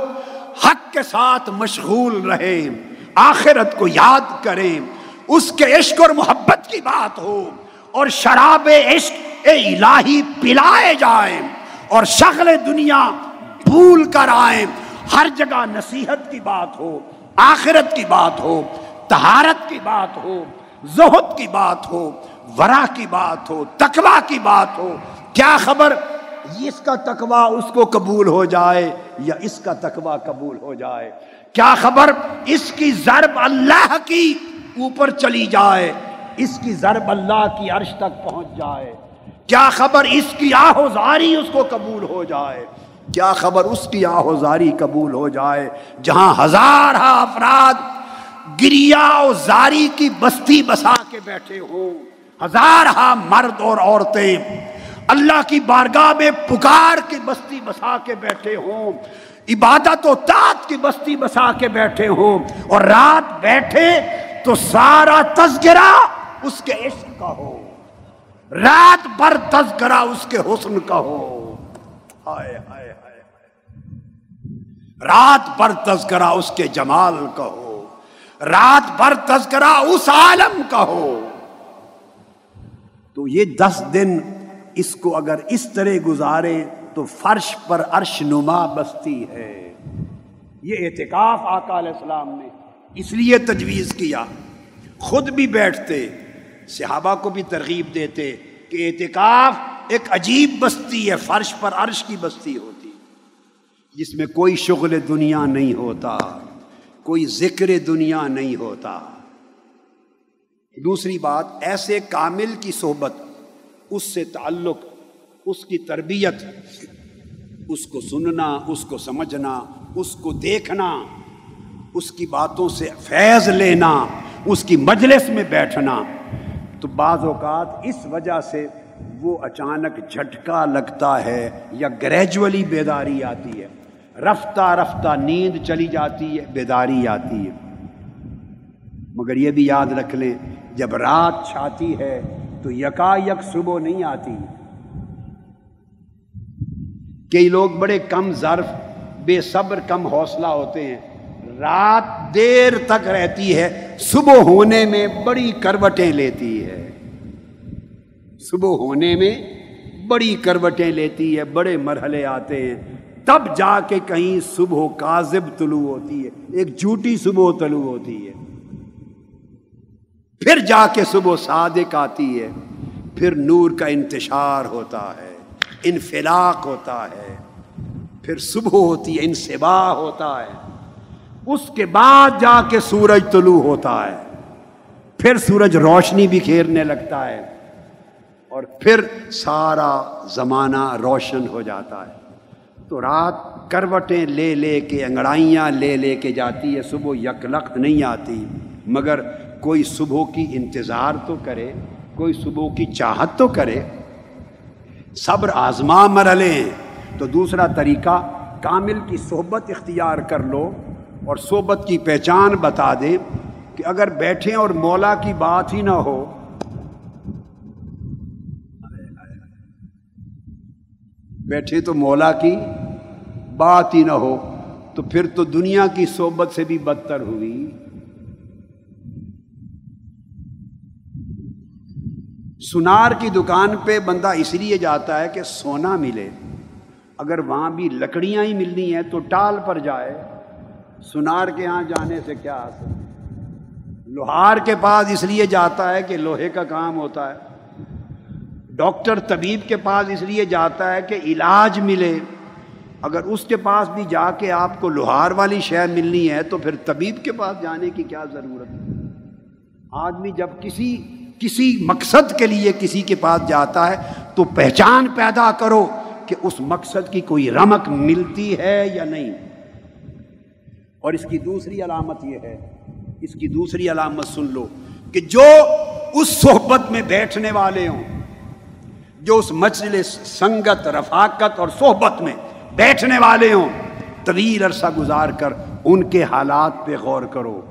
حق کے ساتھ مشغول رہے، آخرت کو یاد کریں۔ اس کے عشق اور محبت کی بات ہو اور شراب عشق الہی پلائے جائیں اور شغل دنیا بھول کر آئیں۔ ہر جگہ نصیحت کی بات ہو، آخرت کی بات ہو تہارت کی بات ہو، زہد کی بات ہو، ورا کی بات ہو تقوا کی بات ہو۔ کیا خبر؟ اس کا تقوا اس کو قبول ہو جائے یا اس کا تقوا قبول ہو جائے؟ کیا خبر؟ اس کی ضرب اللہ کی اوپر چلی جائے، اس کی ضرب اللہ کی عرش تک پہنچ جائے۔ کیا خبر اس کی آہوزاری اس کو قبول ہو جائے؟ کیا خبر اس کی آہوزاری قبول ہو جائے؟ جہاں ہزار افراد گریا و زاری کی بستی بسا کے بیٹھے ہوں ہزار ہا مرد اور عورتیں اللہ کی بارگاہ میں پکار کی بستی بسا کے بیٹھے ہوں، عبادت و تات کی بستی بسا کے بیٹھے ہوں، اور رات بیٹھے تو سارا تذکرہ اس کے عشق کا ہو۔ رات بھر تذکرہ اس کے حسن کا ہو۔ ہائے ہائے ہائے رات بھر تذکرہ اس کے جمال کا ہو۔ رات بھر تذکرہ اس عالم کا ہو۔ تو یہ دس دن اس کو اگر اس طرح گزارے تو فرش پر عرش نما بستی ہے۔ یہ اعتکاف آقا علیہ السلام نے اس لیے تجویز کیا۔ خود بھی بیٹھتے۔ صحابہ کو بھی ترغیب دیتے کہ اعتکاف ایک عجیب بستی ہے، فرش پر عرش کی بستی ہوتی۔ جس میں کوئی شغل دنیا نہیں ہوتا، کوئی ذکر دنیا نہیں ہوتا۔ دوسری بات، ایسے کامل کی صحبت، اس سے تعلق، اس کی تربیت، اس کو سننا، اس کو سمجھنا، اس کو دیکھنا، اس کی باتوں سے فیض لینا، اس کی مجلس میں بیٹھنا۔ تو بعض اوقات اس وجہ سے وہ اچانک جھٹکا لگتا ہے یا گریجولی بیداری آتی ہے۔ رفتہ رفتہ نیند چلی جاتی ہے، بیداری آتی ہے۔ مگر یہ بھی یاد رکھ لیں، جب رات چھاتی ہے تو یکا یک صبح نہیں آتی۔ کئی لوگ بڑے کم ظرف، بے صبر کم حوصلہ ہوتے ہیں۔ رات دیر تک رہتی ہے، صبح ہونے میں بڑی کروٹیں لیتی ہے۔ صبح ہونے میں بڑی کروٹیں لیتی ہے، بڑے مرحلے آتے ہیں۔ تب جا کے کہیں صبح کاذب طلوع ہوتی ہے، ایک جھوٹی صبح طلوع ہوتی ہے۔ پھر جا کے صبح صادق آتی ہے، پھر نور کا انتشار ہوتا ہے، انفلاق ہوتا ہے۔ پھر صبح ہوتی ہے انسبا ہوتا ہے۔ اس کے بعد جا کے سورج طلوع ہوتا ہے۔ پھر سورج روشنی بھی کھیرنے لگتا ہے۔ اور پھر سارا زمانہ روشن ہو جاتا ہے۔ تو رات کروٹیں لے لے کے، انگڑائیاں لے لے کے جاتی ہے۔ صبح یک لخت نہیں آتی، مگر کوئی صبح کی انتظار تو کرے، کوئی صبح کی چاہت تو کرے۔ صبر آزما مرحلے تو دوسرا طریقہ، کامل کی صحبت اختیار کر لو۔ اور صحبت کی پہچان بتا دے کہ اگر بیٹھیں اور مولا کی بات ہی نہ ہو۔ بیٹھے تو مولا کی بات ہی نہ ہو، تو پھر تو دنیا کی صحبت سے بھی بدتر ہوئی۔ سنار کی دکان پہ بندہ اس لیے جاتا ہے کہ سونا ملے۔ اگر وہاں بھی لکڑیاں ہی ملنی ہیں تو ٹال پر جائے۔ سنار کے ہاں جانے سے کیا حاصل؟ لوہار کے پاس اس لیے جاتا ہے کہ لوہے کا کام ہوتا ہے۔ ڈاکٹر طبیب کے پاس اس لیے جاتا ہے کہ علاج ملے۔ اگر اس کے پاس بھی جا کے آپ کو لوہار والی شہر ملنی ہے تو پھر طبیب کے پاس جانے کی کیا ضرورت ہے؟ آدمی جب کسی کسی مقصد کے لیے کسی کے پاس جاتا ہے تو پہچان پیدا کرو کہ اس مقصد کی کوئی رمک ملتی ہے یا نہیں۔ اور اس کی دوسری علامت یہ ہے، اس کی دوسری علامت سن لو کہ جو اس صحبت میں بیٹھنے والے ہوں، جو اس مجلس، سنگت، رفاقت اور صحبت میں بیٹھنے والے ہوں، طویل عرصہ گزار کر ان کے حالات پہ غور کرو۔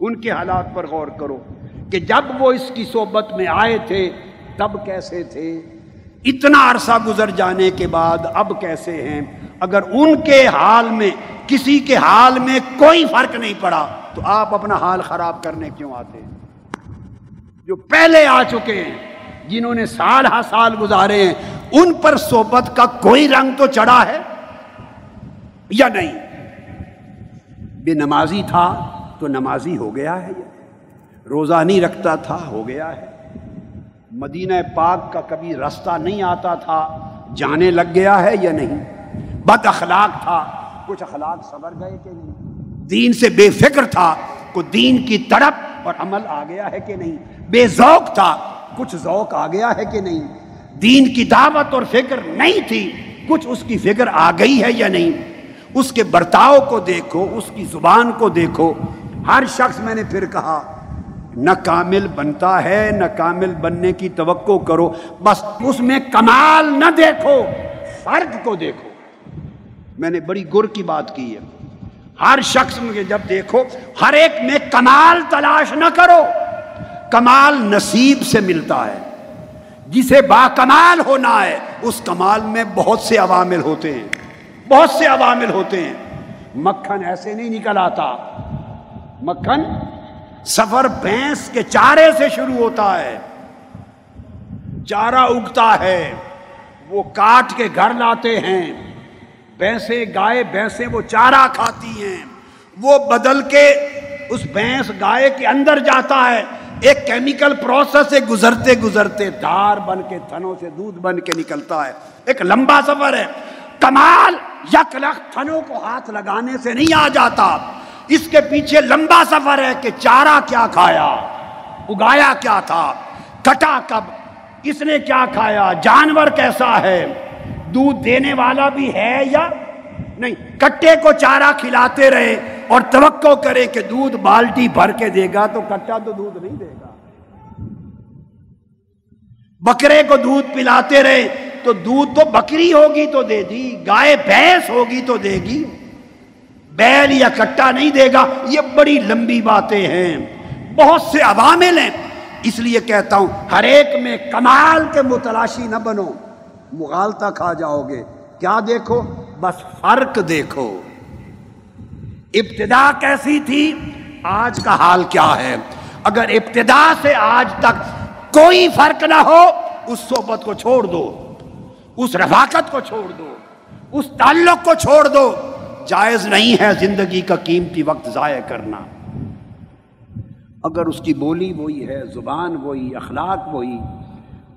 ان کے حالات پر غور کرو کہ جب وہ اس کی صحبت میں آئے تھے، تب کیسے تھے؟ اتنا عرصہ گزر جانے کے بعد اب کیسے ہیں؟ اگر ان کے حال میں، کسی کے حال میں کوئی فرق نہیں پڑا، تو آپ اپنا حال خراب کرنے کیوں آتے ہیں؟ جو پہلے آ چکے ہیں، جنہوں نے سال ہا سال گزارے ہیں، ان پر صحبت کا کوئی رنگ تو چڑھا ہے یا نہیں؟ بے نمازی تھا تو نمازی ہو گیا ہے، روزہ نہیں رکھتا تھا، ہو گیا ہے۔ مدینہ پاک کا کبھی رستہ نہیں آتا تھا، جانے لگ گیا ہے یا نہیں؟ بد اخلاق تھا۔ کچھ اخلاق سبر گئے کہ نہیں؟ دین سے بے فکر تھا۔ کو دین کی تڑپ اور عمل آ گیا ہے کہ نہیں؟ بے ذوق تھا۔ کچھ ذوق آ گیا ہے کہ نہیں؟ دین کی دعوت اور فکر نہیں تھی۔ کچھ اس کی فکر آ گئی ہے یا نہیں؟ اس کے برتاؤ کو دیکھو، اس کی زبان کو دیکھو۔ ہر شخص میں نے پھر کہا، نہ کامل بنتا ہے، نہ کامل بننے کی توقع کرو۔ بس اس میں کمال نہ دیکھو فرق کو دیکھو۔ میں نے بڑی گر کی بات کی ہے۔ ہر شخص میں جب دیکھو، ہر ایک میں کمال تلاش نہ کرو۔ کمال نصیب سے ملتا ہے۔ جسے با کمال ہونا ہے، اس کمال میں بہت سے عوامل ہوتے ہیں۔ بہت سے عوامل ہوتے ہیں۔ مکھن ایسے نہیں نکل آتا۔ مکھن سفر بھینس کے چارے سے شروع ہوتا ہے۔ چارہ اگتا ہے۔ وہ کاٹ کے گھر لاتے ہیں۔ بھینسیں گائے، بھینسیں وہ چارہ کھاتی ہیں۔ وہ بدل کے اس بھینس گائے کے اندر جاتا ہے۔ ایک کیمیکل پروسیس سے گزرتے گزرتے دار بن کے، تھنوں سے دودھ بن کے نکلتا ہے۔ ایک لمبا سفر ہے۔ کمال یک لخ تھنوں کو ہاتھ لگانے سے نہیں آ جاتا۔ اس کے پیچھے لمبا سفر ہے کہ چارہ کیا کھایا، اگایا کیا تھا، کٹا کب، اس نے کیا کھایا، جانور کیسا ہے۔ دودھ دینے والا بھی ہے یا نہیں؟ کٹے کو چارہ کھلاتے رہے اور توقع کرے کہ دودھ بالٹی بھر کے دے گا تو کٹا تو دودھ نہیں دے گا۔ بکرے کو دودھ پلاتے رہے تو دودھ تو بکری ہوگی تو دے دی، گائے بھینس ہوگی تو دے گی۔ بیل یا کٹا نہیں دے گا، یہ بڑی لمبی باتیں ہیں۔ بہت سے عوامل ہیں۔ اس لیے کہتا ہوں، ہر ایک میں کمال کے متلاشی نہ بنو۔ مغالتا کھا جاؤ گے۔ کیا دیکھو؟ بس فرق دیکھو۔ ابتدا کیسی تھی؟ آج کا حال کیا ہے؟ اگر ابتدا سے آج تک کوئی فرق نہ ہو، اس صحبت کو چھوڑ دو۔ اس رفاقت کو چھوڑ دو۔ اس تعلق کو چھوڑ دو۔ جائز نہیں ہے زندگی کا قیمتی وقت ضائع کرنا۔ اگر اس کی بولی وہی ہے، زبان وہی، اخلاق وہی،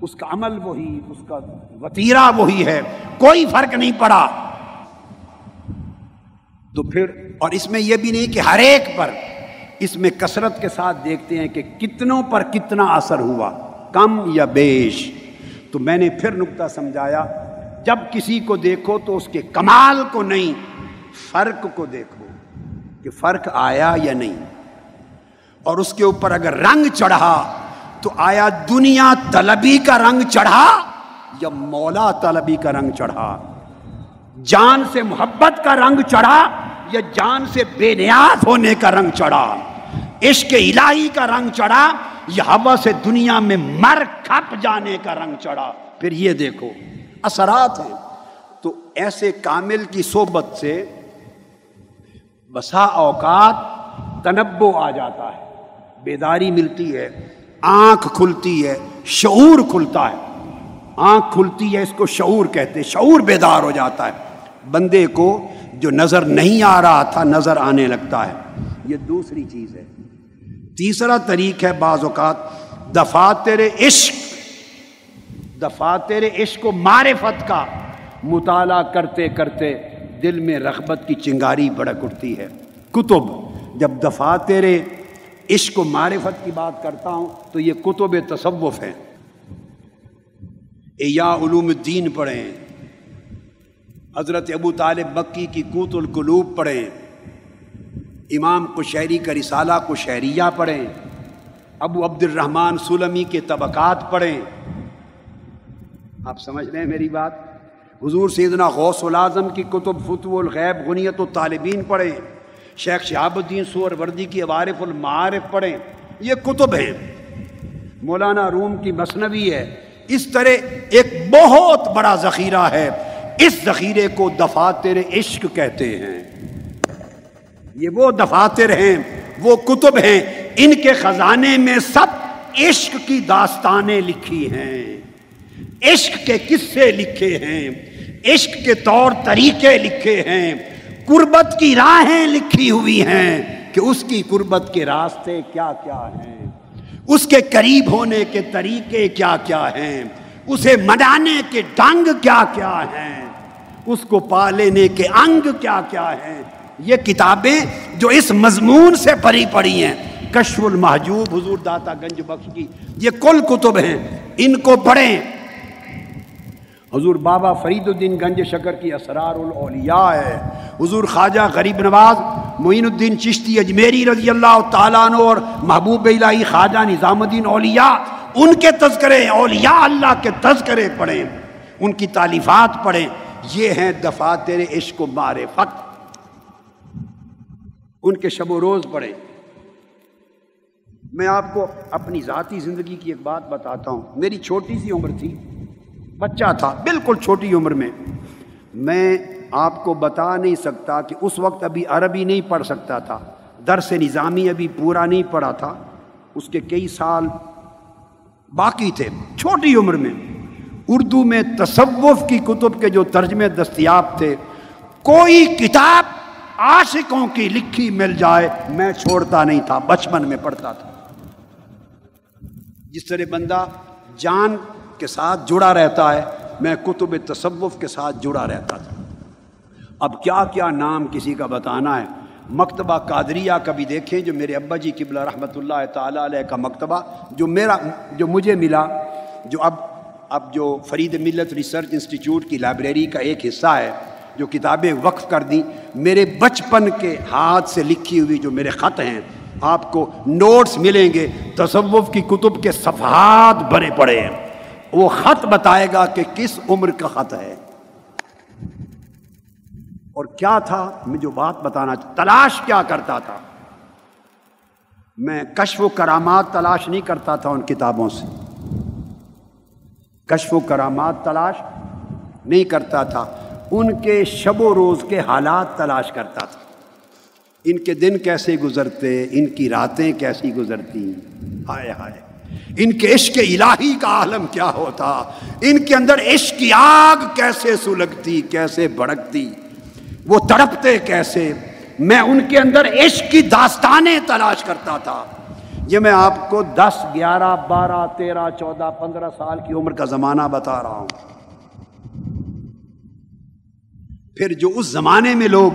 اس کا عمل وہی، اس کا وطیرہ وہی ہے، کوئی فرق نہیں پڑا۔ تو پھر، اور اس میں یہ بھی نہیں کہ ہر ایک پر، اس میں کثرت کے ساتھ دیکھتے ہیں کہ کتنوں پر کتنا اثر ہوا، کم یا بیش۔ تو میں نے پھر نقطہ سمجھایا، جب کسی کو دیکھو تو اس کے کمال کو نہیں، فرق کو دیکھو کہ فرق آیا یا نہیں۔ اور اس کے اوپر اگر رنگ چڑھا تو آیا دنیا طلبی کا رنگ چڑھا۔ یا مولا طلبی کا رنگ چڑھا، جان سے محبت کا رنگ چڑھا، یا جان سے بے نیاز ہونے کا رنگ چڑھا، عشق الہی کا رنگ چڑھا، یا ہوا سے دنیا میں مر کھپ جانے کا رنگ چڑھا۔ پھر یہ دیکھو، اثرات ہیں۔ تو ایسے کامل کی صحبت سے بسا اوقات تنبو آ جاتا ہے۔ بیداری ملتی ہے، آنکھ کھلتی ہے، شعور کھلتا ہے۔ آنکھ کھلتی ہے، اس کو شعور کہتے شعور بیدار ہو جاتا ہے۔ بندے کو جو نظر نہیں آ رہا تھا، نظر آنے لگتا ہے۔ یہ دوسری چیز ہے۔ تیسرا طریق ہے بعض اوقات دفاتر عشق دفاتر عشق و معرفت کا مطالعہ کرتے کرتے دل میں رغبت کی چنگاری بڑک اٹھتی ہے۔ کتب، جب دفعہ تیرے عشق و معرفت کی بات کرتا ہوں تو یہ کتب تصوف ہیں۔ یا علوم الدین پڑھیں۔ حضرت ابو طالب بکی کی کوت القلوب پڑھیں۔ امام کشہری کا رسالہ کو پڑھیں۔ ابو عبد الرحمن سلمی کے طبقات پڑھیں۔ آپ سمجھ رہے ہیں میری بات؟ حضور سیدنا غوث العظم کی کتب فتو الغیب غنیت و طالبین پڑھیں۔ شیخ شہاب الدین سور وردی کی عوارف المعارف پڑھیں۔ یہ کتب ہیں۔ مولانا روم کی مصنوی ہے۔ اس طرح ایک بہت بڑا ذخیرہ ہے۔ اس ذخیرے کو دفاتر عشق کہتے ہیں۔ یہ وہ دفاتر ہیں، وہ کتب ہیں۔ ان کے خزانے میں سب عشق کی داستانیں لکھی ہیں۔ عشق کے قصے لکھے ہیں۔ عشق کے طور طریقے لکھے ہیں۔ قربت کی راہیں لکھی ہوئی ہیں کہ اس کی قربت کے راستے کیا کیا ہیں۔ اس کے قریب ہونے کے طریقے کیا کیا ہیں؟ اسے منانے کے ڈنگ کیا کیا ہیں؟ اس کو پا لینے کے انگ کیا کیا ہیں؟ یہ کتابیں جو اس مضمون سے پری پڑی ہیں۔ کشف المحجوب، حضور داتا گنج بخش کی۔ یہ کل کتب ہیں۔ ان کو پڑھیں۔ حضور بابا فرید الدین گنج شکر کی اسرار الاولیاء ہے۔ حضور خواجہ غریب نواز، معین الدین چشتی اجمیری رضی اللہ تعالیٰ عنہ اور محبوب الہی خواجہ نظام الدین اولیاء، ان کے تذکرے، اولیاء اللہ کے تذکرے پڑھیں، ان کی تعلیفات پڑھیں۔ یہ ہیں دفاتر عشق و معرفت۔ ان کے شب و روز پڑھیں۔ میں آپ کو اپنی ذاتی زندگی کی ایک بات بتاتا ہوں۔ میری چھوٹی سی عمر تھی۔ بچہ تھا، بالکل چھوٹی عمر میں۔ میں آپ کو بتا نہیں سکتا کہ اس وقت ابھی عربی نہیں پڑھ سکتا تھا۔ درس نظامی ابھی پورا نہیں پڑھا تھا۔ اس کے کئی سال باقی تھے، چھوٹی عمر میں۔ اردو میں تصوف کی کتب کے جو ترجمے دستیاب تھے، کوئی کتاب عاشقوں کی لکھی مل جائے، میں چھوڑتا نہیں تھا، بچپن میں پڑھتا تھا۔ جس طرح بندہ جان کے ساتھ جڑا رہتا ہے، میں کتب تصوف کے ساتھ جڑا رہتا تھا۔ اب کیا کیا نام کسی کا بتانا ہے؟ مکتبہ قادریہ کا بھی دیکھیں، جو میرے ابا جی قبلہ رحمۃ اللہ تعالیٰ علیہ کا مکتبہ، جو میرا، جو مجھے ملا، جو اب اب جو فرید ملت ریسرچ انسٹیٹیوٹ کی لائبریری کا ایک حصہ ہے، جو کتابیں وقف کر دیں، میرے بچپن کے ہاتھ سے لکھی ہوئی جو میرے خط ہیں، آپ کو نوٹس ملیں گے، تصوف کی کتب کے صفحات بھرے پڑے ہیں۔ وہ خط بتائے گا کہ کس عمر کا خط ہے۔ اور کیا تھا؟ میں جو بات بتانا تلاش کیا کرتا تھا۔ میں کشف و کرامات تلاش نہیں کرتا تھا ان کتابوں سے۔ کشف و کرامات تلاش نہیں کرتا تھا۔ ان کے شب و روز کے حالات تلاش کرتا تھا۔ ان کے دن کیسے گزرتے، ان کی راتیں کیسی گزرتی ہائے ہائے۔ ان کے عشق الہی کا عالم کیا ہوتا؟ ان کے اندر عشق کی آگ کیسے سلگتی، کیسے بھڑکتی؟ وہ تڑپتے کیسے؟ میں ان کے اندر عشق کی داستانیں تلاش کرتا تھا۔ یہ میں آپ کو دس، گیارہ، بارہ، تیرہ، چودہ، پندرہ سال کی عمر کا زمانہ بتا رہا ہوں۔ پھر جو اس زمانے میں لوگ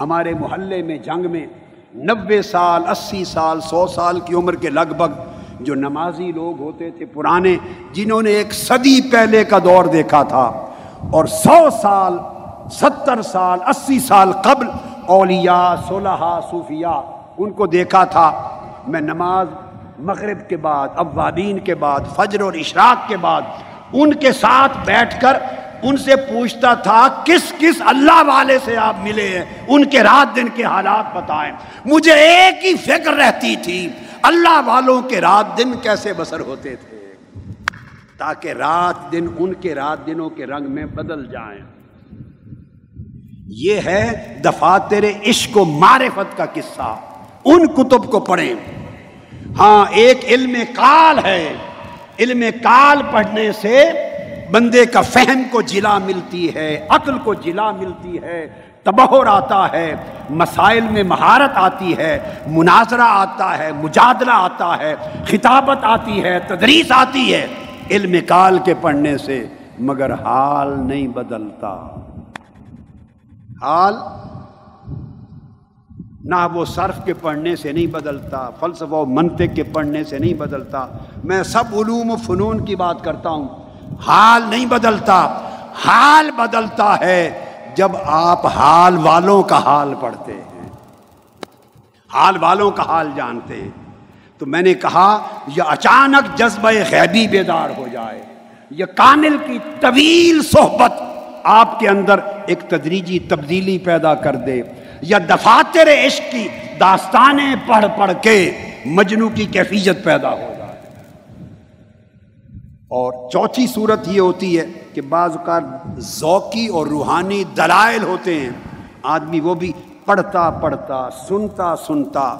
ہمارے محلے میں، جنگ میں نبے سال، اسی سال، سو سال کی عمر کے لگ بھگ جو نمازی لوگ ہوتے تھے پرانے، جنہوں نے ایک صدی پہلے کا دور دیکھا تھا، اور سو سال، ستر سال، اسی سال قبل اولیاء صلحہ صوفیاء ان کو دیکھا تھا۔ میں نماز مغرب کے بعد، اوابین کے بعد، فجر اور اشراق کے بعد ان کے ساتھ بیٹھ کر ان سے پوچھتا تھا کس کس اللہ والے سے آپ ملے ہیں؟ ان کے رات دن کے حالات بتائیں۔ مجھے ایک ہی فکر رہتی تھی، اللہ والوں کے رات دن کیسے بسر ہوتے تھے؟ تاکہ رات دن ان کے رات دنوں کے رنگ میں بدل جائیں۔ یہ ہے دفاتر عشق و معرفت کا قصہ۔ ان کتب کو پڑھیں۔ ہاں ایک علم کال ہے۔ علم کال پڑھنے سے بندے کا فہم کو جلا ملتی ہے، عقل کو جلا ملتی ہے تبہر آتا ہے، مسائل میں مہارت آتی ہے، مناظرہ آتا ہے، مجادلہ آتا ہے، خطابت آتی ہے، تدریس آتی ہے، علم کال کے پڑھنے سے مگر حال نہیں بدلتا۔ حال نہ وہ صرف کے پڑھنے سے نہیں بدلتا، فلسفہ و منطق کے پڑھنے سے نہیں بدلتا۔ میں سب علوم و فنون کی بات کرتا ہوں۔ حال نہیں بدلتا، حال بدلتا ہے جب آپ حال والوں کا حال پڑھتے ہیں۔ حال والوں کا حال جانتے ہیں۔ تو میں نے کہا، یہ اچانک جذبہ غیبی بیدار ہو جائے۔ یا کامل کی طویل صحبت آپ کے اندر ایک تدریجی تبدیلی پیدا کر دے۔ یا دفاتر عشق کی داستانیں پڑھ پڑھ کے مجنو کی کیفیت پیدا ہو جائے۔ اور چوتھی صورت یہ ہوتی ہے کہ بعض اوقات ذوقی اور روحانی دلائل ہوتے ہیں۔ آدمی وہ بھی پڑھتا پڑھتا، سنتا سنتا،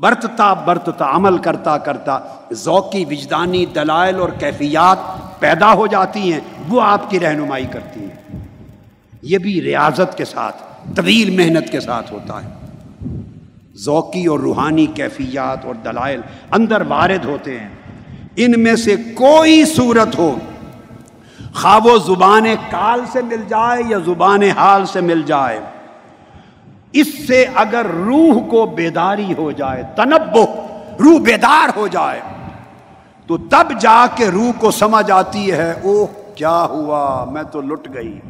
برتتا برتتا، عمل کرتا کرتا ذوقی وجدانی دلائل اور کیفیات پیدا ہو جاتی ہیں، وہ آپ کی رہنمائی کرتی ہیں۔ یہ بھی ریاضت کے ساتھ، طویل محنت کے ساتھ ہوتا ہے۔ ذوقی اور روحانی کیفیات اور دلائل اندر وارد ہوتے ہیں۔ ان میں سے کوئی صورت ہو خواب و زبان کال سے مل جائے یا زبان حال سے مل جائے۔ اس سے اگر روح کو بیداری ہو جائے تنبو روح بیدار ہو جائے، تو تب جا کے روح کو سمجھ آتی ہے، اوہ، کیا ہوا؟ میں تو لٹ گئی۔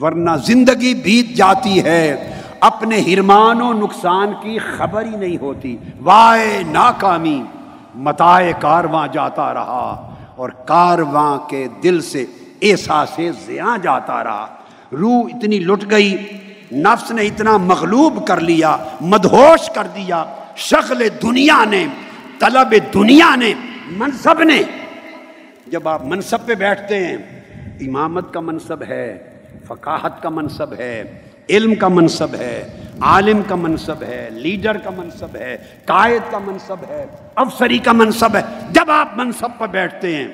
ورنہ زندگی بیت جاتی ہے، اپنے ہرمان و نقصان کی خبر ہی نہیں ہوتی۔ وائے ناکامی۔ متائے کارواں جاتا رہا اور کارواں کے دل سے ایسا سے زیاں جاتا رہا۔ روح اتنی لٹ گئی، نفس نے اتنا مغلوب کر لیا، مدہوش کر دیا۔ شغل دنیا نے، طلب دنیا نے، منصب نے۔ جب آپ منصب پہ بیٹھتے ہیں، امامت کا منصب ہے، فقاہت کا منصب ہے علم کا منصب ہے، عالم کا منصب ہے، لیڈر کا منصب ہے، قائد کا منصب ہے، افسری کا منصب ہے۔ جب آپ منصب پر بیٹھتے ہیں،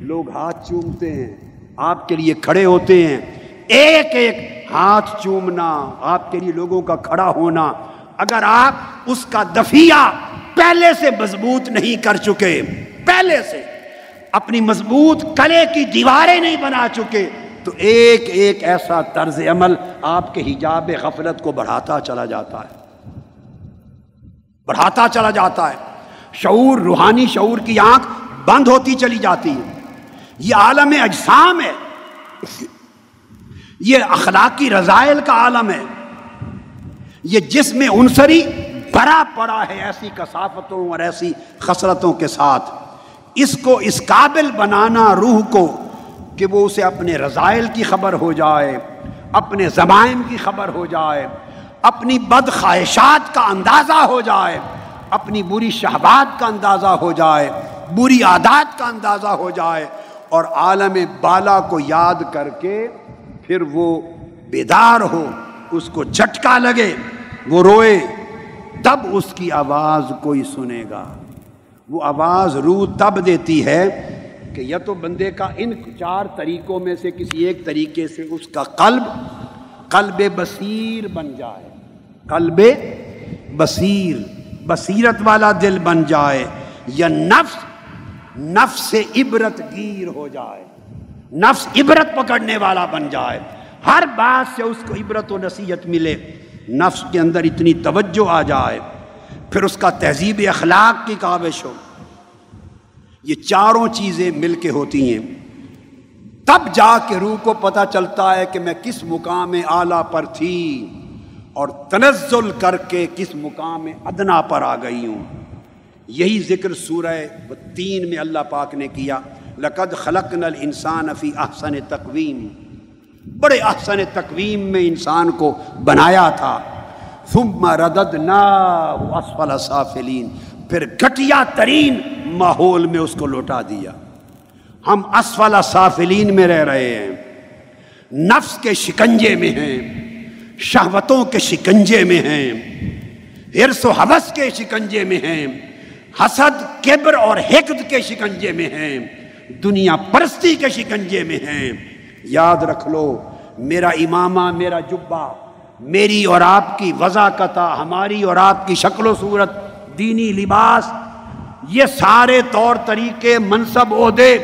لوگ ہاتھ چومتے ہیں، آپ کے لیے کھڑے ہوتے ہیں۔ ایک ایک ہاتھ چومنا، آپ کے لیے لوگوں کا کھڑا ہونا۔ اگر آپ اس کا دفیہ پہلے سے مضبوط نہیں کر چکے، پہلے سے اپنی مضبوط کلے کی دیواریں نہیں بنا چکے تو ایک ایک ایسا طرز عمل آپ کے حجاب غفلت کو بڑھاتا چلا جاتا ہے۔ بڑھاتا چلا جاتا ہے۔ شعور، روحانی شعور کی آنکھ بند ہوتی چلی جاتی ہے۔ یہ عالم اجسام ہے۔ یہ اخلاقی رضائل کا عالم ہے۔ یہ جس میں عنصری بڑا پڑا ہے ایسی کثافتوں اور ایسی خسرتوں کے ساتھ۔ اس کو اس قابل بنانا روح کو کہ وہ اسے اپنے رضائل کی خبر ہو جائے، اپنے زمائم کی خبر ہو جائے، اپنی بد خواہشات کا اندازہ ہو جائے، اپنی بری شہبات کا اندازہ ہو جائے، بری عادات کا اندازہ ہو جائے، اور عالم بالا کو یاد کر کے پھر وہ بیدار ہو، اس کو جھٹکا لگے، وہ روئے، تب اس کی آواز کوئی سنے گا۔ وہ آواز روح تب دیتی ہے کہ یا تو بندے کا ان چار طریقوں میں سے کسی ایک طریقے سے اس کا قلب قلب بصیر بن جائے۔ قلب بصیر، بصیرت والا دل بن جائے یا نفس نفس سے عبرت گیر ہو جائے۔ نفس عبرت پکڑنے والا بن جائے۔ ہر بات سے اس کو عبرت و نصیحت ملے۔ نفس کے اندر اتنی توجہ آ جائے۔ پھر اس کا تہذیب اخلاق کی کاوش ہو۔ یہ چاروں چیزیں مل کے ہوتی ہیں۔ تب جا کے روح کو پتہ چلتا ہے کہ میں کس مقام اعلیٰ پر تھی اور تنزل کر کے کس مقام ادنا پر آ گئی ہوں۔ یہی ذکر سورہ تین میں اللہ پاک نے کیا۔ لقد خلق نل انسان افی احسن تقویم۔ بڑے احسن تقویم میں انسان کو بنایا تھا۔ ثم رددنا اسفل سافلین۔ پھر گھٹیا ترین ماحول میں اس کو لوٹا دیا۔ ہم اسفل سافلین میں رہ رہے ہیں۔ نفس کے شکنجے میں ہیں۔ شہوتوں کے شکنجے میں ہیں۔ ہرس و حوث کے شکنجے میں ہیں۔ حسد، کبر اور حقد کے شکنجے میں ہیں۔ دنیا پرستی کے شکنجے میں ہیں۔ یاد رکھ لو، میرا امامہ، میرا جبہ، میری اور آپ کی وضاقتہ ہماری اور آپ کی شکل و صورت دینی لباس، یہ سارے طور طریقے منصب عہدے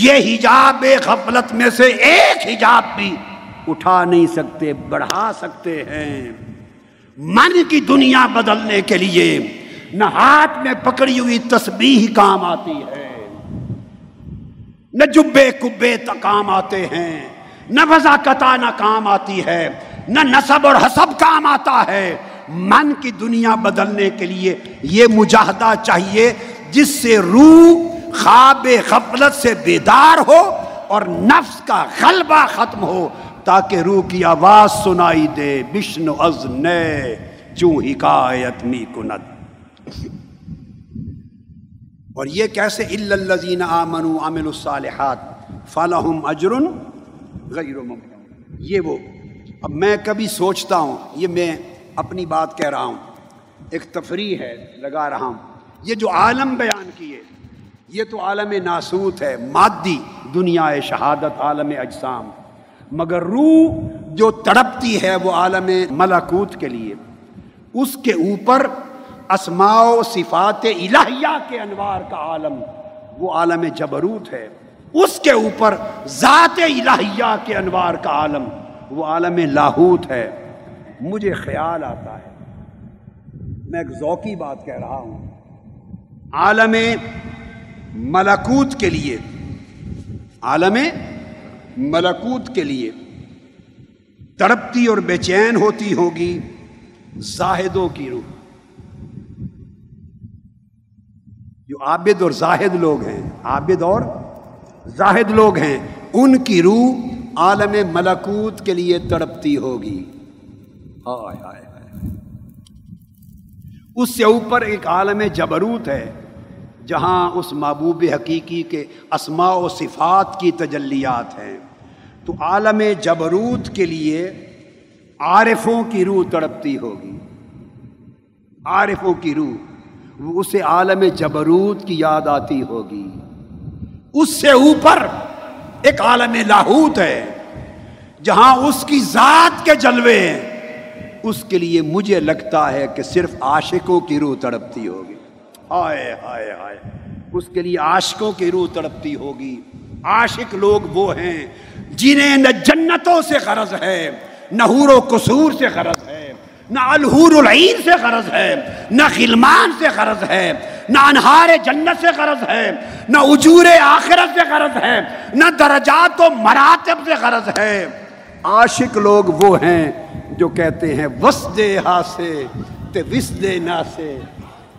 یہ حجاب غفلت میں سے ایک حجاب بھی اٹھا نہیں سکتے، بڑھا سکتے ہیں۔ من کی دنیا بدلنے کے لیے نہ ہاتھ میں پکڑی ہوئی تسبیح کام آتی ہے، نہ جبے کبے کام آتے ہیں، نہ وضاقتہ نہ کام آتی ہے، نہ نصب اور حسب کام آتا ہے۔ من کی دنیا بدلنے کے لیے یہ مجاہدہ چاہیے جس سے روح خواب غفلت سے بیدار ہو اور نفس کا غلبہ ختم ہو تاکہ روح کی آواز سنائی دے، بشن از نئے چوں حکایت می کند۔ اور یہ کیسے؟ الزین آمن عامل الصالحات فلاحم اجرن غیر یہ وہ، اب میں کبھی سوچتا ہوں، یہ میں اپنی بات کہہ رہا ہوں۔ ایک تفریح ہے، لگا رہا ہوں۔ یہ جو عالم بیان کیے، یہ تو عالم ناسوت ہے، مادی دنیا شہادت عالم اجسام۔ مگر روح جو تڑپتی ہے، وہ عالم ملاکوت کے لیے۔ اس کے اوپر اسماع و صفات الہیہ کے انوار کا عالم، وہ عالم جبروت ہے۔ اس کے اوپر ذات الہیہ کے انوار کا عالم، وہ عالم لاہوت ہے۔ مجھے خیال آتا ہے۔ میں ایک ذوقی بات کہہ رہا ہوں۔ عالم ملکوت کے لیے۔ عالم ملکوت کے لیے۔ تڑپتی اور بے چین ہوتی ہوگی زاہدوں کی روح۔ جو عابد اور زاہد لوگ ہیں، عابد اور زاہد لوگ ہیں، ان کی روح عالم ملکوت کے لیے تڑپتی ہوگی۔ ہائے ہائے اس سے اوپر ایک عالم جبروت ہے، جہاں اس محبوب حقیقی کے اسماع و صفات کی تجلیات ہیں۔ تو عالم جبروت کے لیے عارفوں کی روح تڑپتی ہوگی۔ عارفوں کی روح، وہ اسے عالم جبروت کی یاد آتی ہوگی۔ اس سے اوپر ایک عالم لاہوت ہے، جہاں اس کی ذات کے جلوے ہیں۔ اس کے لیے مجھے لگتا ہے کہ صرف عاشقوں کی روح تڑپتی ہوگی۔ ہائے ہائے ہائے اس کے لیے عاشقوں کی روح تڑپتی ہوگی۔ عاشق لوگ وہ ہیں جنہیں نہ جنتوں سے غرض ہے، نہ حور و قصور سے غرض ہے، نہ الحور العین سے غرض ہے، نہ خلمان سے غرض ہے، نہ انہار جنت سے غرض ہے، نہ اجور آخرت سے غرض ہے، نہ درجات و مراتب سے غرض ہے۔ عاشق لوگ وہ ہیں جو کہتے ہیں، وس دے ہا سے تے وس دے نا سے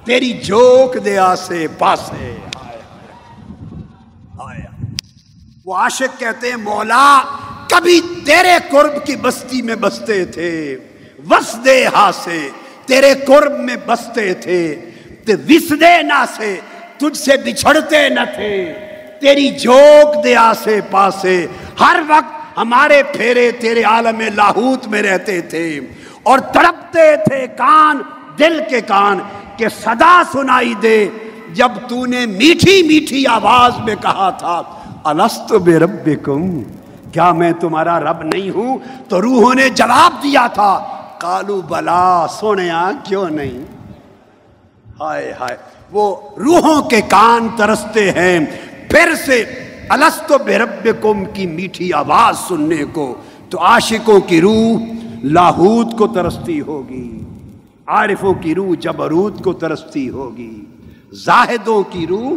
تیری جوک دے آسے پاسے۔ وہ عاشق کہتے ہیں، مولا، کبھی تیرے قرب کی بستی میں بستے تھے۔ وس دے ہا سے تیرے قرب میں بستے تھے۔ تے وس دے نا سے تجھ سے بچھڑتے نہ تھے۔ تیری جوک دے آسے پاسے، ہر وقت ہمارے پھیرے تیرے عالم لاہوت میں رہتے تھے اور تڑپتے تھے کان، دل کے کان کہ صدا سنائی دے، جب تو نے میٹھی میٹھی آواز میں کہا تھا الست بے رب کیا میں تمہارا رب نہیں ہوں؟ تو روحوں نے جواب دیا تھا کالو بلا، سونے کیوں نہیں؟ ہائے ہائے، وہ روحوں کے کان ترستے ہیں، پھر سے الست بے رب کی میٹھی آواز سننے کو؟ تو عاشقوں کی روح لاہوت کو ترستی ہوگی، عارفوں کی روح جبروت کو ترستی ہوگی، زاہدوں کی روح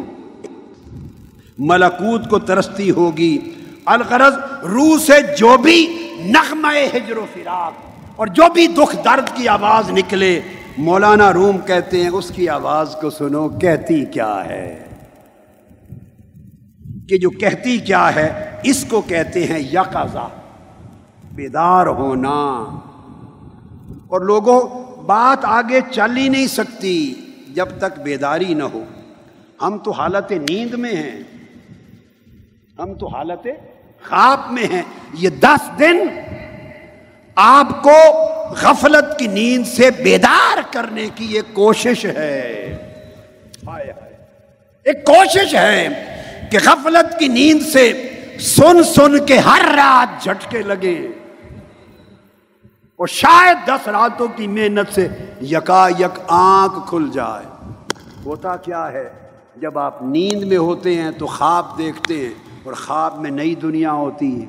ملکوت کو ترستی ہوگی۔ الغرض روح سے جو بھی نغمہ ہجر و فراق اور جو بھی دکھ درد کی آواز نکلے، مولانا روم کہتے ہیں، اس کی آواز کو سنو، کہتی کیا ہے؟ کہ جو کہتی کیا ہے، اس کو کہتے ہیں یقضا بیدار ہونا۔ اور لوگوں، بات آگے چل ہی نہیں سکتی جب تک بیداری نہ ہو۔ ہم تو حالت نیند میں ہیں۔ ہم تو حالت خواب میں ہیں۔ یہ دس دن آپ کو غفلت کی نیند سے بیدار کرنے کی یہ کوشش ہے۔ ایک کوشش ہے۔ کہ غفلت کی نیند سے سن سن کے ہر رات جھٹکے لگے۔ اور شاید دس راتوں کی محنت سے یکا یک آنکھ کھل جائے۔ ہوتا کیا ہے؟ جب آپ نیند میں ہوتے ہیں تو خواب دیکھتے ہیں اور خواب میں نئی دنیا ہوتی ہے۔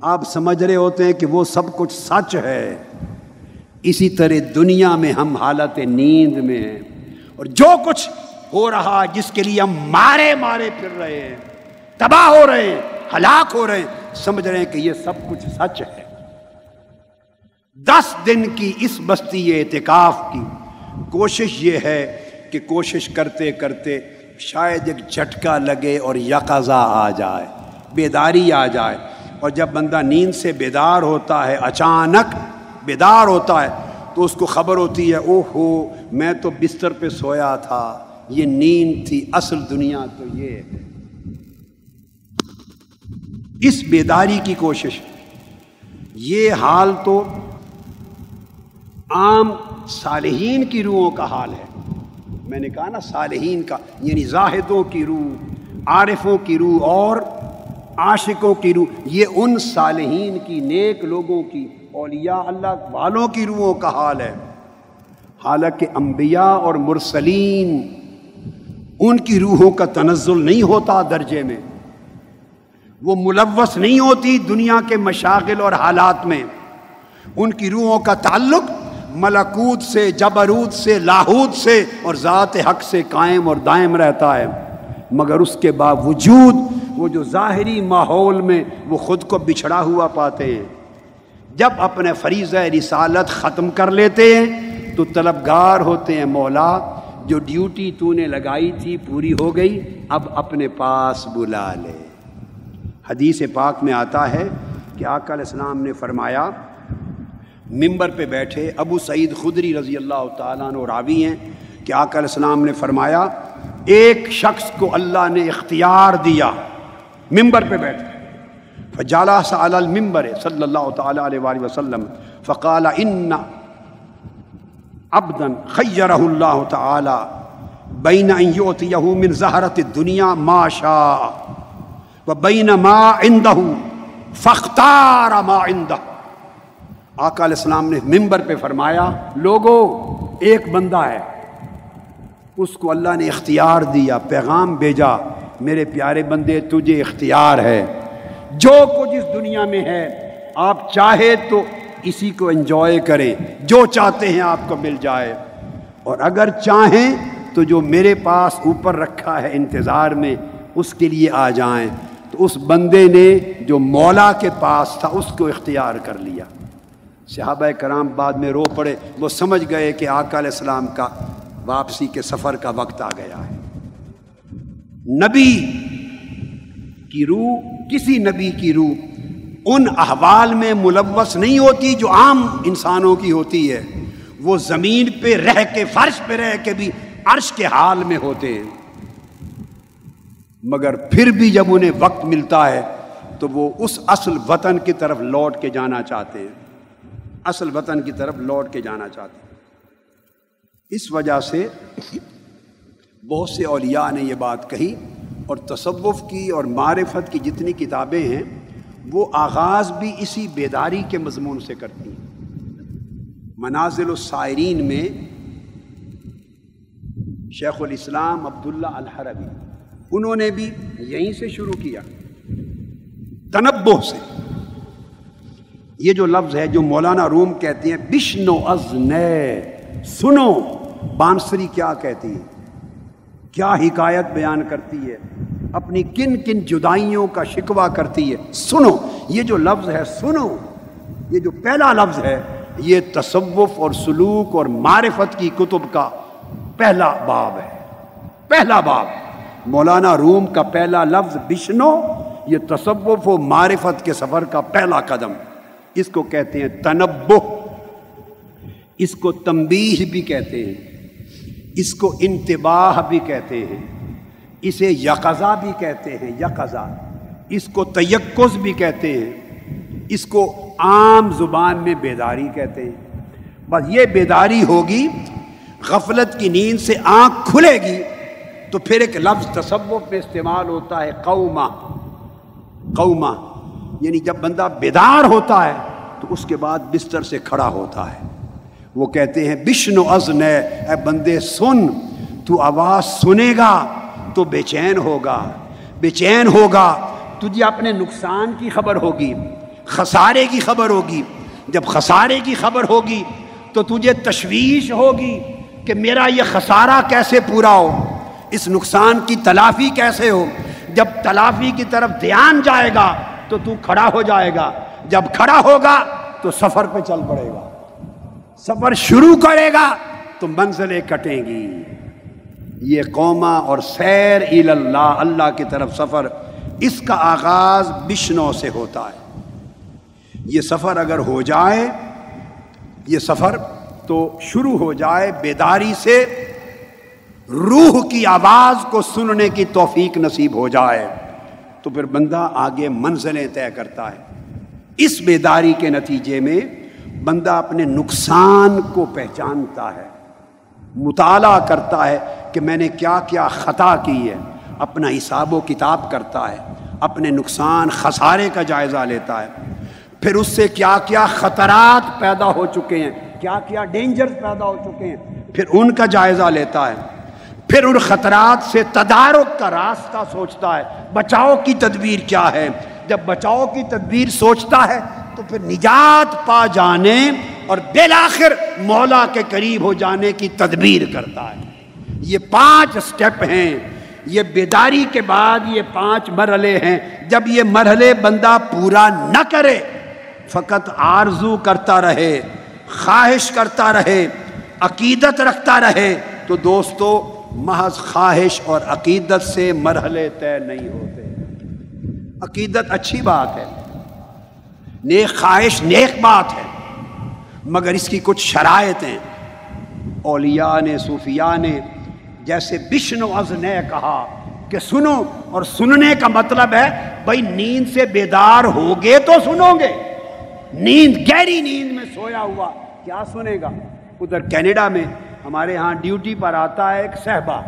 آپ سمجھ رہے ہوتے ہیں کہ وہ سب کچھ سچ ہے۔ اسی طرح دنیا میں ہم حالت نیند میں ہیں۔ اور جو کچھ ہو رہا جس کے لیے ہم مارے مارے پھر رہے ہیں، تباہ ہو رہے ہیں، ہلاک ہو رہے ہیں۔ سمجھ رہے ہیں کہ یہ سب کچھ سچ ہے۔ دس دن کی اس بستی اعتکاف کی کوشش یہ ہے کہ کوشش کرتے کرتے شاید ایک جھٹکا لگے اور یقضا آ جائے، بیداری آ جائے۔ اور جب بندہ نیند سے بیدار ہوتا ہے، اچانک بیدار ہوتا ہے، تو اس کو خبر ہوتی ہے او ہو میں تو بستر پہ سویا تھا۔ یہ نیند تھی اصل دنیا تو یہ ہے۔ اس بیداری کی کوشش۔ یہ حال تو عام صالحین کی روحوں کا حال ہے۔ میں نے کہا نا صالحین کا یعنی زاہدوں کی روح، عارفوں کی روح اور عاشقوں کی روح، یہ ان صالحین کی، نیک لوگوں کی، اولیاء اللہ والوں کی روحوں کا حال ہے۔ حالانکہ انبیاء اور مرسلین ان کی روحوں کا تنزل نہیں ہوتا درجے میں۔ وہ ملوث نہیں ہوتی دنیا کے مشاغل اور حالات میں۔ ان کی روحوں کا تعلق ملکوت سے جبرود سے، لاہود سے اور ذات حق سے قائم اور دائم رہتا ہے۔ مگر اس کے باوجود وہ جو ظاہری ماحول میں وہ خود کو بچھڑا ہوا پاتے ہیں۔ جب اپنے فریضہ رسالت ختم کر لیتے ہیں تو طلبگار ہوتے ہیں مولا۔ جو ڈیوٹی تو نے لگائی تھی پوری ہو گئی، اب اپنے پاس بلا لے۔ حدیث پاک میں آتا ہے کہ آقا علیہ السلام نے فرمایا، ممبر پہ بیٹھے ابو سعید خدری رضی اللہ تعالیٰ عنہ راوی ہیں کہ آقا علیہ السلام نے فرمایا، ایک شخص کو اللہ نے اختیار دیا۔ ممبر پہ بیٹھے۔ فجالا سا الممبر صلی اللہ تعالیٰ علیہ وآلہ وسلم، فقال، ان ابدن خیرہ اللہ تعالی بین ان یعطیہ من زہرت الدنیا ما شاء و بین ما عندہ فاختار ما عندہ۔ آقا علیہ السلام نے ممبر پہ فرمایا، لوگو، ایک بندہ ہے، اس کو اللہ نے اختیار دیا، پیغام بھیجا، میرے پیارے بندے، تجھے اختیار ہے۔ جو کچھ اس دنیا میں ہے، آپ چاہے تو اسی کو انجوائے کریں جو چاہتے ہیں آپ کو مل جائے۔ اور اگر چاہیں تو جو میرے پاس اوپر رکھا ہے انتظار میں، اس کے لیے آ جائیں۔ تو اس بندے نے جو مولا کے پاس تھا، اس کو اختیار کر لیا۔ صحابہ کرام بعد میں رو پڑے۔ وہ سمجھ گئے کہ آقا علیہ السلام کا واپسی کے سفر کا وقت آ گیا ہے۔ نبی کی روح، کسی نبی کی روح ان احوال میں ملوث نہیں ہوتی جو عام انسانوں کی ہوتی ہے۔ وہ زمین پہ رہ کے، فرش پہ رہ کے بھی عرش کے حال میں ہوتے ہیں۔ مگر پھر بھی جب انہیں وقت ملتا ہے تو وہ اس اصل وطن کی طرف لوٹ کے جانا چاہتے ہیں۔ اصل وطن کی طرف لوٹ کے جانا چاہتے ہیں۔ اس وجہ سے بہت سے اولیاء نے یہ بات کہی اور تصوف کی اور معرفت کی جتنی کتابیں ہیں وہ آغاز بھی اسی بیداری کے مضمون سے کرتی ہیں۔ منازل السائرین میں شیخ الاسلام عبداللہ الحربی، انہوں نے بھی یہیں سے شروع کیا۔ تنبو سے۔ یہ جو لفظ ہے جو مولانا روم کہتے ہیں بشنو از سنو، بانسری کیا کہتی ہے؟ کیا حکایت بیان کرتی ہے؟ اپنی کن کن جدائیوں کا شکوہ کرتی ہے۔ سنو، یہ جو لفظ ہے، سنو۔ یہ جو پہلا لفظ ہے، یہ تصوف اور سلوک اور معرفت کی کتب کا پہلا باب ہے۔ پہلا باب۔ مولانا روم کا پہلا لفظ بشنو، یہ تصوف و معرفت کے سفر کا پہلا قدم۔ اس کو کہتے ہیں تنبو اس کو تنبیہ بھی کہتے ہیں۔ اس کو انتباہ بھی کہتے ہیں۔ اسے یقضا بھی کہتے ہیں یقضا اس کو تیکز بھی کہتے ہیں۔ اس کو عام زبان میں بیداری کہتے ہیں۔ بس یہ بیداری ہوگی، غفلت کی نیند سے آنکھ کھلے گی تو پھر ایک لفظ تصور پہ استعمال ہوتا ہے قوما قوما یعنی جب بندہ بیدار ہوتا ہے تو اس کے بعد بستر سے کھڑا ہوتا ہے۔ وہ کہتے ہیں بشن و ازن، اے بندے سن، تو آواز سنے گا۔ تو بے چین ہوگا۔ بے چین ہوگا۔ تجھے اپنے نقصان کی خبر ہوگی، خسارے کی خبر ہوگی۔ جب خسارے کی خبر ہوگی تو تجھے تشویش ہوگی کہ میرا یہ خسارہ کیسے پورا ہو، اس نقصان کی تلافی کیسے ہو۔ جب تلافی کی طرف دھیان جائے گا تو تو کھڑا ہو جائے گا۔ جب کھڑا ہوگا تو سفر پہ چل پڑے گا۔ سفر شروع کرے گا تو منزلیں کٹیں گی۔ یہ قوما اور سیر اللہ اللہ کی طرف سفر، اس کا آغاز بشنو سے ہوتا ہے۔ یہ سفر اگر ہو جائے، یہ سفر تو شروع ہو جائے بیداری سے، روح کی آواز کو سننے کی توفیق نصیب ہو جائے، تو پھر بندہ آگے منزلیں طے کرتا ہے۔ اس بیداری کے نتیجے میں بندہ اپنے نقصان کو پہچانتا ہے، مطالعہ کرتا ہے۔ کہ میں نے کیا کیا خطا کی ہے۔ اپنا حساب و کتاب کرتا ہے، اپنے نقصان، خسارے کا جائزہ لیتا ہے۔ پھر اس سے کیا کیا خطرات پیدا ہو چکے ہیں، کیا کیا ڈینجر پیدا ہو چکے ہیں، پھر ان کا جائزہ لیتا ہے۔ پھر ان خطرات سے تدارک کا راستہ سوچتا ہے۔ بچاؤ کی تدبیر کیا ہے؟ جب بچاؤ کی تدبیر سوچتا ہے تو پھر نجات پا جانے اور بالآخر مولا کے قریب ہو جانے کی تدبیر کرتا ہے۔ یہ پانچ سٹیپ ہیں۔ یہ بیداری کے بعد یہ پانچ مرحلے ہیں۔ جب یہ مرحلے بندہ پورا نہ کرے، فقط آرزو کرتا رہے، خواہش کرتا رہے، عقیدت رکھتا رہے، تو دوستو، محض خواہش اور عقیدت سے مرحلے طے نہیں ہوتے۔ عقیدت اچھی بات ہے، نیک خواہش نیک بات ہے، مگر اس کی کچھ شرائط ہیں۔ اولیاء نے، صوفیاء نے جیسے بشنو از نے کہا کہ سنو، اور سننے کا مطلب ہے، بھائی نیند سے بیدار ہوگے تو سنو گے۔ نیند، گہری نیند میں سویا ہوا، کیا سنے گا؟ ادھر کینیڈا میں ہمارے ہاں ڈیوٹی پر آتا ہے ایک صحبہ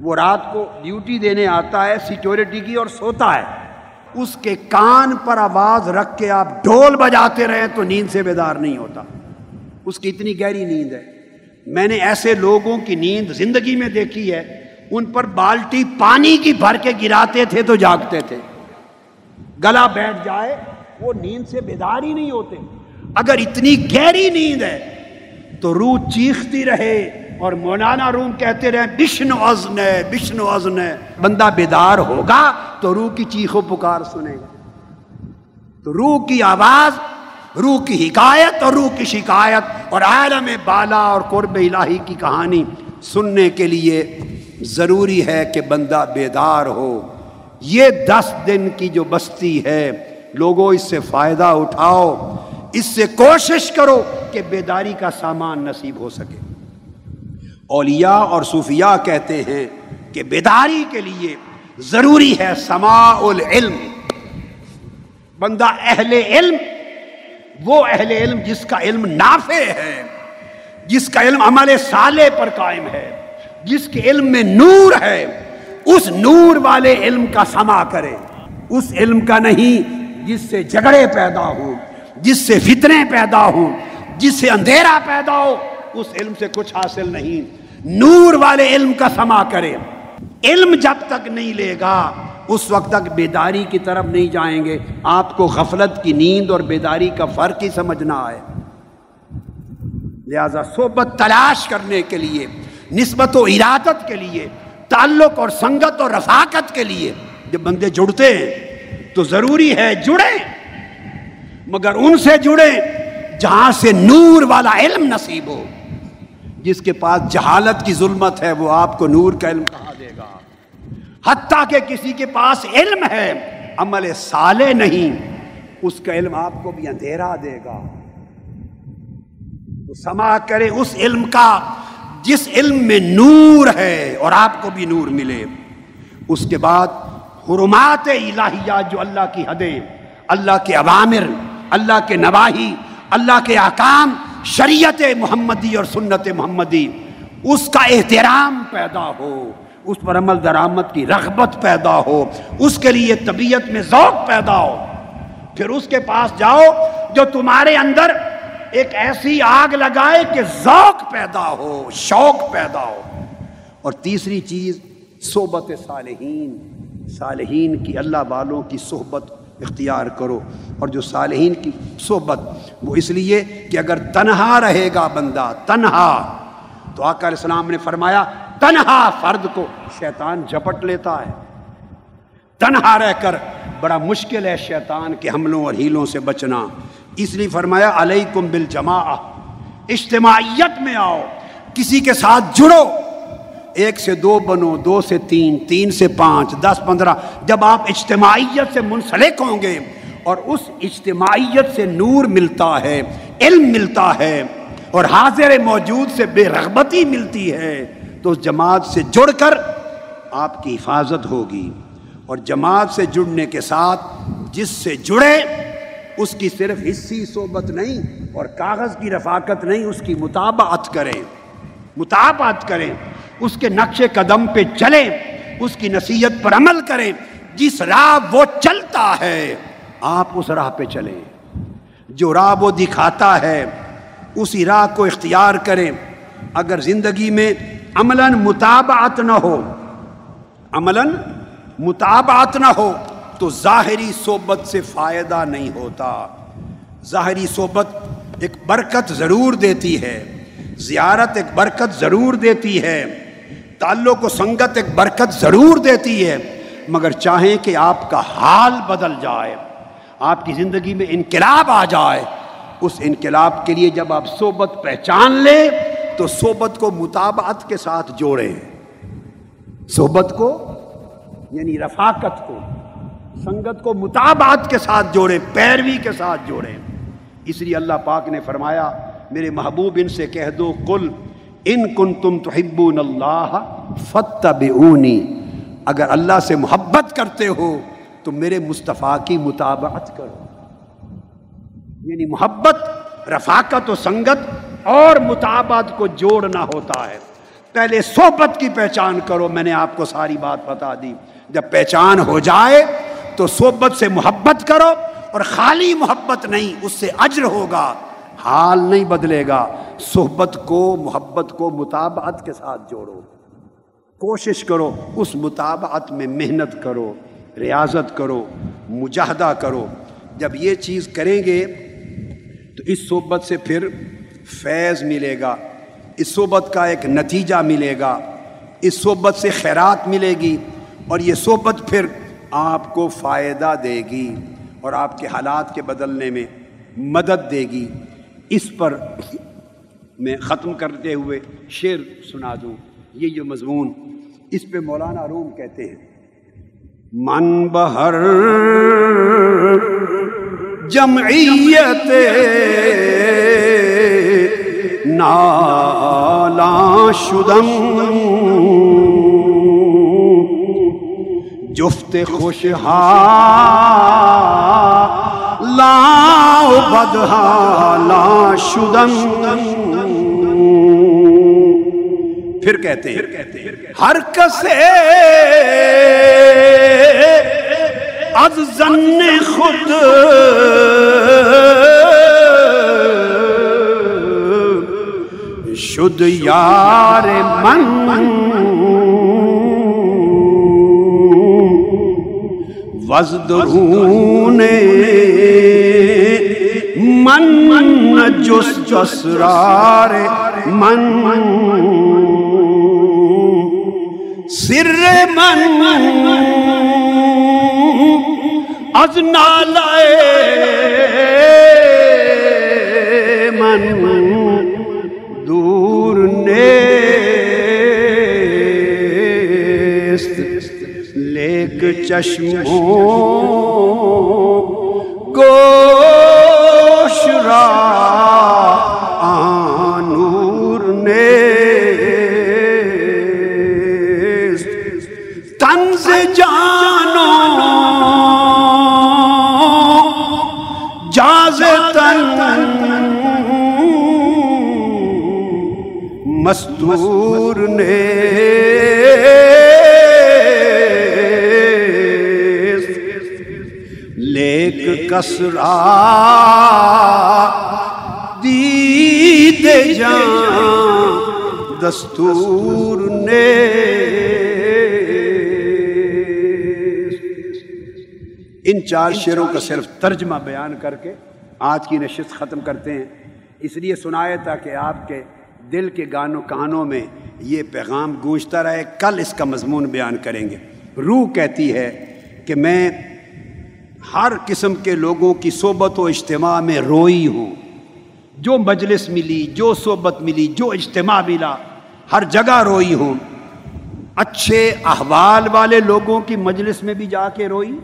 وہ رات کو ڈیوٹی دینے آتا ہے سیکورٹی کی اور سوتا ہے۔ اس کے کان پر آواز رکھ کے آپ ڈھول بجاتے رہے تو نیند سے بیدار نہیں ہوتا۔ اس کی اتنی گہری نیند ہے۔ میں نے ایسے لوگوں کی نیند زندگی میں دیکھی ہے، ان پر بالٹی پانی کی بھر کے گراتے تھے تو جاگتے تھے۔ گلا بیٹھ جائے، وہ نیند سے بیدار ہی نہیں ہوتے۔ اگر اتنی گہری نیند ہے تو روح چیختی رہے اور مولانا روم کہتے رہے، بشن ازن ہے، بشن ازن ہے۔ بندہ بیدار ہوگا تو روح کی چیخ و پکار سنے گا۔ تو روح کی آواز روح کی حکایت اور روح کی شکایت اور عالم بالا اور قرب الہی کی کہانی سننے کے لیے ضروری ہے کہ بندہ بیدار ہو۔ یہ دس دن کی جو بستی ہے لوگوں اس سے فائدہ اٹھاؤ۔ اس سے کوشش کرو کہ بیداری کا سامان نصیب ہو سکے۔ اولیاء اور صوفیاء کہتے ہیں کہ بیداری کے لیے ضروری ہے سماع العلم۔ بندہ اہل علم وہ اہل علم جس کا علم نافع ہے، جس کا علم عمل سالے پر قائم ہے، جس کے علم میں نور ہے، اس نور والے علم کا سما کرے۔ اس علم کا نہیں، جس سے جھگڑے پیدا ہوں، جس سے فتنے پیدا ہوں، جس سے اندھیرا پیدا ہو، اس علم سے کچھ حاصل نہیں۔ نور والے علم کا سما کرے۔ علم جب تک نہیں لے گا اس وقت تک بیداری کی طرف نہیں جائیں گے۔ آپ کو غفلت کی نیند اور بیداری کا فرق ہی سمجھنا ہے۔ لہذا صحبت تلاش کرنے کے لیے، نسبت و ارادت کے لیے، تعلق اور سنگت اور رفاقت کے لیے جب بندے جڑتے ہیں، تو ضروری ہے جڑیں۔ مگر ان سے جڑے جہاں سے نور والا علم نصیب ہو۔ جس کے پاس جہالت کی ظلمت ہے، وہ آپ کو نور کا علم کہا حتیٰ کہ کسی کے پاس علم ہے، عمل سالے نہیں، اس کا علم آپ کو بھی اندھیرا دے گا۔ تو سما کرے اس علم کا جس علم میں نور ہے اور آپ کو بھی نور ملے۔ اس کے بعد حرمات الہیہ جو اللہ کی حدیں، اللہ کے عوامر اللہ کے نواحی اللہ کے احکام، شریعت محمدی اور سنت محمدی، اس کا احترام پیدا ہو۔ اس پر عمل درآمد کی رغبت پیدا ہو، اس کے لیے طبیعت میں ذوق پیدا ہو۔ پھر اس کے پاس جاؤ جو تمہارے اندر ایک ایسی آگ لگائے کہ ذوق پیدا ہو، شوق پیدا ہو۔ اور تیسری چیز، صحبت صالحین۔ صالحین کی اللہ والوں کی صحبت اختیار کرو۔ اور جو صالحین کی صحبت، وہ اس لیے کہ اگر تنہا رہے گا بندہ، تنہا۔ تو آقا علیہ السلام نے فرمایا تنہا فرد کو شیطان جھپٹ لیتا ہے۔ تنہا رہ کر بڑا مشکل ہے شیطان کے حملوں اور ہیلوں سے بچنا۔ اس لیے فرمایا، علیکم بالجماع اجتماعیت میں آؤ، کسی کے ساتھ جڑو۔ ایک سے دو بنو، دو سے تین تین سے پانچ، دس، پندرہ۔ جب آپ اجتماعیت سے منسلک ہوں گے اور اس اجتماعیت سے نور ملتا ہے، علم ملتا ہے اور حاضر موجود سے بے رغبتی ملتی ہے تو اس جماعت سے جڑ کر آپ کی حفاظت ہوگی اور جماعت سے جڑنے کے ساتھ جس سے جڑے، اس کی صرف حصی صحبت نہیں اور کاغذ کی رفاقت نہیں، اس کی مطابعت کریں۔ مطابعت کریں، اس کے نقش قدم پہ چلیں، اس کی نصیحت پر عمل کریں۔ جس راہ وہ چلتا ہے، آپ اس راہ پہ چلیں۔ جو راہ وہ دکھاتا ہے، اسی راہ کو اختیار کریں۔ اگر زندگی میں عملاً مطابعت نہ ہو، عملاً مطابعت نہ ہو تو ظاہری صحبت سے فائدہ نہیں ہوتا۔ ظاہری صحبت ایک برکت ضرور دیتی ہے، زیارت ایک برکت ضرور دیتی ہے، تعلق و سنگت ایک برکت ضرور دیتی ہے، مگر چاہیں کہ آپ کا حال بدل جائے، آپ کی زندگی میں انقلاب آ جائے، اس انقلاب کے لیے جب آپ صحبت پہچان لیں تو صحبت کو مطابعت کے ساتھ جوڑیں صحبت کو یعنی رفاقت کو، سنگت کو مطابعت کے ساتھ جوڑیں پیروی کے ساتھ جوڑیں اس لیے اللہ پاک نے فرمایا، میرے محبوب ان سے کہہ دو کل ان کن تم تو اللہ فتح اگر اللہ سے محبت کرتے ہو تو میرے مصطفیٰ کی مطابعت کرو۔ یعنی محبت، رفاقت و سنگت اور مطابعت کو جوڑنا ہوتا ہے۔ پہلے صحبت کی پہچان کرو، میں نے آپ کو ساری بات بتا دی۔ جب پہچان ہو جائے تو صحبت سے محبت کرو اور خالی محبت نہیں، اس سے اجر ہوگا، حال نہیں بدلے گا۔ صحبت کو، محبت کو مطابعت کے ساتھ جوڑو۔ کوشش کرو، اس مطابعت میں محنت کرو، ریاضت کرو، مجاہدہ کرو۔ جب یہ چیز کریں گے تو اس صحبت سے پھر فیض ملے گا، اس صحبت کا ایک نتیجہ ملے گا، اس صحبت سے خیرات ملے گی اور یہ صحبت پھر آپ کو فائدہ دے گی اور آپ کے حالات کے بدلنے میں مدد دے گی۔ اس پر میں ختم کرتے ہوئے شعر سنا دوں۔ یہ جو مضمون اس پہ مولانا روم کہتے ہیں، من بہر جمعیت نالا شدم جفت خوشحا لا بدہا لا شدم پھر کہتے ہیں، ہر کسے از زن خود شد یار من. وزدرون من من، جس جسرار من. سر من. از نالائے من. دور چشموں کو کسرا دید جان دستور نے ان چار شعروں کا صرف ترجمہ بیان کر کے آج کی نشست ختم کرتے ہیں۔ اس لیے سنائے تھا کہ آپ کے دل کے گانوں، کانوں میں یہ پیغام گونجتا رہے، کل اس کا مضمون بیان کریں گے۔ روح کہتی ہے کہ میں ہر قسم کے لوگوں کی صحبت و اجتماع میں روئی ہوں۔ جو مجلس ملی، جو صحبت ملی، جو اجتماع ملا، ہر جگہ روئی ہوں۔ اچھے احوال والے لوگوں کی مجلس میں بھی جا کے روئی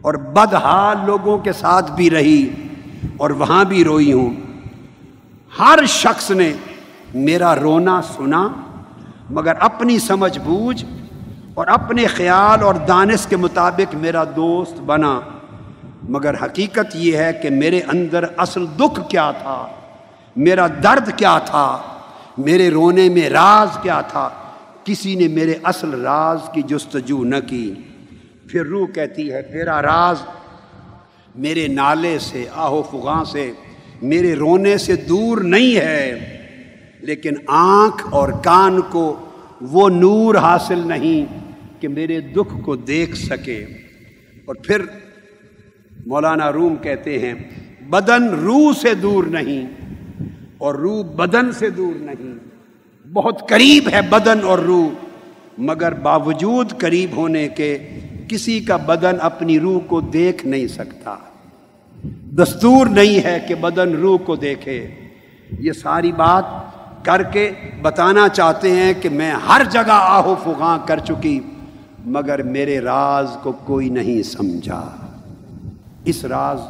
اور بدحال لوگوں کے ساتھ بھی رہی اور وہاں بھی روئی ہوں۔ ہر شخص نے میرا رونا سنا، مگر اپنی سمجھ بوجھ اور اپنے خیال اور دانش کے مطابق میرا دوست بنا۔ مگر حقیقت یہ ہے کہ میرے اندر اصل دکھ کیا تھا؟ میرا درد کیا تھا؟ میرے رونے میں راز کیا تھا؟ کسی نے میرے اصل راز کی جستجو نہ کی۔ پھر روح کہتی ہے میرا راز میرے نالے سے آہو فغاں سے، میرے رونے سے دور نہیں ہے۔ لیکن آنکھ اور کان کو وہ نور حاصل نہیں۔ کہ میرے دکھ کو دیکھ سکے۔ اور پھر مولانا روم کہتے ہیں، بدن روح سے دور نہیں اور روح بدن سے دور نہیں۔ بہت قریب ہے بدن اور روح، مگر باوجود قریب ہونے کے کسی کا بدن اپنی روح کو دیکھ نہیں سکتا۔ دستور نہیں ہے کہ بدن روح کو دیکھے۔ یہ ساری بات کر کے بتانا چاہتے ہیں کہ میں ہر جگہ آہو فغاں کر چکی۔ مگر میرے راز کو کوئی نہیں سمجھا۔ اس راز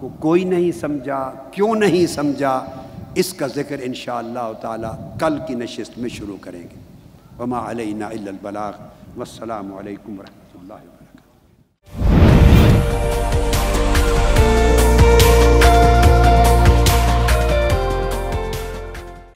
کو کوئی نہیں سمجھا، کیوں نہیں سمجھا؟ اس کا ذکر انشاءاللہ اللہ تعالی کل کی نشست میں شروع کریں گے۔ وما علینا الا البلاغ۔ والسلام علیکم ورحمۃ اللہ وبرکاتہ۔